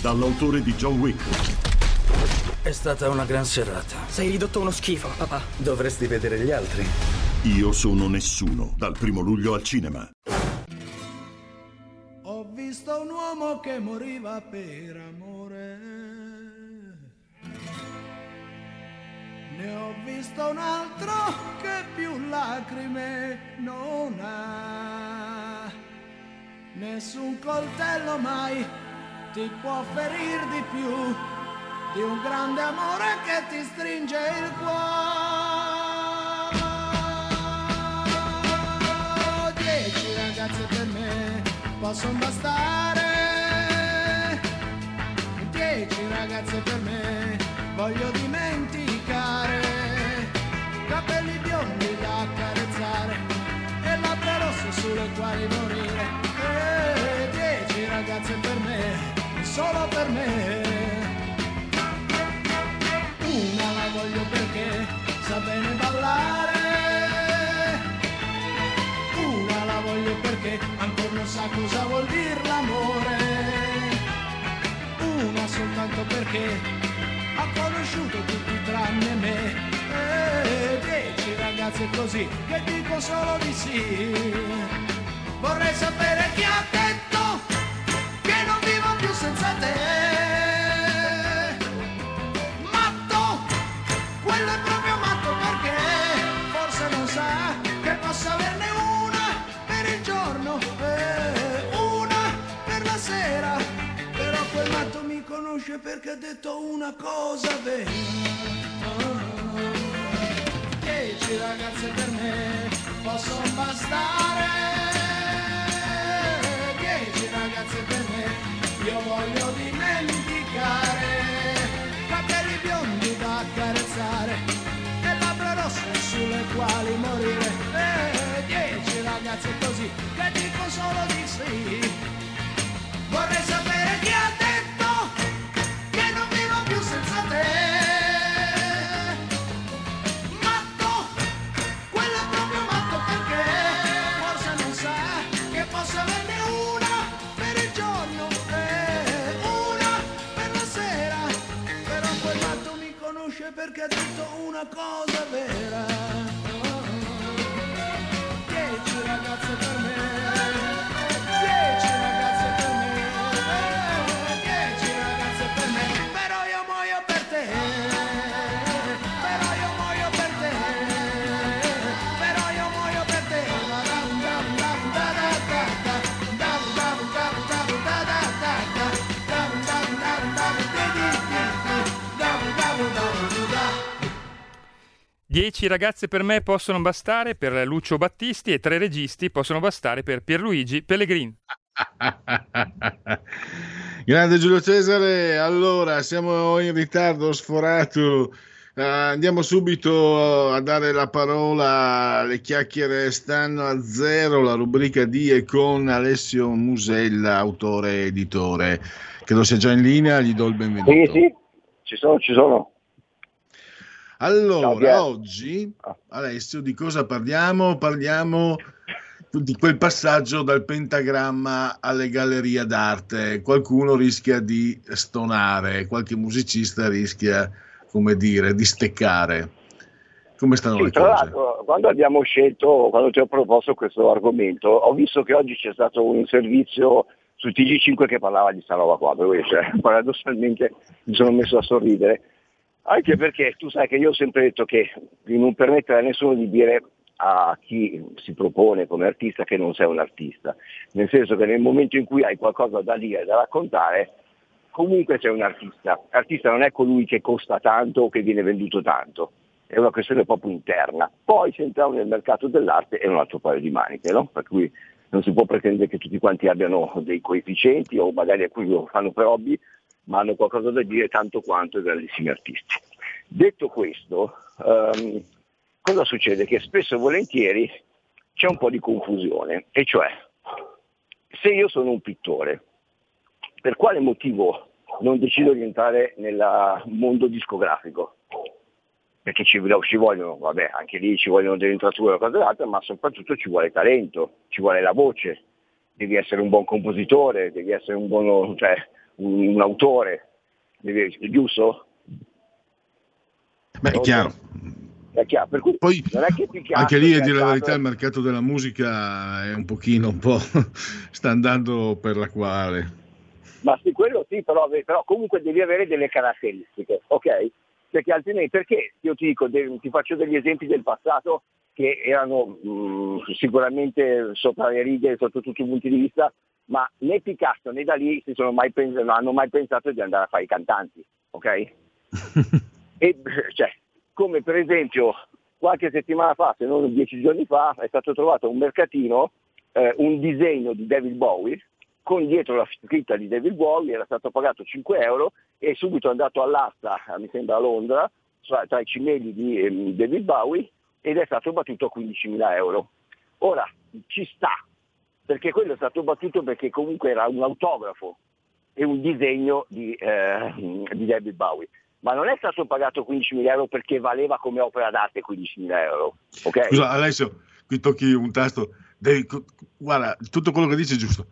Dall'autore di John Wick, È stata una gran serata. Sei ridotto uno schifo, papà. Dovresti vedere gli altri. Io sono nessuno, dal primo luglio al cinema. Ho visto un uomo che moriva per amore. Ne ho visto un altro che più lacrime non ha. Nessun coltello mai ti può ferir di più di un grande amore che ti stringe il cuore. Dieci ragazze per me possono bastare. Dieci ragazze per me voglio dimenticare. Solo per me. Una la voglio perché sa bene ballare. Una la voglio perché ancora non sa cosa vuol dire l'amore. Una soltanto perché ha conosciuto tutti tranne me. E dieci ragazze così che dico solo di sì. Vorrei sapere chi ha detto senza te. Matto, quello è proprio matto perché forse non sa che possa averne una per il giorno e una per la sera. Però quel matto mi conosce perché ha detto una cosa vera. Dieci ragazze per me possono bastare. Io voglio dimenticare. Capelli biondi da accarezzare e labbra rosse sulle quali morire. Perché ha detto una cosa vera. Dieci ragazze per me, Dieci ragazze per me possono bastare per Lucio Battisti e tre registi possono bastare per Pierluigi Pellegrin. Grande Giulio Cesare, allora siamo in ritardo sforato. Eh, andiamo subito a dare la parola. Le chiacchiere stanno a zero. La rubrica di e con Alessio Musella, autore e editore. Credo sia già in linea, gli do il benvenuto. Sì, sì, ci sono, ci sono. Allora, Ciao, oggi, Alessio, di cosa parliamo? Parliamo di quel passaggio dal pentagramma alle gallerie d'arte. Qualcuno rischia di stonare, qualche musicista rischia, come dire, di steccare. Come stanno Sì, le tra cose? l'altro, quando abbiamo scelto, quando ti ho proposto questo argomento, ho visto che oggi c'è stato un servizio su TG5 che parlava di sta roba qua, per cui cioè, paradossalmente mi sono messo a sorridere, anche perché tu sai che io ho sempre detto che di non permettere a nessuno di dire a chi si propone come artista che non sei un artista, nel senso che nel momento in cui hai qualcosa da dire, da raccontare, comunque sei un artista. Artista non è colui che costa tanto o che viene venduto tanto, è una questione proprio interna. Poi se entriamo nel mercato dell'arte è un altro paio di maniche, no? Per cui non si può pretendere che tutti quanti abbiano dei coefficienti o magari alcuni lo fanno per hobby, ma hanno qualcosa da dire tanto quanto i grandissimi artisti. Detto questo, ehm, cosa succede? Che spesso e volentieri c'è un po' di confusione, e cioè se io sono un pittore, per quale motivo non decido di entrare nel mondo discografico? Perché ci, ci vogliono, vabbè, anche lì ci vogliono delle entrature o cose altre, ma soprattutto ci vuole talento, ci vuole la voce, devi essere un buon compositore, devi essere un buono, cioè, un, un autore, giusto? Beh, è chiaro. È chiaro, per cui Poi Anche lì, a dire la verità, il mercato della musica è un pochino, un po' sta andando per la quale. Ma sì, quello sì, però, però comunque devi avere delle caratteristiche, ok? Perché altrimenti, perché io ti dico, ti faccio degli esempi del passato che erano mh, sicuramente sopra le righe sotto tutti i punti di vista, ma né Picasso né Dalì si sono mai pens- non hanno mai pensato di andare a fare i cantanti, ok? E, cioè, come per esempio qualche settimana fa, se non dieci giorni fa, è stato trovato a un mercatino eh, un disegno di David Bowie con dietro la scritta di David Bowie, era stato pagato 5 euro e subito è andato all'asta, mi sembra a Londra, tra, tra i cimeli di ehm, David Bowie ed è stato battuto a 15.000 euro. Ora ci sta, perché quello è stato battuto perché comunque era un autografo e un disegno di, eh, di David Bowie. Ma non è stato pagato 15.000 euro perché valeva come opera d'arte 15.000 euro. Okay? Scusa Alessio, qui tocchi un tasto. Devi, guarda, tutto quello che dici è giusto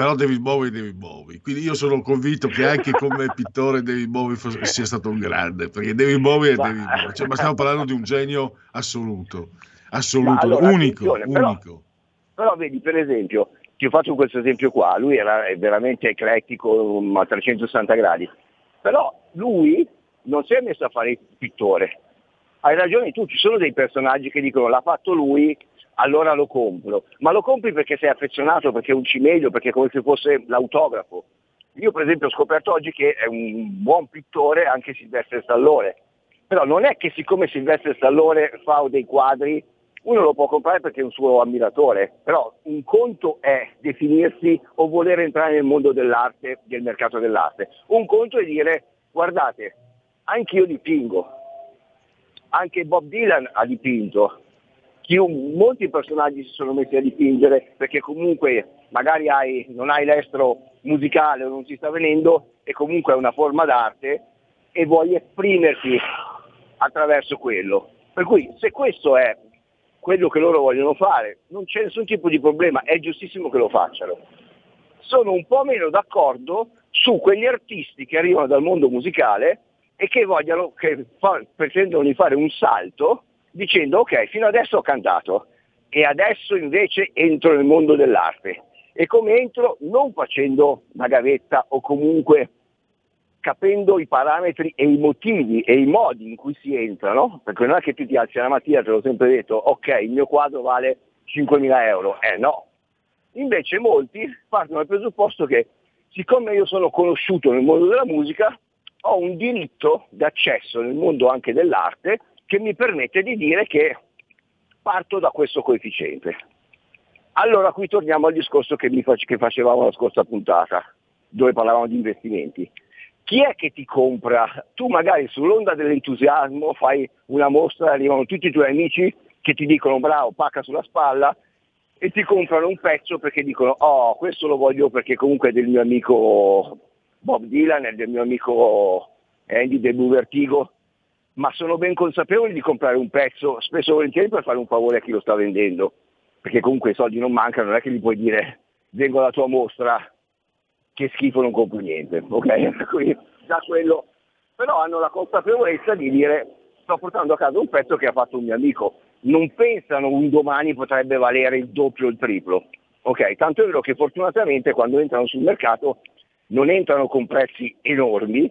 però David Bowie è David Bowie. Quindi io sono convinto che anche come pittore David Bowie sia stato un grande perché David Bowie è ma, David Bowie. Cioè, ma stiamo parlando di un genio assoluto assoluto allora, unico, però, unico. Però, vedi per esempio ti faccio questo esempio qua lui era veramente eclettico a 360 gradi però lui non si è messo a fare il pittore. Hai ragione tu ci sono dei personaggi che dicono l'ha fatto lui allora lo compro. Ma lo compri perché sei affezionato, perché è un cimelio, perché è come se fosse l'autografo. Io per esempio ho scoperto oggi che è un buon pittore anche Silvestre Stallone. Però non è che siccome Silvestre Stallone fa dei quadri, uno lo può comprare perché è un suo ammiratore, però un conto è definirsi o voler entrare nel mondo dell'arte, del mercato dell'arte. Un conto è dire, guardate, anche io dipingo, anche Bob Dylan ha dipinto, chiun- molti personaggi si sono messi a dipingere perché comunque magari hai, non hai l'estro musicale o non si sta venendo e comunque è una forma d'arte e vuoi esprimerti attraverso quello. Per cui se questo è quello che loro vogliono fare, non c'è nessun tipo di problema, è giustissimo che lo facciano. Sono un po' meno d'accordo su quegli artisti che arrivano dal mondo musicale e che, vogliono, che fa, pretendono di fare un salto dicendo ok, fino adesso ho cantato e adesso invece entro nel mondo dell'arte. E come entro? Non facendo una gavetta o comunque capendo i parametri e i motivi e i modi in cui si entra, no? Perché non è che tu ti alzi la mattina, te l'ho sempre detto, ok, il mio quadro vale 5.000 euro. Eh no. Invece molti partono dal presupposto che siccome io sono conosciuto nel mondo della musica, ho un diritto d'accesso nel mondo anche dell'arte che mi permette di dire che parto da questo coefficiente. Allora qui torniamo al discorso che, face, che facevamo la scorsa puntata, dove parlavamo di investimenti. Chi è che ti compra? Tu magari sull'onda dell'entusiasmo fai una mostra, arrivano tutti i tuoi amici che ti dicono bravo, pacca sulla spalla e ti comprano un pezzo perché dicono oh questo lo voglio perché comunque è del mio amico Bob Dylan, è del mio amico Andy del Blue ma sono ben consapevoli di comprare un pezzo, spesso e volentieri per fare un favore a chi lo sta vendendo, perché comunque i soldi non mancano, non è che gli puoi dire vengo alla tua mostra, che schifo non compro niente, ok? Quindi da quello, però hanno la consapevolezza di dire sto portando a casa un pezzo che ha fatto un mio amico, non pensano un domani potrebbe valere il doppio o il triplo, ok? Tanto è vero che fortunatamente quando entrano sul mercato non entrano con prezzi enormi,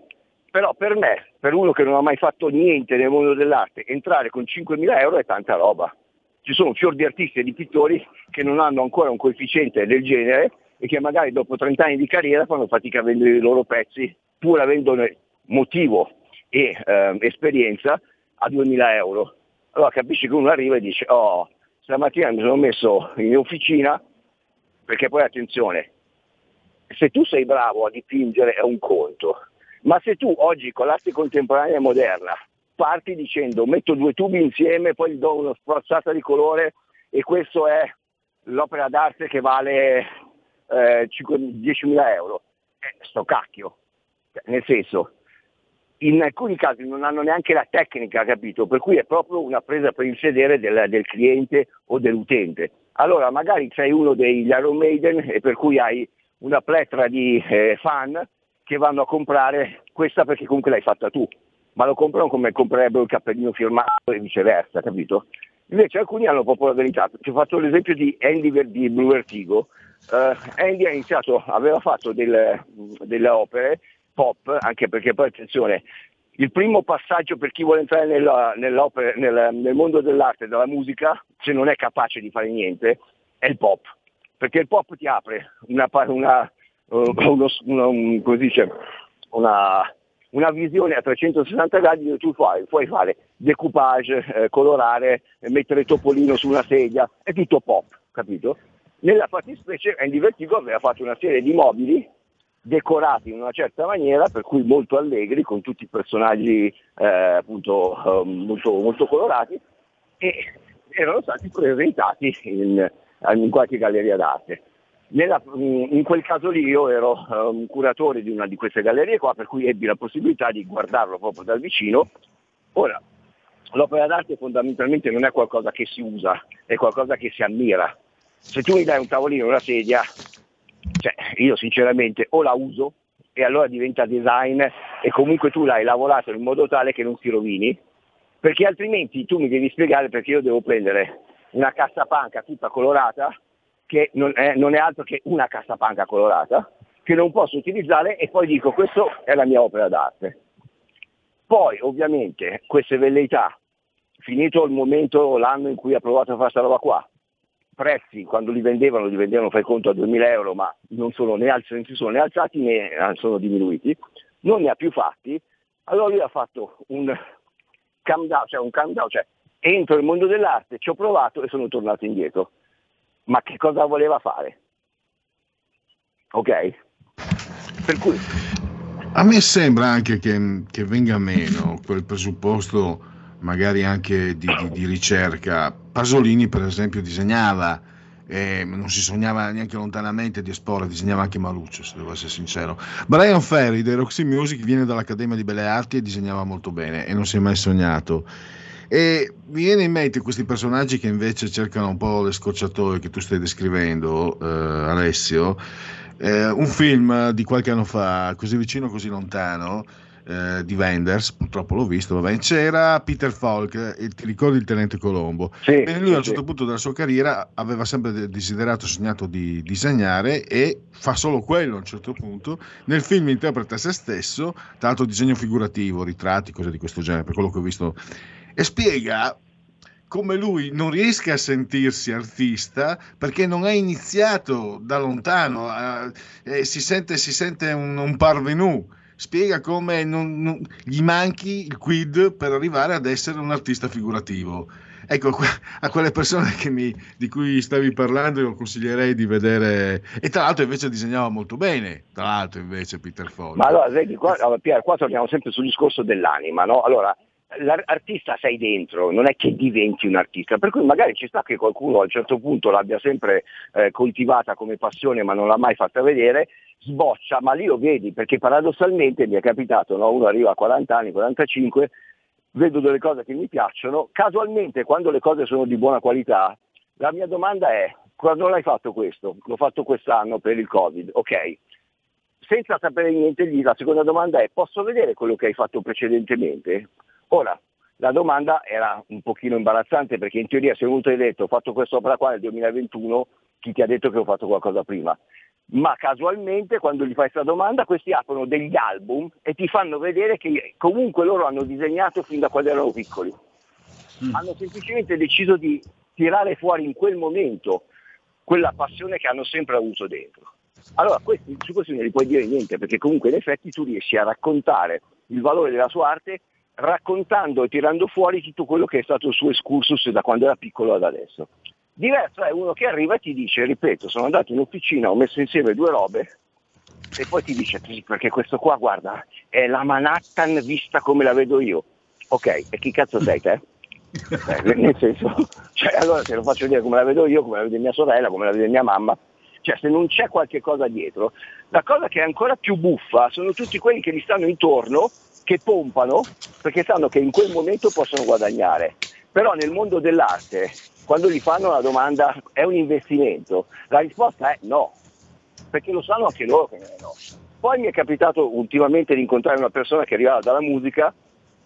però per me, per uno che non ha mai fatto niente nel mondo dell'arte, entrare con 5.000 euro è tanta roba. Ci sono fior di artisti e di pittori che non hanno ancora un coefficiente del genere e che magari dopo 30 anni di carriera fanno fatica a vendere i loro pezzi, pur avendone motivo e eh, esperienza, a 2.000 euro. Allora capisci che uno arriva e dice, oh, stamattina mi sono messo in officina, perché poi attenzione, se tu sei bravo a dipingere è un conto, ma se tu oggi con l'arte contemporanea e moderna parti dicendo metto due tubi insieme, poi gli do una spruzzata di colore e questo è l'opera d'arte che vale eh, 10.000 euro, eh, sto cacchio. Cioè, nel senso, in alcuni casi non hanno neanche la tecnica, capito? Per cui è proprio una presa per il sedere del, del cliente o dell'utente. Allora magari sei uno degli Iron Maiden e per cui hai una pletora di eh, fan che vanno a comprare questa perché comunque l'hai fatta tu, ma lo comprano come comprerebbero il cappellino firmato e viceversa, capito? Invece alcuni hanno verità. Ti ho fatto l'esempio di Andy di Blue Vertigo. Uh, Andy ha iniziato, aveva fatto del, delle opere pop, anche perché poi attenzione, il primo passaggio per chi vuole entrare nella, nel, nel, mondo dell'arte e della musica, se non è capace di fare niente, è il pop. Perché il pop ti apre una, una, uno, uno, un, dice, una, una, visione a 360 gradi dove tu fai, puoi fare decoupage, eh, colorare, mettere Topolino su una sedia, è tutto pop, capito? Nella fattispecie Andy Vertigo aveva fatto una serie di mobili decorati in una certa maniera, per cui molto allegri, con tutti i personaggi eh, appunto eh, molto, molto colorati, e erano stati presentati in, in qualche galleria d'arte. Nella, in quel caso lì io ero un curatore di una di queste gallerie qua, per cui ebbi la possibilità di guardarlo proprio dal vicino. Ora, l'opera d'arte fondamentalmente non è qualcosa che si usa, è qualcosa che si ammira. Se tu mi dai un tavolino una sedia, cioè, io sinceramente o la uso e allora diventa design e comunque tu l'hai lavorato in modo tale che non si rovini, perché altrimenti tu mi devi spiegare perché io devo prendere una cassapanca tutta colorata, che non è, non è altro che una cassapanca colorata, che non posso utilizzare e poi dico questa è la mia opera d'arte. Poi ovviamente queste velleità, finito il momento, l'anno in cui ha provato a fare questa roba qua, prezzi quando li vendevano, li vendevano fai conto a 2000 euro, ma non, sono né alzati, non si sono né alzati né sono diminuiti, non ne ha più fatti, allora lui ha fatto un calm down, cioè un calm cioè entro nel mondo dell'arte, ci ho provato e sono tornato indietro. Ma che cosa voleva fare? Ok? Per cui... A me sembra anche che, che venga meno quel presupposto magari anche di, di, di ricerca. Pasolini per esempio disegnava, eh, non si sognava neanche lontanamente di esporre, disegnava anche Maluccio, se devo essere sincero. Brian Ferry dei Roxy Music viene dall'Accademia di Belle Arti e disegnava molto bene e non si è mai sognato. E mi viene in mente questi personaggi che invece cercano un po' le scorciatoie che tu stai descrivendo, eh, Alessio. Eh, un film di qualche anno fa, Così vicino, così lontano, eh, di Wenders, purtroppo l'ho visto, vabbè, c'era Peter Falk, eh, ti ricordi il tenente Colombo? Sì, Bene, lui sì, a un certo sì. punto della sua carriera aveva sempre desiderato, sognato di disegnare e fa solo quello a un certo punto. Nel film interpreta se stesso, tra l'altro disegno figurativo, ritratti, cose di questo genere, per quello che ho visto, e spiega come lui non riesca a sentirsi artista perché non ha iniziato da lontano, eh, si, sente, si sente un, un parvenu spiega come non, non, gli manchi il quid per arrivare ad essere un artista figurativo. Ecco, a quelle persone mi, di cui stavi parlando io consiglierei di vedere, e tra l'altro invece disegnava molto bene, tra l'altro invece Peter Fogg. Ma allora, vedi, qua, allora, Pier, qua torniamo sempre sul discorso dell'anima, no? Allora, l'artista sei dentro, non è che diventi un artista, per cui magari ci sta che qualcuno a un certo punto l'abbia sempre eh, coltivata come passione ma non l'ha mai fatta vedere, sboccia, ma lì lo vedi perché paradossalmente mi è capitato, no? uno arriva a 40 anni, 45, vedo delle cose che mi piacciono, casualmente quando le cose sono di buona qualità, la mia domanda è quando l'hai fatto questo? L'ho fatto quest'anno per il Covid, ok. Senza sapere niente lì, la seconda domanda è posso vedere quello che hai fatto precedentemente? Ora, la domanda era un pochino imbarazzante perché in teoria se uno ti ha detto ho fatto quest'opera qua nel 2021, chi ti ha detto che ho fatto qualcosa prima? Ma casualmente quando gli fai questa domanda questi aprono degli album e ti fanno vedere che comunque loro hanno disegnato fin da quando erano piccoli. Mm. Hanno semplicemente deciso di tirare fuori in quel momento quella passione che hanno sempre avuto dentro. Allora questi, su questo non gli puoi dire niente perché comunque in effetti tu riesci a raccontare il valore della sua arte raccontando e tirando fuori tutto quello che è stato il suo excursus da quando era piccolo ad adesso. Diverso è uno che arriva e ti dice, ripeto, sono andato in officina, ho messo insieme due robe e poi ti dice, sì, perché questo qua, guarda, è la Manhattan vista come la vedo io. Ok, e chi cazzo sei te? eh, nel senso, cioè, allora se lo faccio vedere come la vedo io, come la vede mia sorella, come la vede mia mamma, cioè se non c'è qualche cosa dietro, la cosa che è ancora più buffa sono tutti quelli che gli stanno intorno che pompano perché sanno che in quel momento possono guadagnare. Però nel mondo dell'arte, quando gli fanno la domanda è un investimento, la risposta è no, perché lo sanno anche loro che non è no. Poi mi è capitato ultimamente di incontrare una persona che arrivava dalla musica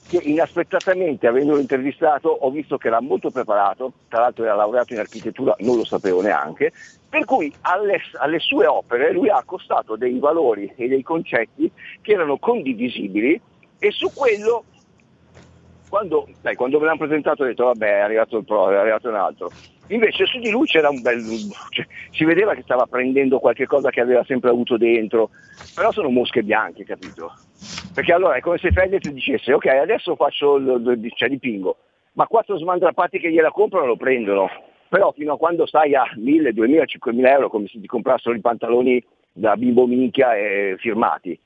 che inaspettatamente, avendolo intervistato, ho visto che era molto preparato, tra l'altro era laureato in architettura, non lo sapevo neanche, per cui alle, alle sue opere lui ha accostato dei valori e dei concetti che erano condivisibili e su quello, quando, dai, quando me l'hanno presentato ho detto vabbè è arrivato il pro, è arrivato un altro. Invece su di lui c'era un bel... Cioè, si vedeva che stava prendendo qualche cosa che aveva sempre avuto dentro, però sono mosche bianche, capito? Perché allora è come se Fedez dicesse ok adesso faccio il, cioè, dipingo, ma quattro smandrappati che gliela comprano lo prendono, però fino a quando stai a 1000, 2000, 5000 euro come se ti comprassero i pantaloni da bimbo minchia e firmati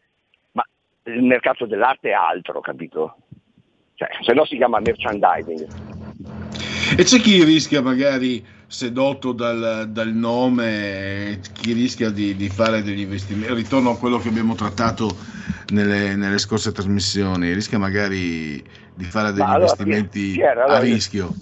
il mercato dell'arte è altro, capito? Cioè, se no si chiama merchandising. E c'è chi rischia magari sedotto dal, dal nome, chi rischia di, di, fare degli investimenti, ritorno a quello che abbiamo trattato nelle, nelle scorse trasmissioni, rischia magari di fare degli allora, investimenti Pier, allora, a rischio.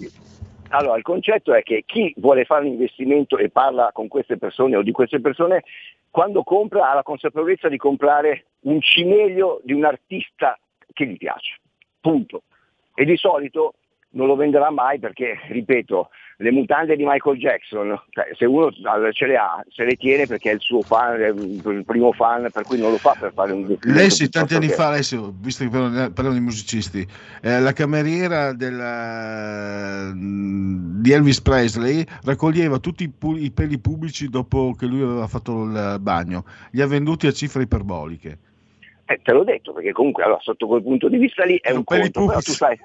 Allora, il concetto è che chi vuole fare un investimento e parla con queste persone o di queste persone, quando compra ha la consapevolezza di comprare un cimelio di un artista che gli piace. Punto. E di solito non lo venderà mai perché, ripeto, le mutande di Michael Jackson, cioè, se uno ce le ha, se le tiene perché è il suo fan, il primo fan, per cui non lo fa per fare un Lei sì, tanti anni che... fa, adesso, visto che parliamo di musicisti, eh, la cameriera della, di Elvis Presley raccoglieva tutti i, pu- i peli pubblici dopo che lui aveva fatto il bagno, li ha venduti a cifre iperboliche. Eh, te l'ho detto, perché comunque allora, sotto quel punto di vista lì è Sono un conto, però tu sai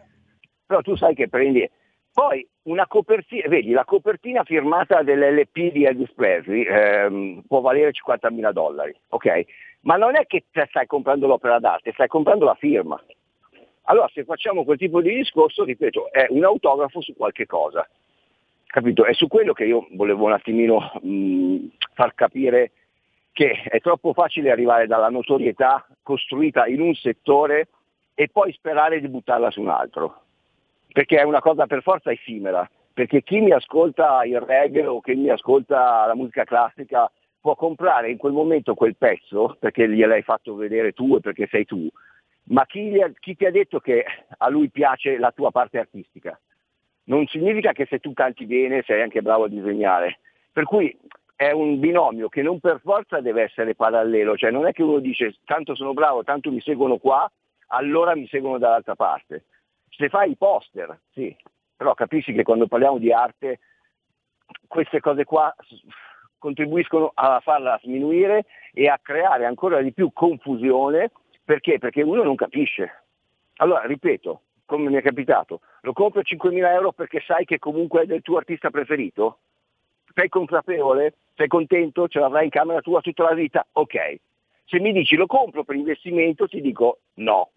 però tu sai che prendi... Poi una copertina, vedi, la copertina firmata dell'LP di Elvis Presley ehm, può valere 50.000 dollari, ok? Ma non è che stai comprando l'opera d'arte, stai comprando la firma. Allora se facciamo quel tipo di discorso, ripeto, è un autografo su qualche cosa. Capito? È su quello che io volevo un attimino mh, far capire che è troppo facile arrivare dalla notorietà costruita in un settore e poi sperare di buttarla su un altro perché è una cosa per forza effimera, perché chi mi ascolta il reggae o chi mi ascolta la musica classica può comprare in quel momento quel pezzo perché gliel'hai fatto vedere tu e perché sei tu, ma chi, chi ti ha detto che a lui piace la tua parte artistica? Non significa che se tu canti bene sei anche bravo a disegnare. Per cui è un binomio che non per forza deve essere parallelo, cioè non è che uno dice tanto sono bravo, tanto mi seguono qua, allora mi seguono dall'altra parte se fai i poster, sì, però capisci che quando parliamo di arte queste cose qua contribuiscono a farla sminuire e a creare ancora di più confusione perché? Perché uno non capisce. Allora, ripeto, come mi è capitato, lo compro a 5.000 euro perché sai che comunque è del tuo artista preferito? Sei consapevole? Sei contento? Ce l'avrai in camera tua tutta la vita? Ok. Se mi dici lo compro per investimento ti dico no.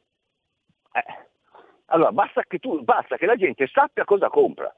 Eh, allora basta che, tu, basta che la gente sappia cosa compra.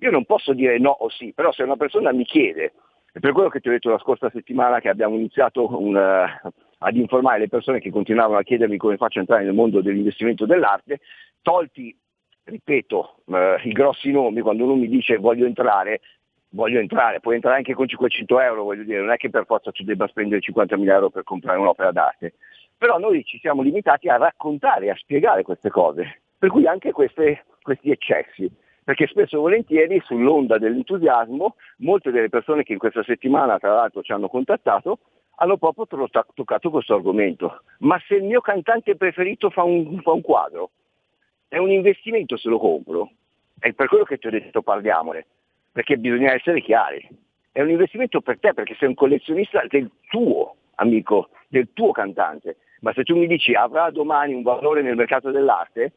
Io non posso dire no o sì, però se una persona mi chiede, è per quello che ti ho detto la scorsa settimana che abbiamo iniziato un, uh, ad informare le persone che continuavano a chiedermi come faccio a entrare nel mondo dell'investimento dell'arte, tolti, ripeto, uh, i grossi nomi, quando uno mi dice voglio entrare, voglio entrare, puoi entrare anche con 500 euro, voglio dire, non è che per forza tu debba spendere 50.000 euro per comprare un'opera d'arte. Però noi ci siamo limitati a raccontare, a spiegare queste cose, per cui anche queste, questi eccessi, perché spesso e volentieri sull'onda dell'entusiasmo molte delle persone che in questa settimana tra l'altro ci hanno contattato hanno proprio toccato questo argomento. Ma se il mio cantante preferito fa un, fa un quadro, è un investimento se lo compro, è per quello che ti ho detto parliamone, perché bisogna essere chiari. È un investimento per te perché sei un collezionista del tuo amico, del tuo cantante ma se tu mi dici avrà domani un valore nel mercato dell'arte,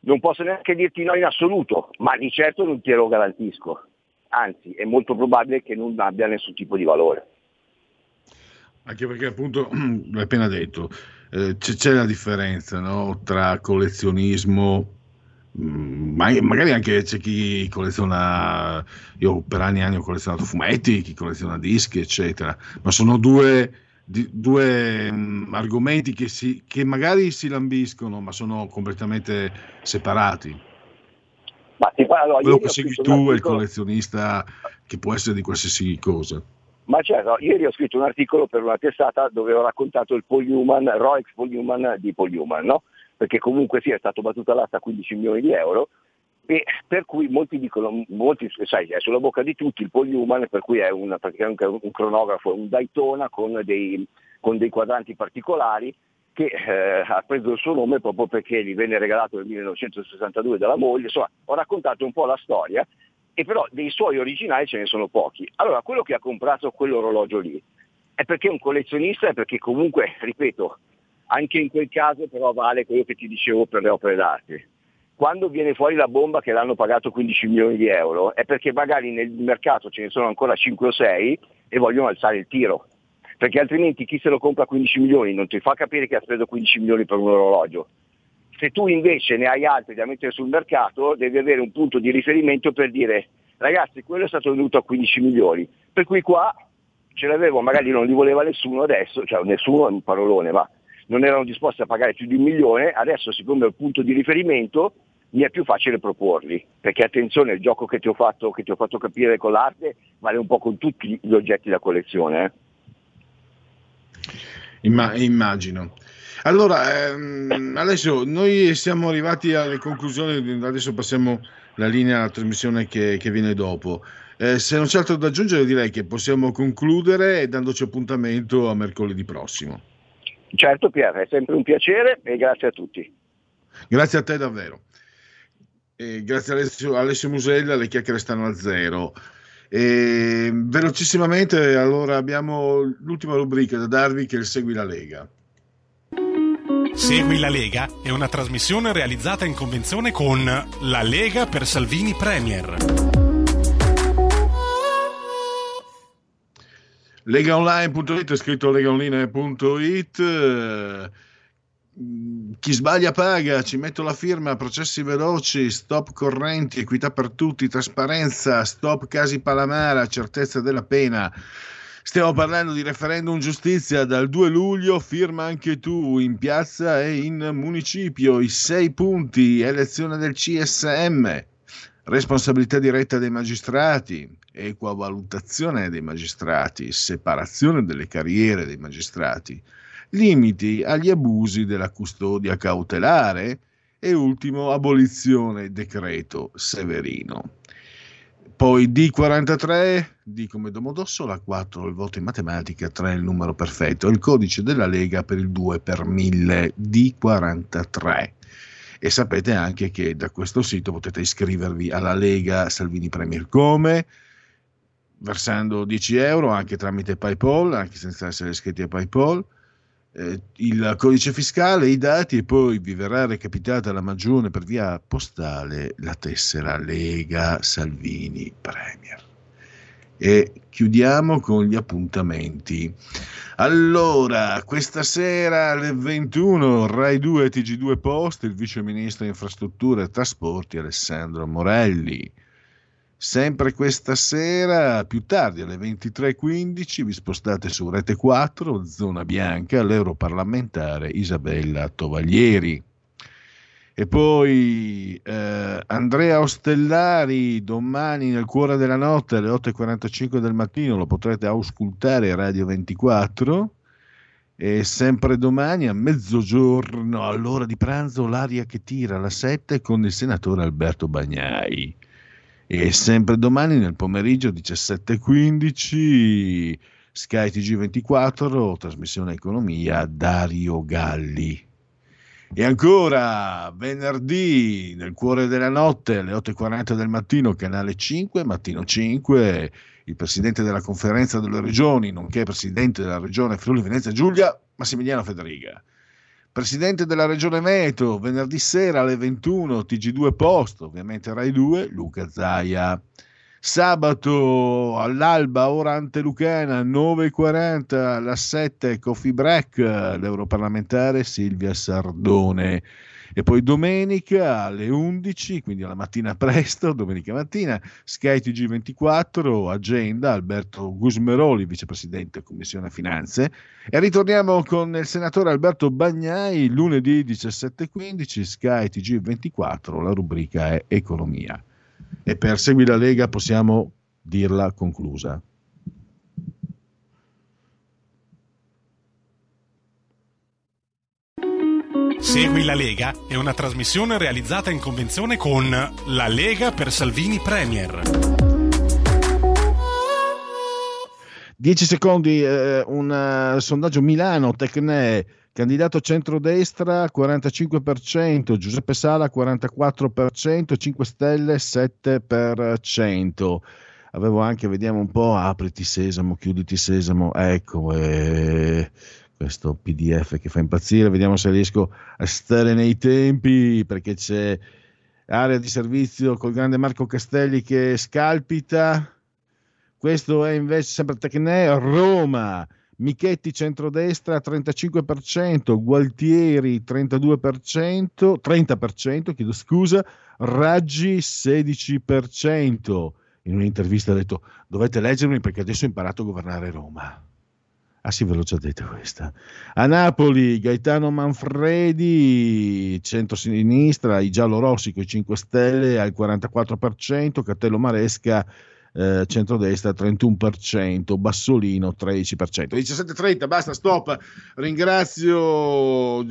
non posso neanche dirti no in assoluto, ma di certo non te lo garantisco. Anzi, è molto probabile che non abbia nessun tipo di valore. Anche perché appunto, l'hai appena detto, eh, c'è, c'è, la differenza no? tra collezionismo, mm, ma magari anche c'è chi colleziona, io per anni e anni ho collezionato fumetti, chi colleziona dischi, eccetera, ma sono due di, due um, argomenti che, si, che magari si lambiscono, ma sono completamente separati. Ma ti parlo, Quello che segui tu è il collezionista che può essere di qualsiasi cosa. Ma certo, ieri ho scritto un articolo per una testata dove ho raccontato il Paul Newman, Rolex Paul Newman di Paul Newman, no? Perché comunque sì, è stato battuto all'asta a 15 milioni di euro, e per cui molti dicono, molti, sai, è sulla bocca di tutti il Paul Newman, per cui è un, praticamente un cronografo, un Daytona con dei, con dei quadranti particolari che eh, ha preso il suo nome proprio perché gli venne regalato nel 1962 dalla moglie, insomma ho raccontato un po' la storia e però dei suoi originali ce ne sono pochi. Allora quello che ha comprato quell'orologio lì è perché è un collezionista e perché comunque, ripeto, anche in quel caso però vale quello che ti dicevo per le opere d'arte quando viene fuori la bomba che l'hanno pagato 15 milioni di euro è perché magari nel mercato ce ne sono ancora 5 o 6 e vogliono alzare il tiro. Perché altrimenti chi se lo compra a 15 milioni non ti fa capire che ha speso 15 milioni per un orologio. Se tu invece ne hai altri da mettere sul mercato, devi avere un punto di riferimento per dire ragazzi quello è stato venduto a 15 milioni, per cui qua ce l'avevo, magari non li voleva nessuno adesso, cioè nessuno è un parolone, ma non erano disposti a pagare più di un milione, adesso siccome è il punto di riferimento mi è più facile proporli, perché attenzione, il gioco che ti ho fatto, che ti ho fatto capire con l'arte vale un po' con tutti gli oggetti da collezione. Eh? Imma- immagino. Allora, ehm, adesso noi siamo arrivati alle conclusioni, adesso passiamo la linea alla trasmissione che, che viene dopo. Eh, se non c'è altro da aggiungere, direi che possiamo concludere dandoci appuntamento a mercoledì prossimo. Certo Pier, è sempre un piacere e grazie a tutti. Grazie a te davvero. E grazie a Alessio, Alessio Musella, le chiacchiere stanno a zero. E velocissimamente, allora abbiamo l'ultima rubrica da darvi che è il Segui la Lega. Segui la Lega è una trasmissione realizzata in convenzione con La Lega per Salvini Premier. Legaonline.it è scritto legaonline.it eh, chi sbaglia paga, ci metto la firma, processi veloci, stop correnti, equità per tutti, trasparenza, stop casi Palamara, certezza della pena. Stiamo parlando di referendum giustizia dal 2 luglio, firma anche tu in piazza e in municipio, i sei punti, elezione del CSM, responsabilità diretta dei magistrati, equa valutazione dei magistrati, separazione delle carriere dei magistrati, limiti agli abusi della custodia cautelare e ultimo abolizione decreto Severino. Poi D43, D come Domodossola, 4 il voto in matematica, 3 il numero perfetto, il codice della Lega per il 2 per 1000, D43. E sapete anche che da questo sito potete iscrivervi alla Lega Salvini Premier come? Versando 10 euro anche tramite PayPal, anche senza essere iscritti a PayPal eh, il codice fiscale, i dati e poi vi verrà recapitata la magione per via postale la tessera Lega Salvini Premier. E chiudiamo con gli appuntamenti. Allora, questa sera alle 21 Rai 2 TG2 Post, il vice ministro infrastrutture e trasporti Alessandro Morelli. Sempre questa sera, più tardi alle 23.15, vi spostate su Rete 4, zona bianca, l'europarlamentare Isabella Tovaglieri. E poi eh, Andrea Ostellari, domani nel cuore della notte alle 8.45 del mattino, lo potrete auscultare a Radio 24. E sempre domani a mezzogiorno, all'ora di pranzo, l'aria che tira alla 7 con il senatore Alberto Bagnai. E sempre domani nel pomeriggio 17.15 Sky TG24, trasmissione economia, Dario Galli. E ancora venerdì nel cuore della notte alle 8.40 del mattino, canale 5, mattino 5, il presidente della conferenza delle regioni, nonché presidente della regione Friuli Venezia Giulia, Massimiliano Federica. Presidente della Regione Veneto, venerdì sera alle 21, TG2 Post, ovviamente Rai 2, Luca Zaia. Sabato all'alba, ora antelucana, 9.40, alla 7, Coffee Break, l'europarlamentare Silvia Sardone. E poi domenica alle 11, quindi alla mattina presto, domenica mattina, Sky TG24, agenda, Alberto Gusmeroli, vicepresidente Commissione Finanze. E ritorniamo con il senatore Alberto Bagnai, lunedì 17.15, Sky TG24, la rubrica è Economia. E per Segui la Lega possiamo dirla conclusa. Segui la Lega è una trasmissione realizzata in convenzione con La Lega per Salvini Premier. 10 secondi, eh, un uh, sondaggio Milano, Tecne, candidato centrodestra 45%, Giuseppe Sala 44%, 5 Stelle 7%. Avevo anche, vediamo un po', apriti sesamo, chiuditi sesamo, ecco, eh, questo PDF che fa impazzire, vediamo se riesco a stare nei tempi perché c'è area di servizio col grande Marco Castelli che scalpita. Questo è invece sempre Tecne Roma Michetti centrodestra 35%, Gualtieri 32%, 30%, chiedo scusa, Raggi 16%. In un'intervista ha detto dovete leggermi perché adesso ho imparato a governare Roma. Ah sì, ve l'ho già detto questa. A Napoli, Gaetano Manfredi, centro-sinistra, i giallorossi con i 5 Stelle al 44%, Cattello Maresca, eh, centrodestra 31%, Bassolino 13%. 17.30, basta, stop. Ringrazio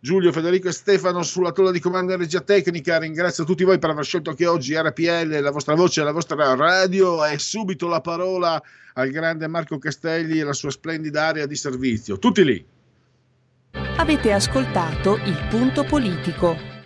Giulio, Federico e Stefano sulla tolla di comando e regia tecnica. Ringrazio tutti voi per aver scelto anche oggi RPL, la vostra voce, la vostra radio e subito la parola al grande Marco Castelli e la sua splendida area di servizio. Tutti lì. Avete ascoltato il punto politico.